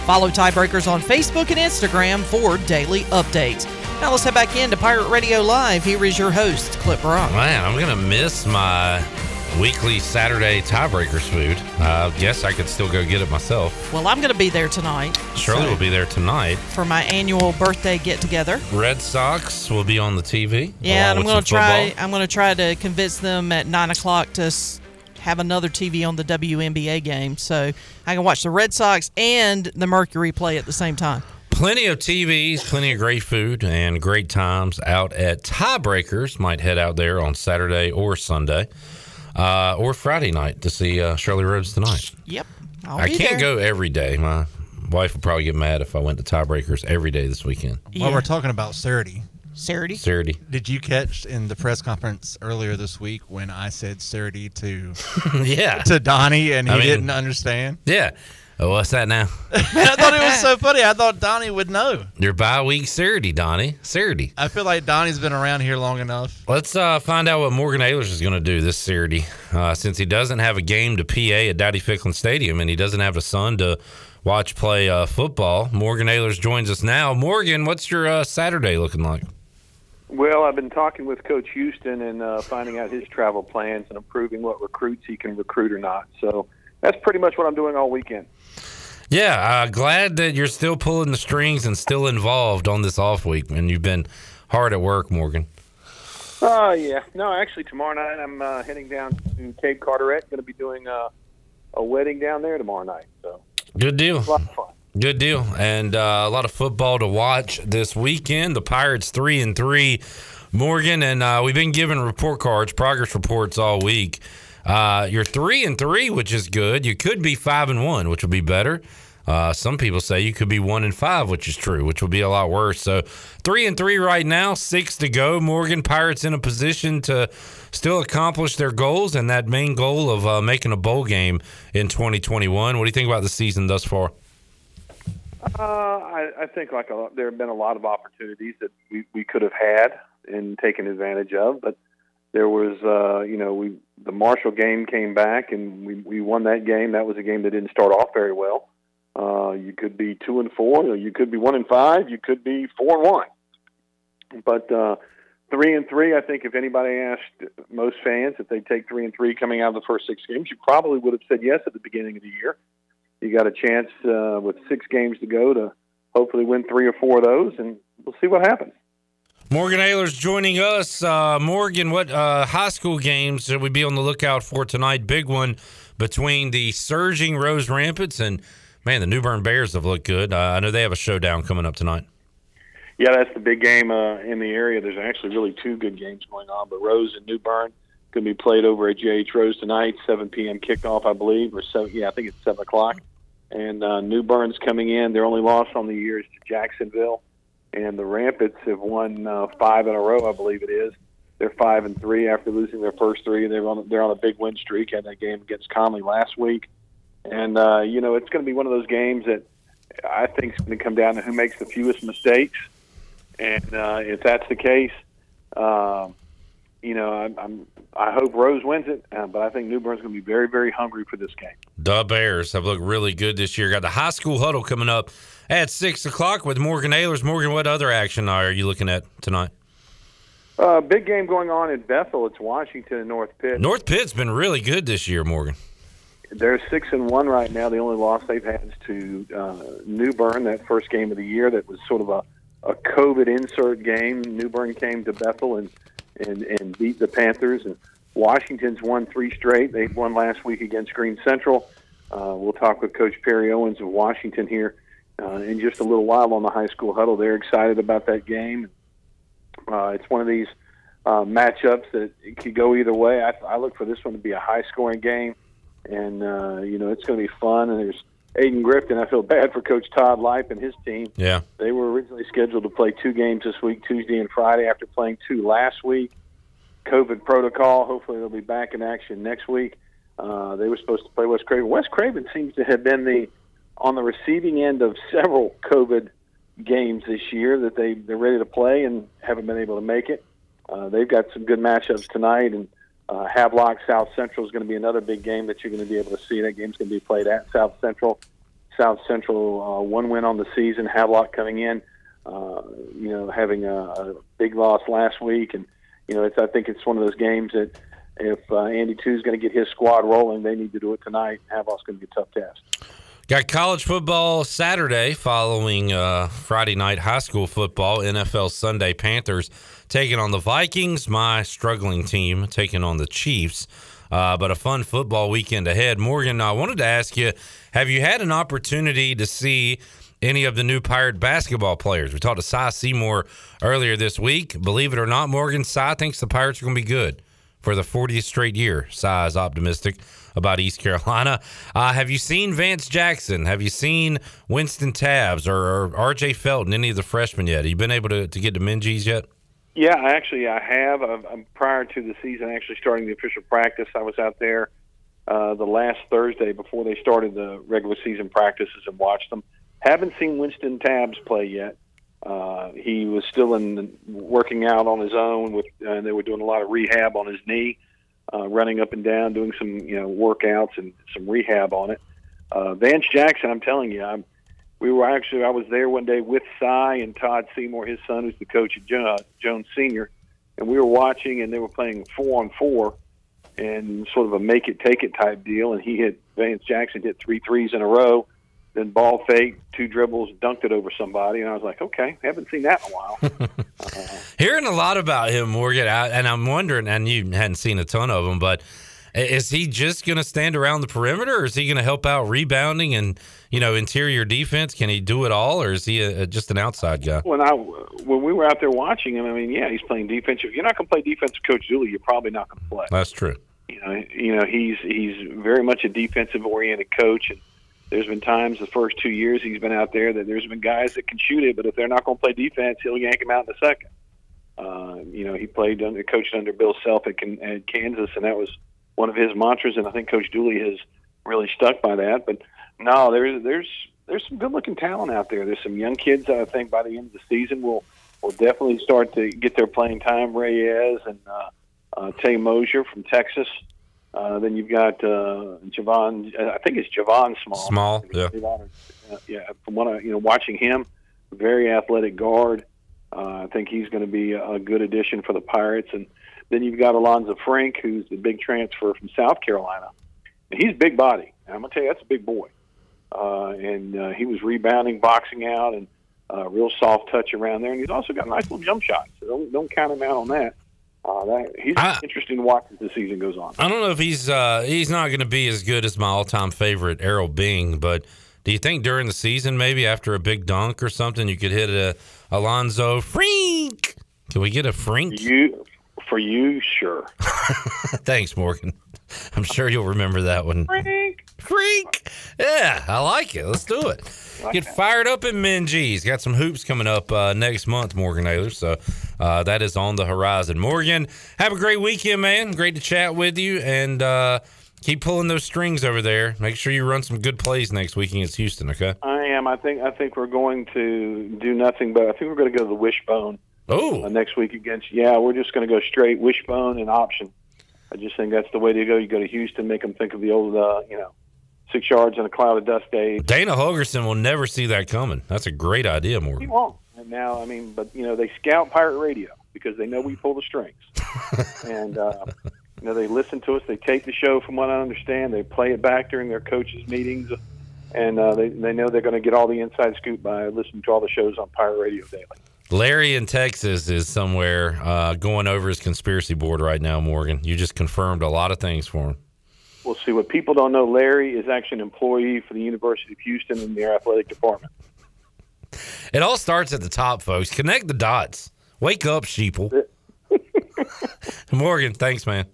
Follow Tiebreakers on Facebook and Instagram for daily updates. Now let's head back into Pirate Radio Live. Here is your host, Clip Brock. Man, I'm going to miss my weekly Saturday tiebreakers food. Uh, I guess I could still go get it myself. Well, I'm going to be there tonight Shirley will be there tonight. for my annual birthday get together. Red Sox will be on the TV. Yeah, and I'm gonna try. football. I'm going to try to convince them at nine o'clock to s- have another TV on the WNBA game, so I can watch the Red Sox and the Mercury play at the same time. Plenty of TVs, plenty of great food, and great times out at Tiebreakers. Might head out there on Saturday or Sunday uh, or Friday night to see uh, Shirley Rhodes tonight. Yep, I'll I be can't there. go every day. My wife would probably get mad if I went to Tiebreakers every day this weekend. While we're talking about Saturday, Saturday. Saturday. Did you catch in the press conference earlier this week when I said Saturday to Yeah. to Donnie and he I mean- didn't understand? Yeah. Oh, what's that now? I thought it was so funny. I thought Donnie would know. Your bye week Saturday, Donnie. Saturday. I feel like Donnie's been around here long enough. Let's uh, find out what Morgan Ehlers is going to do this Saturday. Uh, since he doesn't have a game to PA at Dowdy-Ficklen Stadium and he doesn't have a son to watch play uh, football, Morgan Ehlers joins us now. Morgan, what's your uh, Saturday looking like? Well, I've been talking with Coach Houston and uh, finding out his travel plans and approving what recruits he can recruit or not. So that's pretty much what I'm doing all weekend. Yeah, uh, glad that you're still pulling the strings and still involved on this off week, and you've been hard at work, Morgan. Oh, yeah. No, actually, tomorrow night I'm uh, heading down to Cape Carteret. Going to be doing uh, a wedding down there tomorrow night. So Good deal. a lot of fun. Good deal, and uh, a lot of football to watch this weekend. The Pirates three and three, Morgan, and uh, we've been given report cards, progress reports all week. Uh, you're three and three, which is good. You could be five and one, which would be better. Uh, some people say you could be one and five, which is true, which would be a lot worse. So three and three right now, six to go. Morgan Pirates in a position to still accomplish their goals and that main goal of uh, making a bowl game in 2021. What do you think about the season thus far? Uh, I, I think like a, there have been a lot of opportunities that we, we could have had and taken advantage of, but there was, uh, you know, we the Marshall game came back and we, we won that game. That was a game that didn't start off very well. Uh, you could be two and four, you could be one and five, you could be four and one. But uh, three and three, I think if anybody asked most fans if they'd take three and three coming out of the first six games, you probably would have said yes at the beginning of the year. You got a chance uh, with six games to go to hopefully win three or four of those, and we'll see what happens. Morgan Ehlers joining us. Uh, Morgan, what uh, high school games should we be on the lookout for tonight? Big one between the surging Rose Rampants and, man, the New Bern Bears have looked good. Uh, I know they have a showdown coming up tonight. Yeah, that's the big game uh, in the area. There's actually really two good games going on, but Rose and New Bern going to be played over at JH Rose tonight, 7 p.m. kickoff, I believe, or seven. Yeah, I think it's seven o'clock. And uh, New Bern's coming in. Their only loss on the year is to Jacksonville, and the Rapids have won uh, five in a row, I believe it is. They're five and three after losing their first three. They're on they're on a big win streak. Had that game against Conley last week, and uh, you know it's going to be one of those games that I think is going to come down to who makes the fewest mistakes. And uh, if that's the case, um, you know, I'm, I'm I hope Rose wins it, uh, but I think New Bern's going to be very, very hungry for this game. The Bears have looked really good this year. Got the high school huddle coming up at six o'clock with Morgan Ehlers. Morgan, what other action are you looking at tonight? Uh, big game going on in Bethel. It's Washington and North Pitt. North Pitt's been really good this year, Morgan. They're six and one right now. The only loss they've had is to uh, New Bern, that first game of the year. That was sort of a, a COVID insert game. New Bern came to Bethel and, and and beat the Panthers. And Washington's won three straight. They won last week against Greene Central. Uh, we'll talk with Coach Perry Owens of Washington here uh, in just a little while on the high school huddle. They're excited about that game. Uh, it's one of these uh, matchups that could go either way. I, I look for this one to be a high scoring game and uh, you know it's going to be fun. And there's Ayden-Grifton. I feel bad for Coach Todd Lipe and his team. Yeah, they were originally scheduled to play two games this week, Tuesday and Friday, after playing two last week. COVID protocol. Hopefully, they'll be back in action next week. Uh, they were supposed to play West Craven. West Craven seems to have been the on the receiving end of several COVID games this year that they they're ready to play and haven't been able to make it. Uh, they've got some good matchups tonight, and uh, Havelock South Central is going to be another big game that you're going to be able to see. That game's going to be played at South Central. South Central uh, one win on the season. Havelock coming in, uh, you know, having a, a big loss last week, and you know, it's I think it's one of those games that if uh, Andy is going to get his squad rolling, they need to do it tonight. Havelock's going to be a tough test. Got college football Saturday following uh, Friday night high school football. NFL Sunday Panthers taking on the Vikings. My struggling team taking on the Chiefs. Uh, but a fun football weekend ahead. Morgan, I wanted to ask you have you had an opportunity to see any of the new Pirate basketball players? We talked to Cy Seymour earlier this week. Believe it or not, Morgan, Cy thinks the Pirates are going to be good for the 40th straight year. Cy is optimistic about East Carolina. Uh, have you seen Vance Jackson? Have you seen Winston Tabbs or, or RJ Felton, any of the freshmen yet? Have you been able to, to get to Minges yet? Yeah, actually, I have. I'm, prior to the season actually starting the official practice, I was out there uh, the last Thursday before they started the regular season practices and watched them. Haven't seen Winston Tabbs play yet. Uh, he was still in working out on his own with, and they were doing a lot of rehab on his knee, uh, running up and down, doing some you know workouts and some rehab on it. Uh, Vance Jackson, I'm telling you, I'm we were actually I was there one day with Cy and Todd Seymour, his son, who's the coach at jo- Jones Senior, and we were watching, and they were playing four on four, and sort of a make it take it type deal. And he hit Vance Jackson hit three threes in a row, then ball fake, two dribbles, dunked it over somebody, and I was like, okay, haven't seen that in a while. uh, Hearing a lot about him, Morgan, and I'm wondering, and you hadn't seen a ton of them, but is he just going to stand around the perimeter, or is he going to help out rebounding and you know interior defense? Can he do it all, or is he a, a, just an outside guy? When I when we were out there watching him, I mean, yeah, he's playing defense. If you're not going to play defense, Coach Dooley, you're probably not going to play. That's true. You know, you know, he's he's very much a defensive oriented coach, and there's been times the first two years he's been out there that there's been guys that can shoot it, but if they're not going to play defense, he'll yank him out in a second. Uh, you know, he played under coached under Bill Self at, at Kansas, and that was one of his mantras, and I think Coach Dooley has really stuck by that. But no, there's there's there's some good looking talent out there. There's some young kids that I think by the end of the season will will definitely start to get their playing time. Reyes and uh, uh, Tay Mosier from Texas. Uh, then you've got uh, Javon. I think it's Javon Small. Small, yeah, uh, yeah. From what I, you know, watching him, very athletic guard. Uh, I think he's going to be a good addition for the Pirates. And then you've got Alanzo Frink, who's the big transfer from South Carolina. And he's big body. And I'm going to tell you, that's a big boy. Uh, and uh, he was rebounding, boxing out, and uh, real soft touch around there. And he's also got a nice little jump shot. So don't, don't count him out on that. Uh, that he's I, interesting to watch as the season goes on. I don't know if he's uh, he's not going to be as good as my all time favorite Errol Bing, but do you think during the season, maybe after a big dunk or something, you could hit a Alanzo Frink? Can we get a Frink? You for you, sure. Thanks, Morgan. I'm sure you'll remember that one. Freak. Freak. Yeah, I like it. Let's do it. Like Get that. fired up in Minges. Got some hoops coming up uh, next month, Morgan Ayler. So uh, that is on the horizon. Morgan, have a great weekend, man. Great to chat with you. And uh, keep pulling those strings over there. Make sure you run some good plays next week against Houston, okay? I am. I think I think we're going to do nothing but I think we're going to go to the wishbone Oh, uh, next week against. Yeah, we're just going to go straight wishbone and option. I just think that's the way to go. You go to Houston, make them think of the old, uh, you know, six yards in a cloud of dust days. Dana Holgorsen will never see that coming. That's a great idea, Morgan. He won't. And now, I mean, but you know, they scout pirate radio because they know we pull the strings, and uh, you know, they listen to us. They take the show, from what I understand. They play it back during their coaches' meetings, and uh, they they know they're going to get all the inside scoop by listening to all the shows on Pirate Radio Daily. Larry in Texas is somewhere uh, going over his conspiracy board right now, Morgan. You just confirmed a lot of things for him. We'll see. What people don't know, Larry is actually an employee for the University of Houston in their athletic department. It all starts at the top, folks. Connect the dots. Wake up, sheeple. Morgan, thanks, man.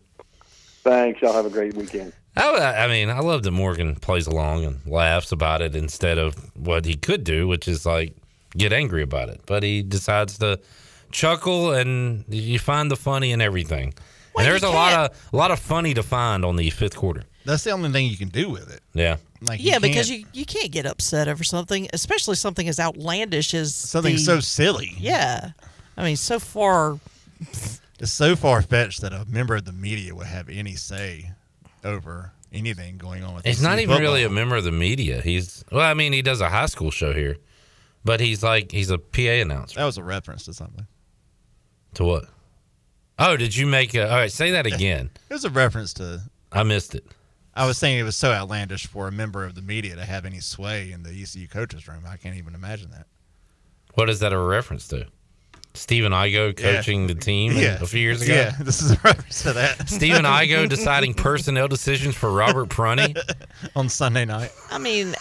Thanks. Y'all have a great weekend. I, I mean, I love that Morgan plays along and laughs about it instead of what he could do, which is like get angry about it. But he decides to chuckle, and you find the funny in everything. and there's a lot of a lot of funny to find on the fifth quarter. That's the only thing you can do with it. Yeah. Like yeah, because you, you can't get upset over something, especially something as outlandish as something the- so silly. Yeah, I mean, so far. It's so far fetched that a member of the media would have any say over anything going on with. He's not even football. really a member of the media. He's well, I mean, he does a high school show here, but he's like he's a PA announcer. That was a reference to something. To what? Oh, did you make a? All right, say that again. It was a reference to. I missed it. I was saying it was so outlandish for a member of the media to have any sway in the ECU coaches room. I can't even imagine that. What is that a reference to? Stephen Igo Yeah. coaching the team Yeah. a few years ago. Yeah, this is a reference to that. Stephen Igo deciding personnel decisions for Robert Prunty on Sunday night. I mean,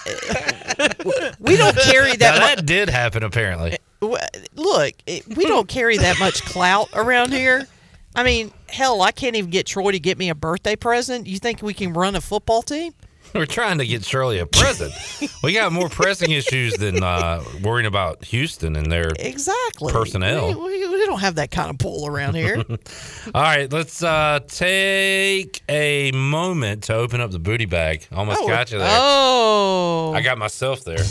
we don't carry that. Now, much. that did happen apparently. look, we don't carry that much clout around here. I mean, hell, I can't even get Troy to get me a birthday present. You think we can run a football team? We're trying to get Shirley a present. we got more pressing issues than uh, worrying about Houston and their Exactly. personnel. We, we, we don't have that kind of pull around here. All right, let's uh, take a moment to open up the booty bag. Almost Oh, got you there. Oh. I got myself there.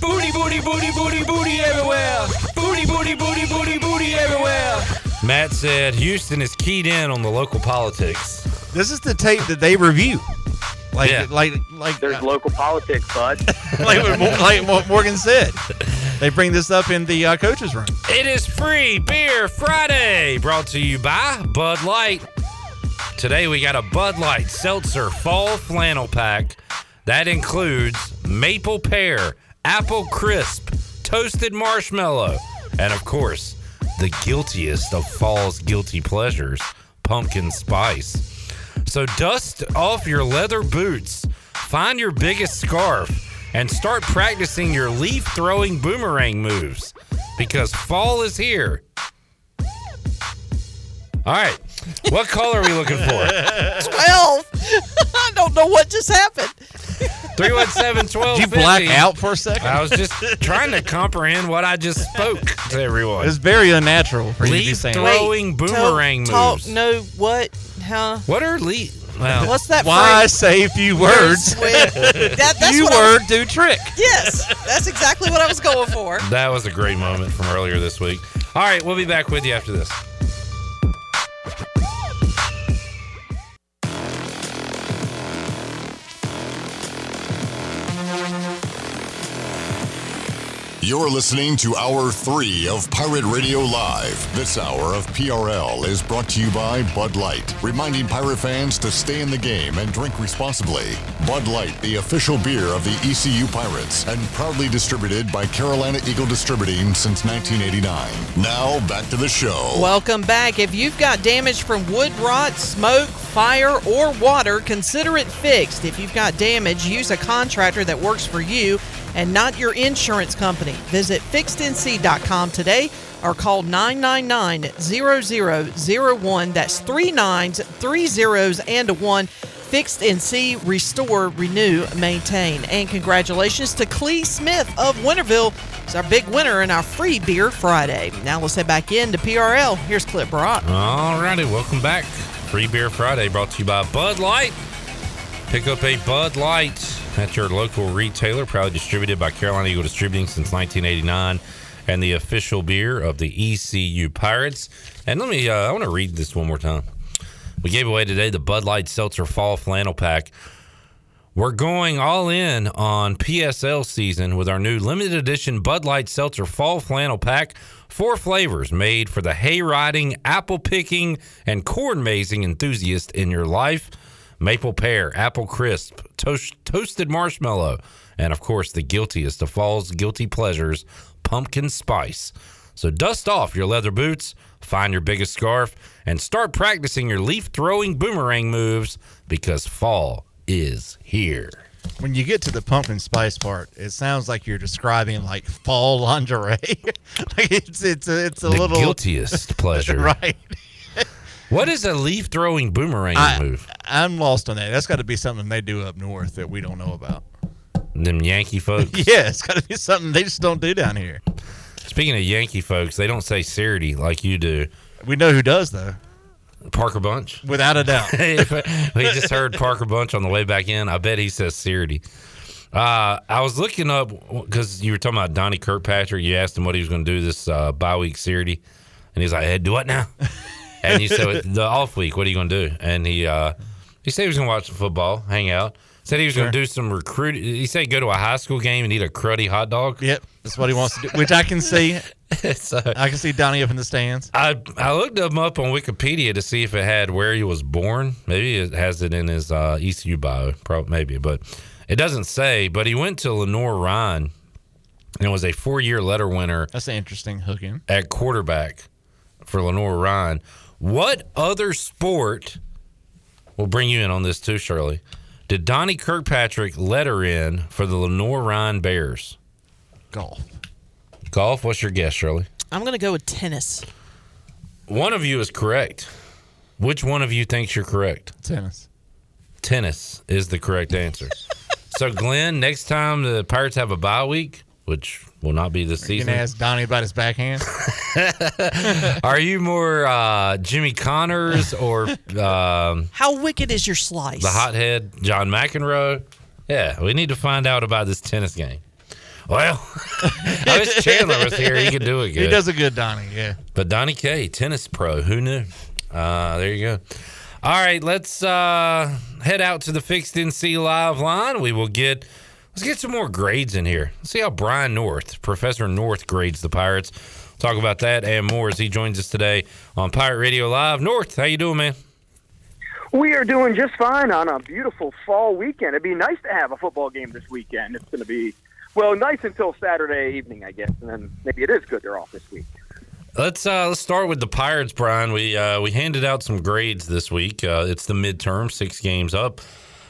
Booty, booty, booty, booty, booty everywhere. Booty, booty, booty, booty, booty everywhere. Matt said Houston is keyed in on the local politics. This is the tape that they review. Like, Yeah. like, like, There's local politics, bud. like, what like what Morgan said. They bring this up in the uh, coaches' room. It is Free Beer Friday, brought to you by Bud Light. Today we got a Bud Light Seltzer Fall Flannel Pack that includes maple pear, apple crisp, toasted marshmallow, and of course, the guiltiest of fall's guilty pleasures, pumpkin spice. So dust off your leather boots, find your biggest scarf, and start practicing your leaf throwing boomerang moves because fall is here. All right. What color are we looking for? 12. I don't know what just happened. 317 12 Did you black out for a second? I was just trying to comprehend what I just spoke to everyone. It's very unnatural for you to be Leaf saying. throwing boomerang Talk, moves. no, what? Huh? What are leaf? Well, What's that Why phrase? say a few words? That, that's few what I was- word do trick. Yes, that's exactly what I was going for. That was a great moment from earlier this week. All right, we'll be back with you after this. You're listening to Hour 3 of Pirate Radio Live. This hour of PRL is brought to you by Bud Light, reminding pirate fans to stay in the game and drink responsibly. Bud Light, the official beer of the ECU Pirates, and proudly distributed by Carolina Eagle Distributing since 1989. Now, back to the show. Welcome back. If you've got damage from wood rot, smoke, fire, or water, consider it fixed. If you've got damage, use a contractor that works for you and not your insurance company. Visit fixednc.com today or call 999-0001. That's three nines, three zeros, and a one. Fixed NC, restore, renew, maintain. And congratulations to Clee Smith of Winterville. He's our big winner in our free beer Friday. Now let's head back into PRL. Here's Clip Brock. All righty, welcome back. Free Beer Friday brought to you by Bud Light. Pick up a Bud Light at your local retailer, proudly distributed by Carolina Eagle Distributing since 1989. and the official beer of the ECU Pirates. And let me, uh, I want to read this one more time. We gave away today the Bud Light Seltzer Fall Flannel Pack. We're going all in on PSL season with our new limited edition Bud Light Seltzer Fall Flannel Pack. Four flavors made for the hay riding, apple picking, and corn mazing enthusiast in your life maple pear, apple crisp, toast, toasted marshmallow, and of course, the guiltiest of fall's guilty pleasures, pumpkin spice. So dust off your leather boots, find your biggest scarf, and start practicing your leaf throwing boomerang moves because fall is here. When you get to the pumpkin spice part, it sounds like you're describing like fall lingerie. like it's it's a, it's a the little guiltiest pleasure. right? What is a leaf throwing boomerang I, move? I'm lost on that. That's got to be something they do up north that we don't know about. Them Yankee folks. yeah, it's got to be something they just don't do down here. Speaking of Yankee folks, they don't say Saturday like you do. We know who does though. Parker Bunch, without a doubt. we just heard Parker Bunch on the way back in. I bet he says Saturday. Uh, I was looking up because you were talking about Donnie Kirkpatrick. You asked him what he was going to do this uh, bye week Saturday, and he's like, "Hey, do what now?" and you said the off week. What are you going to do? And he uh, he said he was going to watch some football, hang out. Said he was going to do some recruit. He said go to a high school game and eat a cruddy hot dog. Yep, that's what he wants to do. Which I can see. so, I can see Donnie up in the stands. I I looked him up on Wikipedia to see if it had where he was born. Maybe it has it in his uh, ECU bio, probably maybe, but it doesn't say. But he went to Lenoir-Rhyne and was a four-year letter winner That's an interesting hook in. at quarterback for Lenoir-Rhyne. What other sport? We'll bring you in on this too, Shirley. Did Donnie Kirkpatrick letter in for the Lenoir-Rhyne Bears? Golf. Golf. What's your guess, Shirley? I'm going to go with tennis. One of you is correct. Which one of you thinks you're correct? Tennis. Tennis is the correct answer. so, Glenn, next time the Pirates have a bye week, which will not be this You season, can ask Donnie about his backhand. are you more uh, Jimmy Connors or um, How wicked is your slice? the hothead John McEnroe? Yeah, we need to find out about this tennis game. Well, I wish Chandler was here. He could do it good. He does a good Donnie. Yeah. But Donnie K, tennis pro, who knew? Uh, there you go. All right, let's uh, head out to the Fixed NC Live line. We will get let's get some more grades in here. Let's see how Brian North, Professor North, grades the Pirates. Talk about that and more as he joins us today on Pirate Radio Live. North, how you doing, man? We are doing just fine on a beautiful fall weekend. It'd be nice to have a football game this weekend. It's going to be, well, nice until Saturday evening, I guess, and then maybe it is good they're off this week. Let's uh, let's start with the Pirates, Brian. We uh, we handed out some grades this week. Uh, it's the midterm, six games up,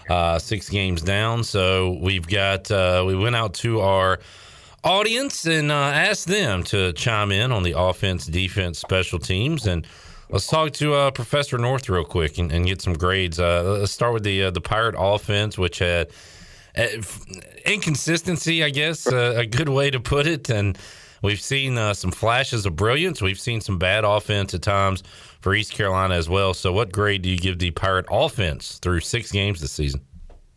uh, six games down. So we've got uh, we went out to our audience and uh, asked them to chime in on the offense, defense, special teams, and let's talk to uh, Professor North real quick and, and get some grades. Uh, let's start with the uh, the Pirate offense, which had inconsistency, I guess, a good way to put it, and. We've seen some flashes of brilliance. We've seen some bad offense at times for East Carolina as well. So, what grade do you give the Pirate offense through six games this season?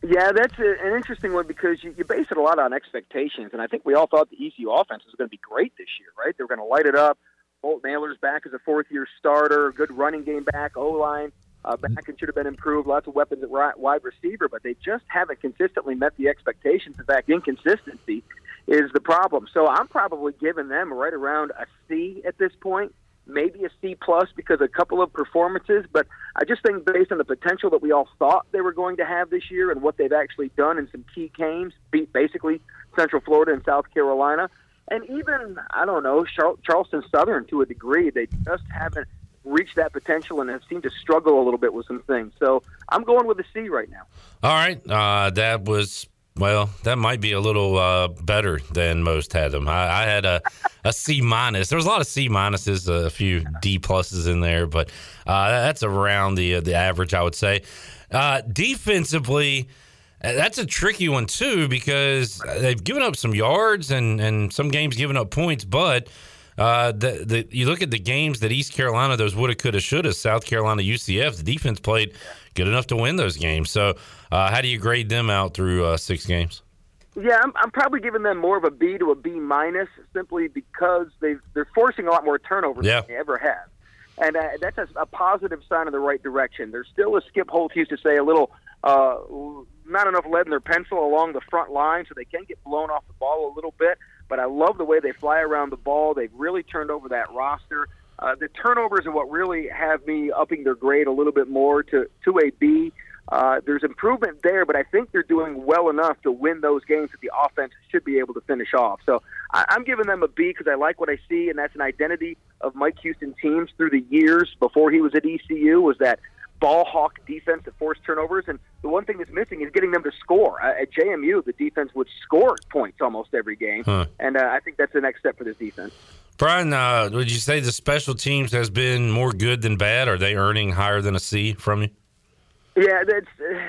Yeah, that's an interesting one because you, you base it a lot on expectations, and I think we all thought the ECU offense was going to be great this year, right? They were going to light it up. Holton Ahlers' back as a fourth-year starter, good running game back, O-line uh, back and should have been improved. Lots of weapons at ri- wide receiver, but they just haven't consistently met the expectations. In fact, inconsistency is the problem. So I'm probably giving them right around a C at this point, maybe a C plus because a couple of performances. But I just think based on the potential that we all thought they were going to have this year and what they've actually done in some key games, beat basically Central Florida and South Carolina, and even I don't know Char- Charleston Southern to a degree, they just haven't reached that potential and have seemed to struggle a little bit with some things. So I'm going with a C right now. All right. Uh, that was, well, that might be a little uh, better than most had them. I, I had a, a C minus. There was a lot of C minuses, a few D pluses in there, but uh, that's around the, uh, the average, I would say. Uh, defensively, uh, that's a tricky one too because they've given up some yards and, and some games given up points, but the, the you look at the games that East Carolina, those woulda, coulda, shoulda, South Carolina, UCF, the defense played good enough to win those games. So, uh, how do you grade them out through uh, six games? Yeah, I'm, I'm probably giving them more of a B to a B minus simply because they they're forcing a lot more turnovers Yeah. than they ever have, and uh, that's a, a positive sign in the right direction. There's still, as Skip Holtz used to say, a little uh, not enough lead in their pencil along the front line, so they can get blown off the ball a little bit. But I love the way they fly around the ball. They've really turned over that roster. Uh, the turnovers are what really have me upping their grade a little bit more to to a B. Uh, there's improvement there, but I think they're doing well enough to win those games that the offense should be able to finish off. So I, I'm giving them a B because I like what I see, and that's an identity of Mike Houston teams through the years before he was at ECU was that ball hawk defense that forced turnovers. And the one thing that's missing is getting them to score. Uh, at JMU, the defense would score points almost every game, Huh. and uh, I think that's the next step for this defense. Brian, uh, would you say the special teams has been more good than bad? Are they earning higher than a C from you? Yeah, that's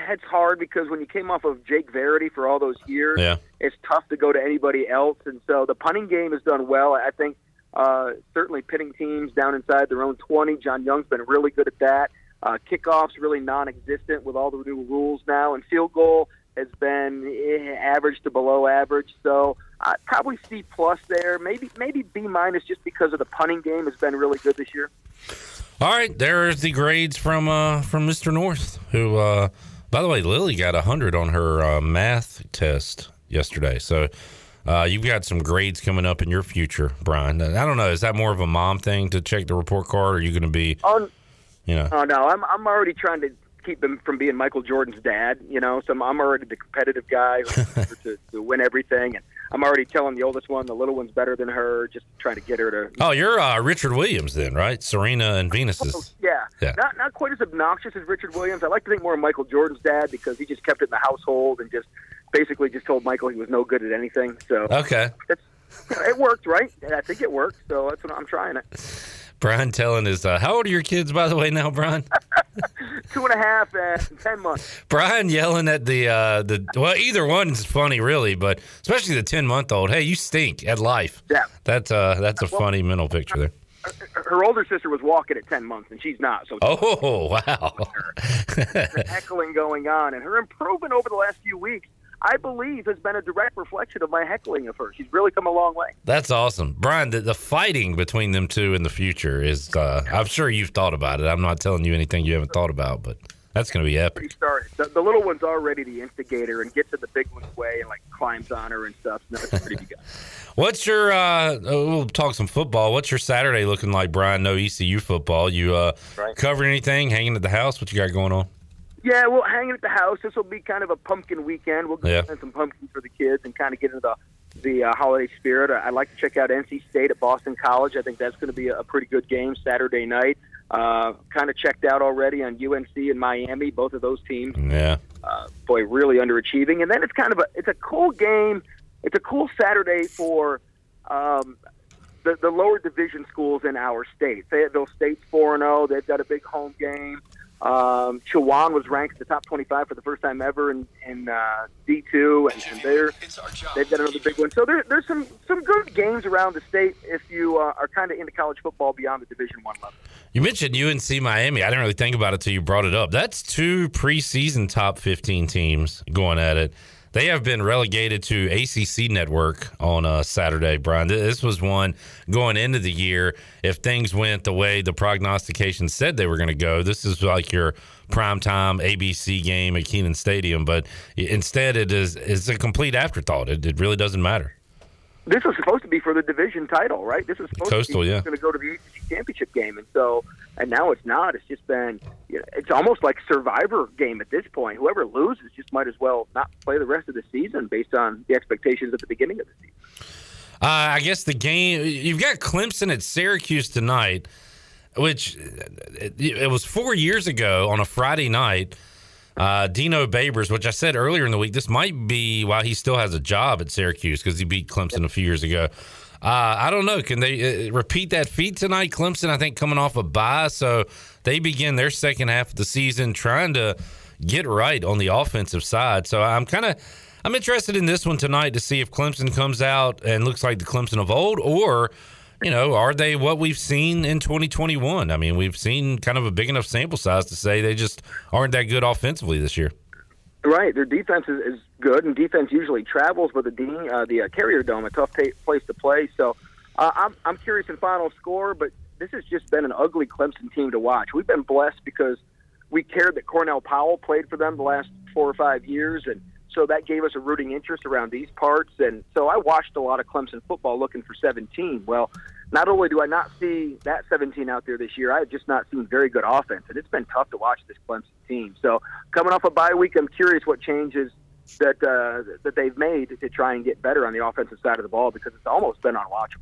it's hard because when you came off of Jake Verity for all those years, Yeah. it's tough to go to anybody else. And so the punting game has done well. I think uh, certainly pitting teams down inside their own 20. John Young's been really good at that. Uh, kickoffs really non-existent with all the new rules now, and field goal has been eh, average to below average. So uh, probably C plus there. Maybe maybe B minus just because of the punting game has been really good this year. All right, there's the grades from uh, from Mr. North, who, uh, by the way, Lily got hundred on her uh, math test yesterday. So uh, you've got some grades coming up in your future, Brian. I don't know, is that more of a mom thing to check the report card, or are you going to be, On you know? Oh no, I'm I'm already trying to keep him from being Michael Jordan's dad. You know, so I'm, I'm already the competitive guy to, to win everything, and I'm already telling the oldest one the little one's better than her, just trying to get her to. Oh, you're uh, Richard Williams then, right? Serena and Venus is. Yeah, Yeah. not not quite as obnoxious as Richard Williams. I like to think more of Michael Jordan's dad because he just kept it in the household and just basically just told Michael he was no good at anything. So Okay. it worked, right? I think it worked. So that's what I'm trying it. Brian telling is, uh, how old are your kids, by the way, now, Brian? Two and a half and ten months. Brian yelling at the uh the well either one's funny really but especially the 10 month old hey you stink at life Yeah. that's uh that's a Well- funny mental picture there Her older sister was walking at ten months, and she's not. So oh wow heckling going on, and her improvement over the last few weeks, I believe, has been a direct reflection of my heckling of her. She's really come a long way. that's awesome Brian the, the fighting between them two in the future is uh I'm sure you've thought about it I'm not telling you anything you haven't thought about but that's gonna be epic Pretty. The, the little one's already the instigator and gets in the big one's way and like climbs on her and stuff. No, it's pretty good. what's your uh oh, we'll talk some football what's your Saturday looking like Brian no ECU football you uh Right. covering anything hanging at the house what you got going on Yeah, well, hanging at the house. This will be kind of a pumpkin weekend. We'll go Yeah. find some pumpkins for the kids and kind of get into the the uh, holiday spirit. I- I'd like to check out NC State at Boston College. I think that's going to be a, a pretty good game Saturday night. Uh, kind of checked out already on UNC and Miami, both of those teams. yeah uh, boy, really underachieving. And then it's kind of a it's a cool game. It's a cool Saturday for um, the the lower division schools in our state. Fayetteville State's four and zero. They've got a big home game. Um, Chowan was ranked in the top 25 for the first time ever in, in uh, D2, and, and they're they've got another big one. So there, there's some some good games around the state if you uh, are kind of into college football beyond the Division One level. You mentioned UNC Miami. I didn't really think about it till you brought it up. That's two preseason top 15 teams going at it. They have been relegated to ACC Network on uh, Saturday, Brian. This was one going into the year. If things went the way the prognostication said they were going to go, this is like your primetime ABC game at Kenan Stadium. But instead, it is it's a complete afterthought. It, it really doesn't matter. This was supposed to be for the division title, right? This was supposed Coastal, to be yeah. going to go to the ACC championship game, and so and now it's not. It's just been you know, it's almost like survivor game at this point. Whoever loses just might as well not play the rest of the season based on the expectations at the beginning of the season. Uh, I guess the game you've got Clemson at Syracuse tonight, which it, it was four years ago on a Friday night. Uh, Dino Babers, which I said earlier in the week, this might be why he still has a job at Syracuse because he beat Clemson a few years ago. Uh, I don't know. Can they uh, repeat that feat tonight? Clemson, I think, coming off a bye, so they begin their second half of the season trying to get right on the offensive side. So I'm kind of I'm interested in this one tonight to see if Clemson comes out and looks like the Clemson of old, or you know, are they what we've seen in 2021? I mean, we've seen kind of a big enough sample size to say they just aren't that good offensively this year. Right, their defense is, is good, and defense usually travels, but the Dean, uh, the uh, Carrier Dome, a tough ta- place to play. So uh, I'm I'm curious in final score, but this has just been an ugly Clemson team to watch. We've been blessed because we cared that Cornell Powell played for them the last four or five years, and so that gave us a rooting interest around these parts. And so I watched a lot of Clemson football looking for 17. Well, not only do I not see that 17 out there this year, I've just not seen very good offense, and it's been tough to watch this Clemson team. So coming off a bye week, I'm curious what changes that uh, that they've made to try and get better on the offensive side of the ball because it's almost been unwatchable.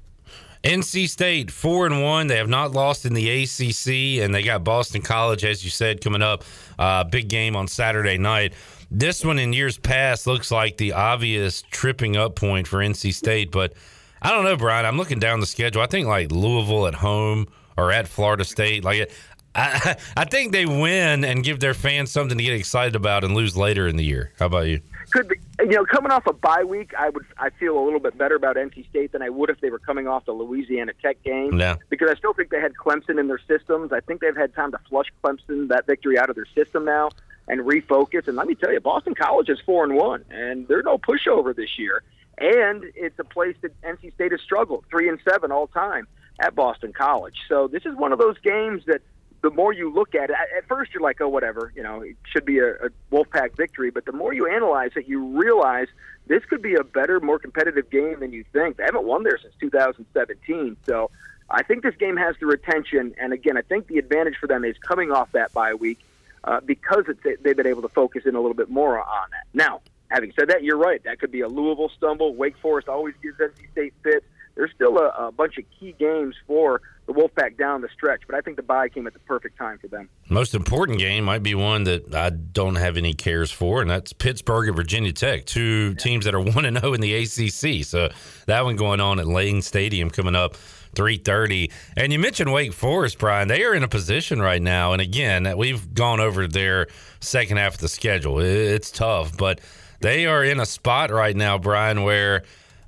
NC State four and one. They have not lost in the ACC, and they got Boston College, as you said, coming up. Uh, big game on Saturday night. This one in years past looks like the obvious tripping up point for NC State, but I don't know, Brian. I'm looking down the schedule. I think like Louisville at home or at Florida State. Like I, I think they win and give their fans something to get excited about and lose later in the year. How about you? Could be, you know, coming off a bye week, I would I feel a little bit better about NC State than I would if they were coming off the Louisiana Tech game. Yeah. Because I still think they had Clemson in their systems. I think they've had time to flush Clemson that victory out of their system now and refocus. And let me tell you, Boston College is four and one, and they're no pushover this year. And it's a place that NC State has struggled, three and seven all time at Boston College. So this is one of those games that the more you look at it, at first you're like, oh, whatever, you know, it should be a, a Wolfpack victory. But the more you analyze it, you realize this could be a better, more competitive game than you think. They haven't won there since 2017. So I think this game has the retention. And again, I think the advantage for them is coming off that bye week uh, because it's, they've been able to focus in a little bit more on that. Now, having said that, you're right. That could be a Louisville stumble. Wake Forest always gives NC State fits. There's still a, a bunch of key games for the Wolfpack down the stretch, but I think the bye came at the perfect time for them. Most important game might be one that I don't have any cares for, and that's Pittsburgh and Virginia Tech, two teams that are one and zero in the ACC. So that one going on at Lane Stadium coming up. 3:30. And you mentioned Wake Forest, Brian. They are in a position right now, and again, we've gone over their second half of the schedule. It's tough, but they are in a spot right now, Brian, where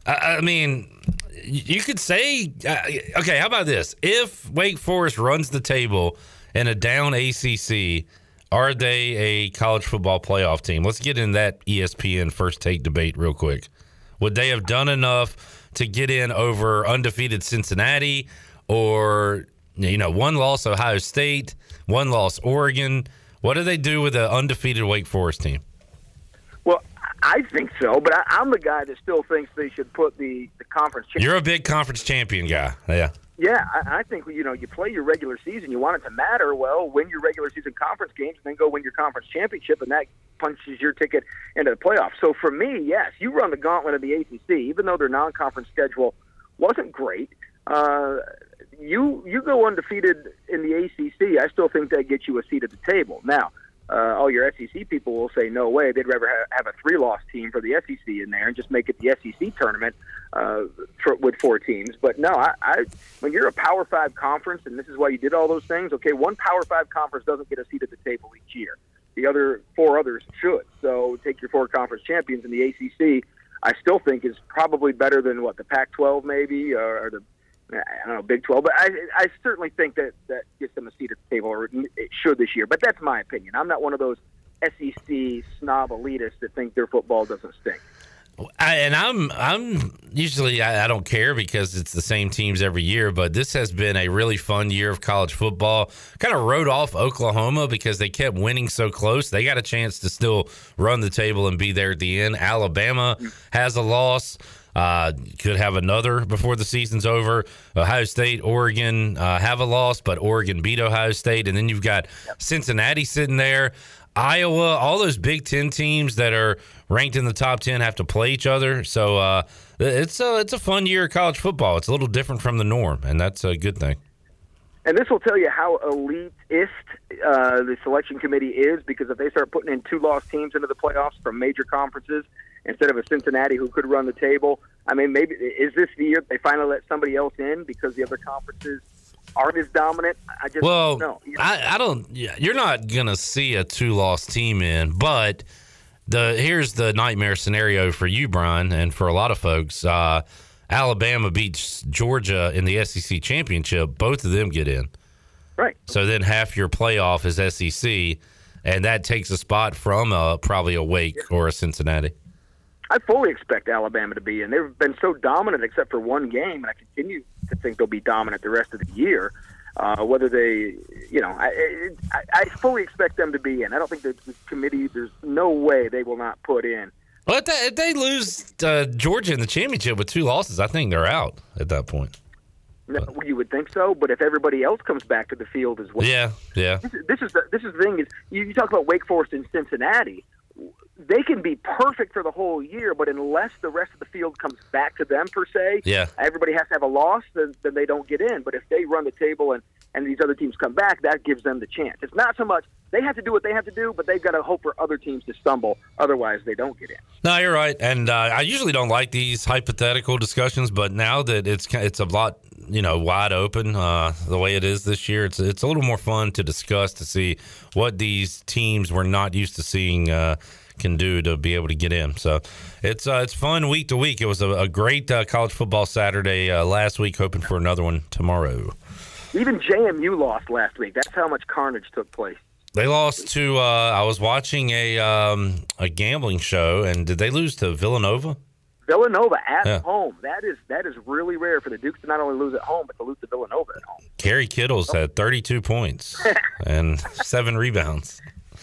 I mean, you could say, uh, okay, how about this? If Wake Forest runs the table in a down ACC, are they a college football playoff team? Let's get in that ESPN first take debate real quick. Would they have done enough to get in over undefeated Cincinnati or, you know, one loss Ohio State, one loss Oregon? What do they do with an undefeated Wake Forest team? Well, I think so, but I, I'm the guy that still thinks they should put the, the conference. Cha- You're a big conference champion guy. Yeah. Yeah, I, I think you know you play your regular season. You want it to matter. Well, win your regular season conference games, and then go win your conference championship, and that punches your ticket into the playoffs. So for me, yes, you run the gauntlet of the ACC, even though their non-conference schedule wasn't great. Uh, you you go undefeated in the ACC. I still think that gets you a seat at the table. Now, uh, all your SEC people will say no way. They'd rather ha- have a three-loss team for the SEC in there and just make it the SEC tournament uh, for, with four teams. But no, I, I when you're a Power Five conference, and this is why you did all those things. Okay, one Power Five conference doesn't get a seat at the table each year. The other four others should. So take your four conference champions in the ACC. I still think is probably better than what the Pac-12 maybe or, or the I don't know Big 12, but I I certainly think that that gets them a seat at the table, or it should this year. But that's my opinion. I'm not one of those SEC snob elitists that think their football doesn't stink. I, and I'm I'm usually I, I don't care because it's the same teams every year. But this has been a really fun year of college football. Kind of wrote off Oklahoma because they kept winning so close. They got a chance to still run the table and be there at the end. Alabama mm. has a loss. Uh, could have another before the season's over. Ohio State, Oregon uh, have a loss, but Oregon beat Ohio State, and then you've got Cincinnati sitting there. Iowa, all those Big Ten teams that are ranked in the top ten have to play each other. So uh, it's a it's a fun year of college football. It's a little different from the norm, and that's a good thing. And this will tell you how elitist uh, the selection committee is, because if they start putting in two lost teams into the playoffs from major conferences instead of a Cincinnati who could run the table, I mean, maybe is this the year they finally let somebody else in because the other conferences aren't as dominant? I just well, don't know. I, I don't. Yeah, you're not gonna see a two loss team in, but the here's the nightmare scenario for you, Brian, and for a lot of folks. Uh, Alabama beats Georgia in the SEC championship. Both of them get in. Right. So then half your playoff is SEC. and that takes a spot from a, probably a Wake or a Cincinnati. I fully expect Alabama to be in. They've been so dominant except for one game, and I continue to think they'll be dominant the rest of the year. Uh, whether they, you know, I, I, I fully expect them to be in. I don't think the, the committee. There's no way they will not put in. Well, if they, if they lose uh, Georgia in the championship with two losses, I think they're out at that point. No, you would think so, but if everybody else comes back to the field as well, Yeah, yeah. This is, this is the this is the thing is you, you talk about Wake Forest and Cincinnati. They can be perfect for the whole year, but unless the rest of the field comes back to them per se, Yeah. everybody has to have a loss, then, then they don't get in. But if they run the table and and these other teams come back, that gives them the chance. It's not so much they have to do what they have to do, but they've got to hope for other teams to stumble. Otherwise, they don't get in. No, you're right, and uh, I usually don't like these hypothetical discussions, but now that it's it's a lot, you know, wide open uh, the way it is this year, it's it's a little more fun to discuss to see what these teams we're not used to seeing uh, can do to be able to get in. So it's uh, it's fun week to week. It was a, a great uh, college football Saturday uh, last week. Hoping for another one tomorrow. Even JMU lost last week. That's how much carnage took place. They lost to. Uh, I was watching a um, a gambling show, and did they lose to Villanova? Villanova at Yeah. home. That is that is really rare for the Dukes to not only lose at home, but to lose to Villanova at home. Kerry Kittles had 32 points and seven rebounds.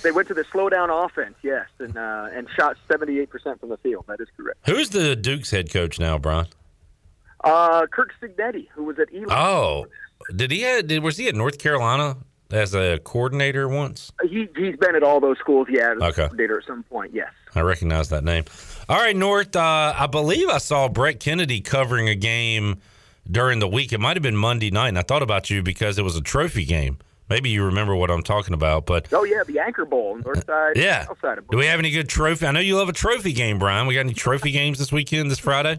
They went to the slow down offense, yes, and uh, and shot seventy eight percent from the field. That is correct. Who's the Duke's head coach now, Brian? Uh, Curt Cignetti, who was at Elon. Oh, did he? Did, was he at North Carolina as a coordinator once? He he's been at all those schools. Yeah, as a Okay. coordinator at some point. Yes. I recognize that name. All right, North. Uh, I believe I saw Brett Kennedy covering a game during the week. It might have been Monday night, and I thought about you because it was a trophy game. Maybe you remember what I'm talking about, but Oh yeah, the Anchor Bowl, north uh, side, Yeah. south side of. do we have any good trophy? I know you love a trophy game, Brian. We got any trophy games this weekend, this Friday?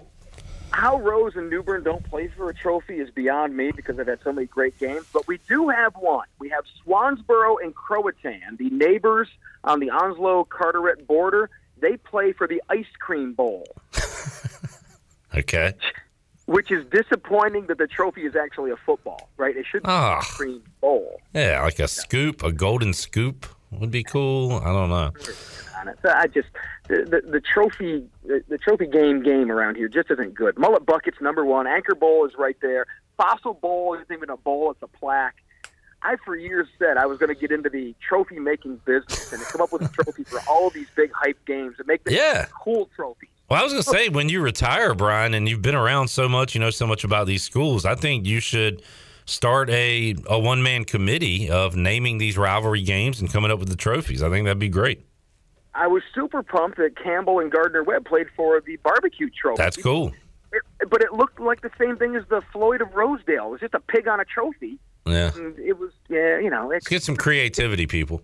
How Rose and New Bern don't play for a trophy is beyond me because they've had so many great games. But we do have one. We have Swansboro and Croatan, the neighbors on the Onslow Carteret border. They play for the Ice Cream Bowl, Okay. which is disappointing that the trophy is actually a football, right? It should be Ah. Ice Cream Bowl. Yeah, like a scoop, a golden scoop would be cool. I don't know. on it. So I just the, the, the trophy the, the trophy game game around here just isn't good. Mullet buckets number one. Anchor bowl is right there. Fossil bowl isn't even a bowl; it's a plaque. I for years said I was going to get into the trophy making business and come up with a trophy for all of these big hype games and make them Yeah. cool trophies. Well, I was going to say, when you retire, Brian, and you've been around so much, you know so much about these schools, I think you should start a, a one man committee of naming these rivalry games and coming up with the trophies. I think that'd be great. I was super pumped that Campbell and Gardner Webb played for the barbecue trophy. That's cool. It, but it looked like the same thing as the Floyd of Rosedale. It was just a pig on a trophy. Yeah. And it was, yeah, you know, it, Let's get some creativity, people.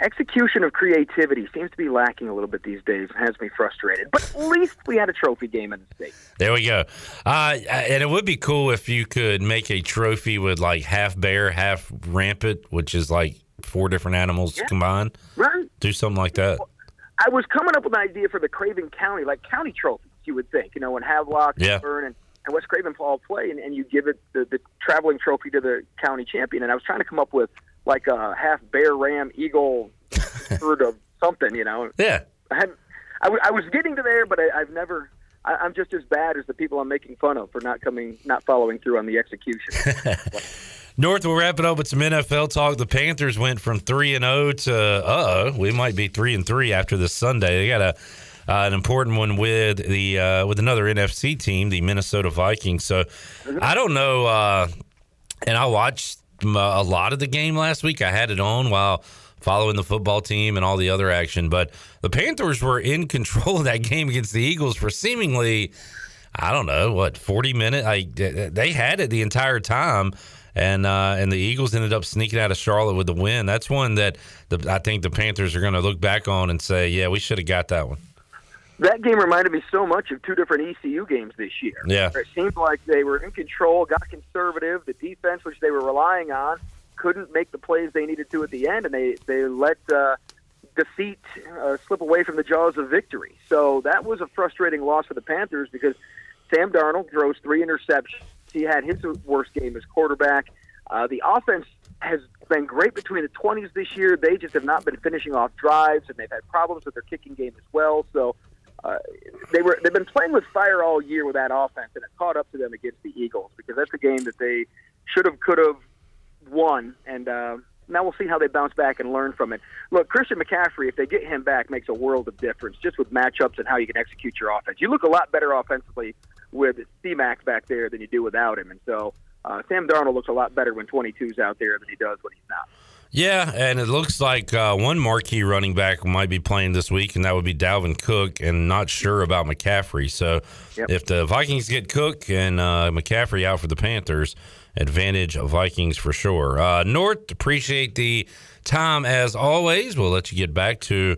Execution of creativity seems to be lacking a little bit these days and has me frustrated. But at least we had a trophy game in the state. There we go. Uh, and it would be cool if you could make a trophy with like half bear, half rampant, which is like four different animals combined. Right. Do something like that. I was coming up with an idea for the Craven County, like county trophies, you would think, you know, when Havelock, Yeah. Burn, and, and West Craven all play, and, and you give it the, the traveling trophy to the county champion. And I was trying to come up with like a half bear, ram, eagle, herd of something, you know. Yeah. I hadn't. I, w- I was getting to there, but I, I've never. I, I'm just as bad as the people I'm making fun of for not coming, not following through on the execution. North, we'll wrap it up with some NFL talk. The Panthers went from three and zero to uh oh, we might be three and three after this Sunday. They got a uh, an important one with the uh, with another NFC team, the Minnesota Vikings. So I don't know, uh, and I watched a lot of the game last week. I had it on while following the football team and all the other action, but the Panthers were in control of that game against the Eagles for seemingly. I don't know what forty minutes. I they had it the entire time, and uh, and the Eagles ended up sneaking out of Charlotte with the win. That's one that the, I think the Panthers are going to look back on and say, yeah, we should have got that one. That game reminded me so much of two different ECU games this year. Yeah. It seemed like they were in control, got conservative. The defense, which they were relying on, couldn't make the plays they needed to at the end, and they they let uh, defeat uh, slip away from the jaws of victory. So that was a frustrating loss for the Panthers because Sam Darnold throws three interceptions. He had his worst game as quarterback. Uh, the offense has been great between the 20s this year. They just have not been finishing off drives, and they've had problems with their kicking game as well. So uh, they were they've been playing with fire all year with that offense, and it caught up to them against the Eagles because that's a game that they should have, could have won, and. Uh, now we'll see how they bounce back and learn from it. Look, Christian McCaffrey, if they get him back, makes a world of difference just with matchups and how you can execute your offense. You look a lot better offensively with C-Mac back there than you do without him, and so uh, Sam Darnold looks a lot better when 22's out there than he does when he's not. Yeah, and it looks like uh, one marquee running back might be playing this week, and that would be Dalvin Cook, and not sure about McCaffrey. So Yep. if the Vikings get Cook and uh, McCaffrey out for the Panthers, advantage of Vikings for sure. Uh, North, appreciate the time as always. We'll let you get back to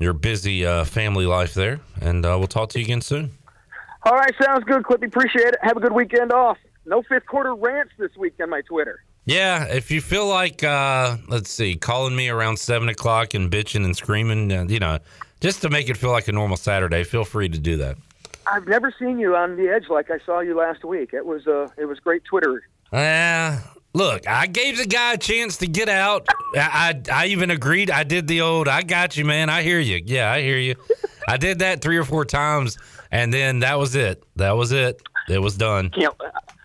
your busy uh, family life there, and uh, we'll talk to you again soon. All right, sounds good, Clippy. Appreciate it. Have a good weekend off. No fifth quarter rants this week on my Twitter. Yeah, if you feel like, uh, let's see, calling me around seven o'clock and bitching and screaming, uh, you know, just to make it feel like a normal Saturday, feel free to do that. I've never seen you on the edge like I saw you last week. It was uh, it was great Twitter. Uh, look, I gave the guy a chance to get out. I, I I even agreed. I did the old, I got you, man. I hear you. Yeah, I hear you. I did that three or four times, and then that was it. That was it. It was done. Can't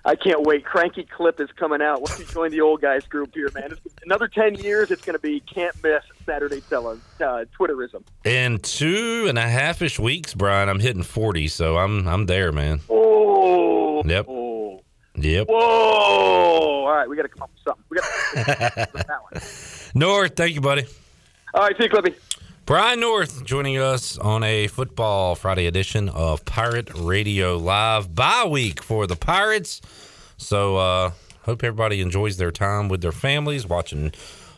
I can't wait. Cranky clip is coming out once you join the old guys group here, man. It's, another ten years, it's going to be can't miss Saturday Tella uh, Twitterism. In two and a half ish weeks, Brian, I'm hitting forty, so I'm I'm there, man. Oh. Yep. Yep. Whoa! All right, we got to come up with something. We got to that one. North, thank you, buddy. All right, see you, Clippy. Brian North joining us on a Football Friday edition of Pirate Radio Live bye week for the Pirates. So, uh, hope everybody enjoys their time with their families watching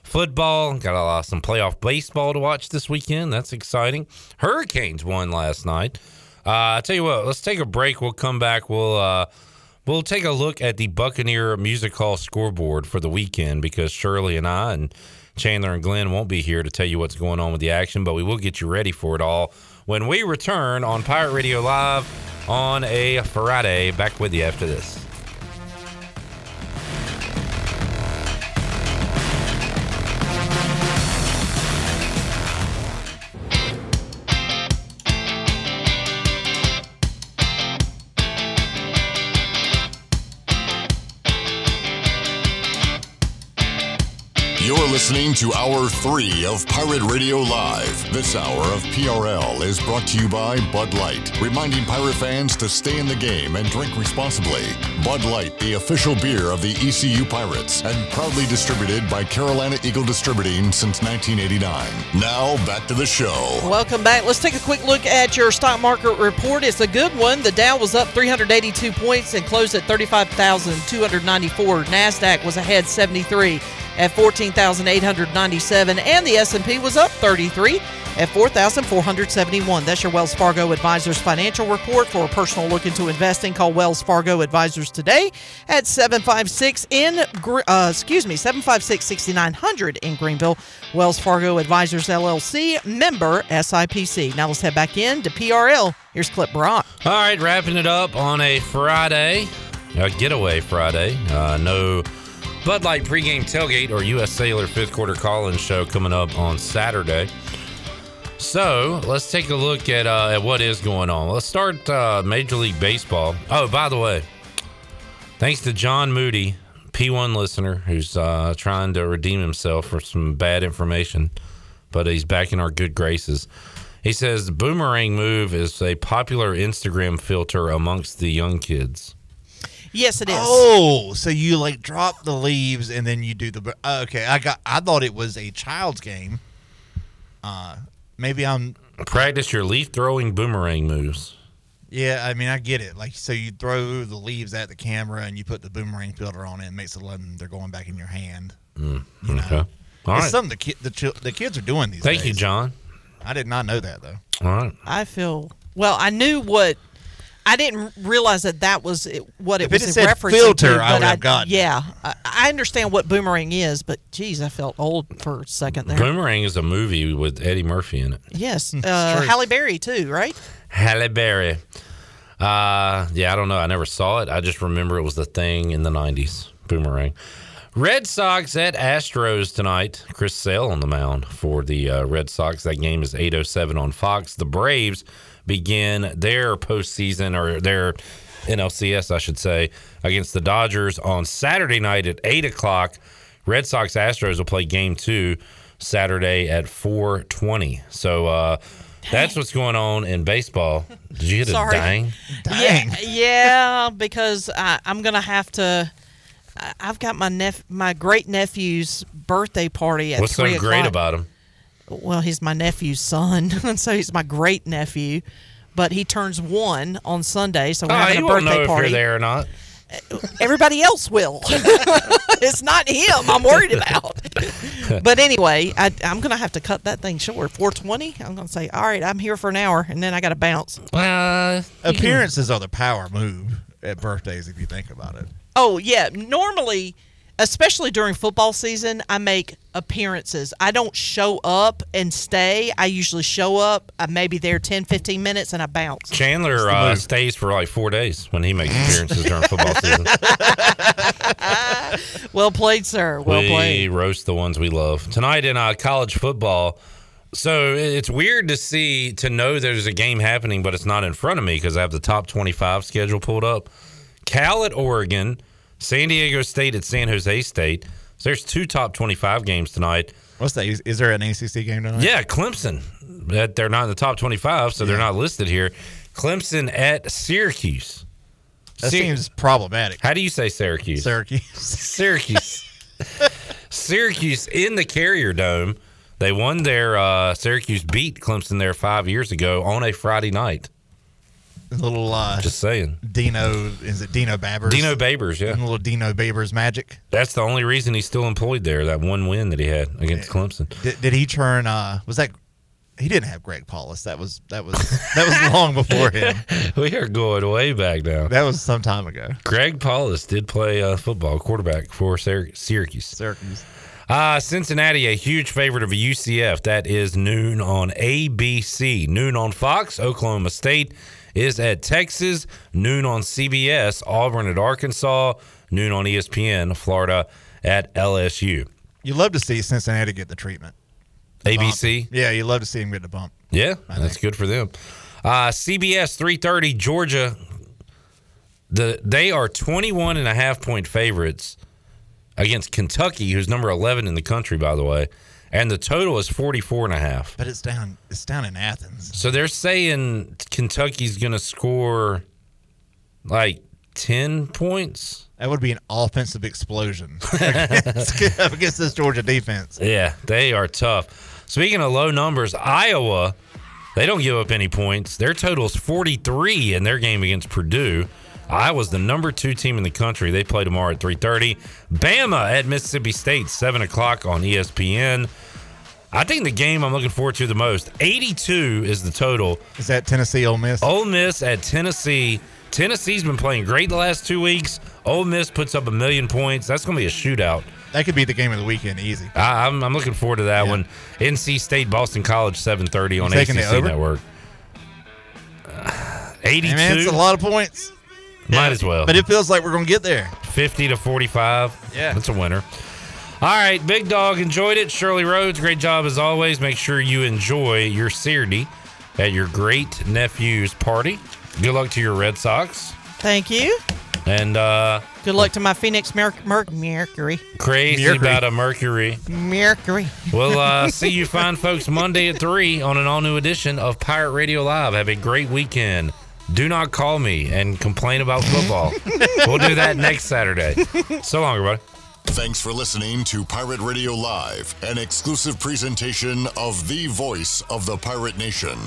football. Got a uh, some playoff baseball to watch this weekend. That's exciting. Hurricanes won last night. Uh, I tell you what, let's take a break. We'll come back. We'll uh, we'll take a look at the Buccaneer Music Hall scoreboard for the weekend because Shirley and I and Chandler and Glenn won't be here to tell you what's going on with the action, but we will get you ready for it all when we return on Pirate Radio Live on a Friday. Back with you after this. You're listening to Hour 3 of Pirate Radio Live. This hour of PRL is brought to you by Bud Light, reminding pirate fans to stay in the game and drink responsibly. Bud Light, the official beer of the ECU Pirates, and proudly distributed by Carolina Eagle Distributing since 1989. Now, back to the show. Welcome back. Let's take a quick look at your stock market report. It's a good one. The Dow was up 382 points and closed at 35,294. Nasdaq was ahead 73 at 14,897 and the S&P was up 33 at 4,471. That's your Wells Fargo Advisors financial report for a personal look into investing. Call Wells Fargo Advisors today at 756 in uh, excuse me, 756-6900 in Greenville. Wells Fargo Advisors LLC, member SIPC. Now let's head back in to PRL. Here's Clip Brock. All right, wrapping it up on a Friday, a getaway Friday. Uh, no Bud Light pregame tailgate or U.S. Cellular fifth quarter call-in show coming up on Saturday. So let's take a look at uh, at what is going on. Let's start uh, Major League Baseball. Oh, by the way, thanks to John Moody, P1 listener, who's uh, trying to redeem himself for some bad information, but he's back in our good graces. He says the boomerang move is a popular Instagram filter amongst the young kids. Yes, it is. Oh, so you like drop the leaves and then you do the. uh, Okay, I got. I thought it was a child's game. Uh, maybe I'm. Practice your leaf throwing boomerang moves. Yeah, I mean I get it. Like so, you throw the leaves at the camera and you put the boomerang filter on it. and makes it look they're going back in your hand. Mm, You know. okay. All it's right. something the ki- the, chil- the kids are doing these Thank days. you, John. I did not know that though. All right. I feel well. I knew what. I didn't realize that that was it, what it If was had in said referencing filter, to, I but would have gotten. Yeah, I, I understand what boomerang is, but geez, I felt old for a second there. Boomerang is a movie with Eddie Murphy in it. Yes, uh. Halle Berry too, right? Halle Berry. Uh, yeah, I don't know. I never saw it. I just remember it was the thing in the 90s. Boomerang. Red Sox at Astros tonight. Chris Sale on the mound for the uh, Red Sox. That game is 8:07 on Fox. The Braves begin their postseason or their NLCS, I should say, against the Dodgers on Saturday night at eight o'clock. Red Sox Astros will play Game Two Saturday at 4:20. So uh, that's what's going on in baseball. Did you hit Sorry. a dang? Yeah, yeah, because I, I'm gonna have to. I- I've got my nep- my great nephew's birthday party at What's so three great o'clock. about him? Well, he's my nephew's son, and so he's my great nephew. But he turns one on Sunday, so we're Oh, having you a won't birthday know if party. you're there or not. Everybody else will. it's not him. I'm worried about. but anyway, I, I'm gonna have to cut that thing short. 420. I'm gonna say, all right, I'm here for an hour, and then I got to bounce. Well, Appearances are the power move at birthdays, if you think about it. Oh yeah, normally, especially during football season, I make appearances. I don't show up and stay. I usually show up. I may be there 10, 15 minutes, and I bounce. Chandler uh, stays for like four days when he makes appearances during football season. well played, sir. Well we played. roast the ones we love tonight in uh, college football. So it's weird to see to know there's a game happening, but it's not in front of me because I have the top 25 schedule pulled up. Cal at Oregon, San Diego State at San Jose State. So there's two top 25 games tonight. What's that? Is, is there an ACC game tonight? Yeah, Clemson. That they're not in the top 25, so they're not listed here. Clemson at Syracuse. That Syr- seems problematic. How do you say Syracuse? Syracuse. Syracuse. Syracuse in the Carrier Dome. They won their uh, Syracuse beat Clemson there five years ago on a Friday night. Little uh, Just saying. Dino is it Dino Babers? Dino Babers, yeah. little Dino Babers magic. That's the only reason he's still employed there. That one win that he had against Clemson. Did, did he turn? Uh, was that? He didn't have Greg Paulus. That was that was that was long before him. we are going way back now. That was some time ago. Greg Paulus did play uh, football quarterback for Syr- Syracuse. Syracuse. Uh, Cincinnati, a huge favorite of a UCF. That is noon on ABC. Noon on Fox. Oklahoma State is at Texas. Noon on CBS. Auburn at Arkansas. Noon on ESPN. Florida at LSU. You love to see Cincinnati get the treatment. ABC. Yeah, you love to see him get the bump. Yeah, that's good for them. Uh, CBS 330 Georgia. The they are 21 and a half point favorites against Kentucky, who's number 11 in the country by the way, and the total is 44 and a half. But it's down. It's down in Athens. So they're saying Kentucky's going to score like 10 points. That would be an offensive explosion against, against this Georgia defense. Yeah, they are tough. Speaking of low numbers, Iowa, they don't give up any points. Their total is 43 in their game against Purdue. Iowa's the number two team in the country. They play tomorrow at 3:30. Bama at Mississippi State, seven o'clock on ESPN. I think the game I'm looking forward to the most. 82 is the total. Is that Tennessee Ole Miss? Ole Miss at Tennessee. Tennessee's been playing great the last two weeks. Ole Miss puts up a million points. That's going to be a shootout. That could be the game of the weekend, easy. I, I'm, I'm looking forward to that one. NC State, Boston College, 7:30 on ACC? Network. Uh, 82. Hey, man, it's a lot of points. Might as well. But it feels like we're going to get there. 50 to 45. Yeah. That's a winner. All right, Big Dog enjoyed it. Shirley Rhodes, great job as always. Make sure you enjoy your Seardy at your great nephew's party. Good luck to your Red Sox. Thank you. And uh Good luck to my Phoenix Mer- Mer- Mercury. crazy Mercury. about a Mercury. Mercury. We'll uh, see you fine folks Monday at 3 on an all new edition of Pirate Radio Live. Have a great weekend. Do not call me and complain about football. we'll do that next Saturday. So long, everybody. Thanks for listening to Pirate Radio Live, an exclusive presentation of the voice of the pirate nation.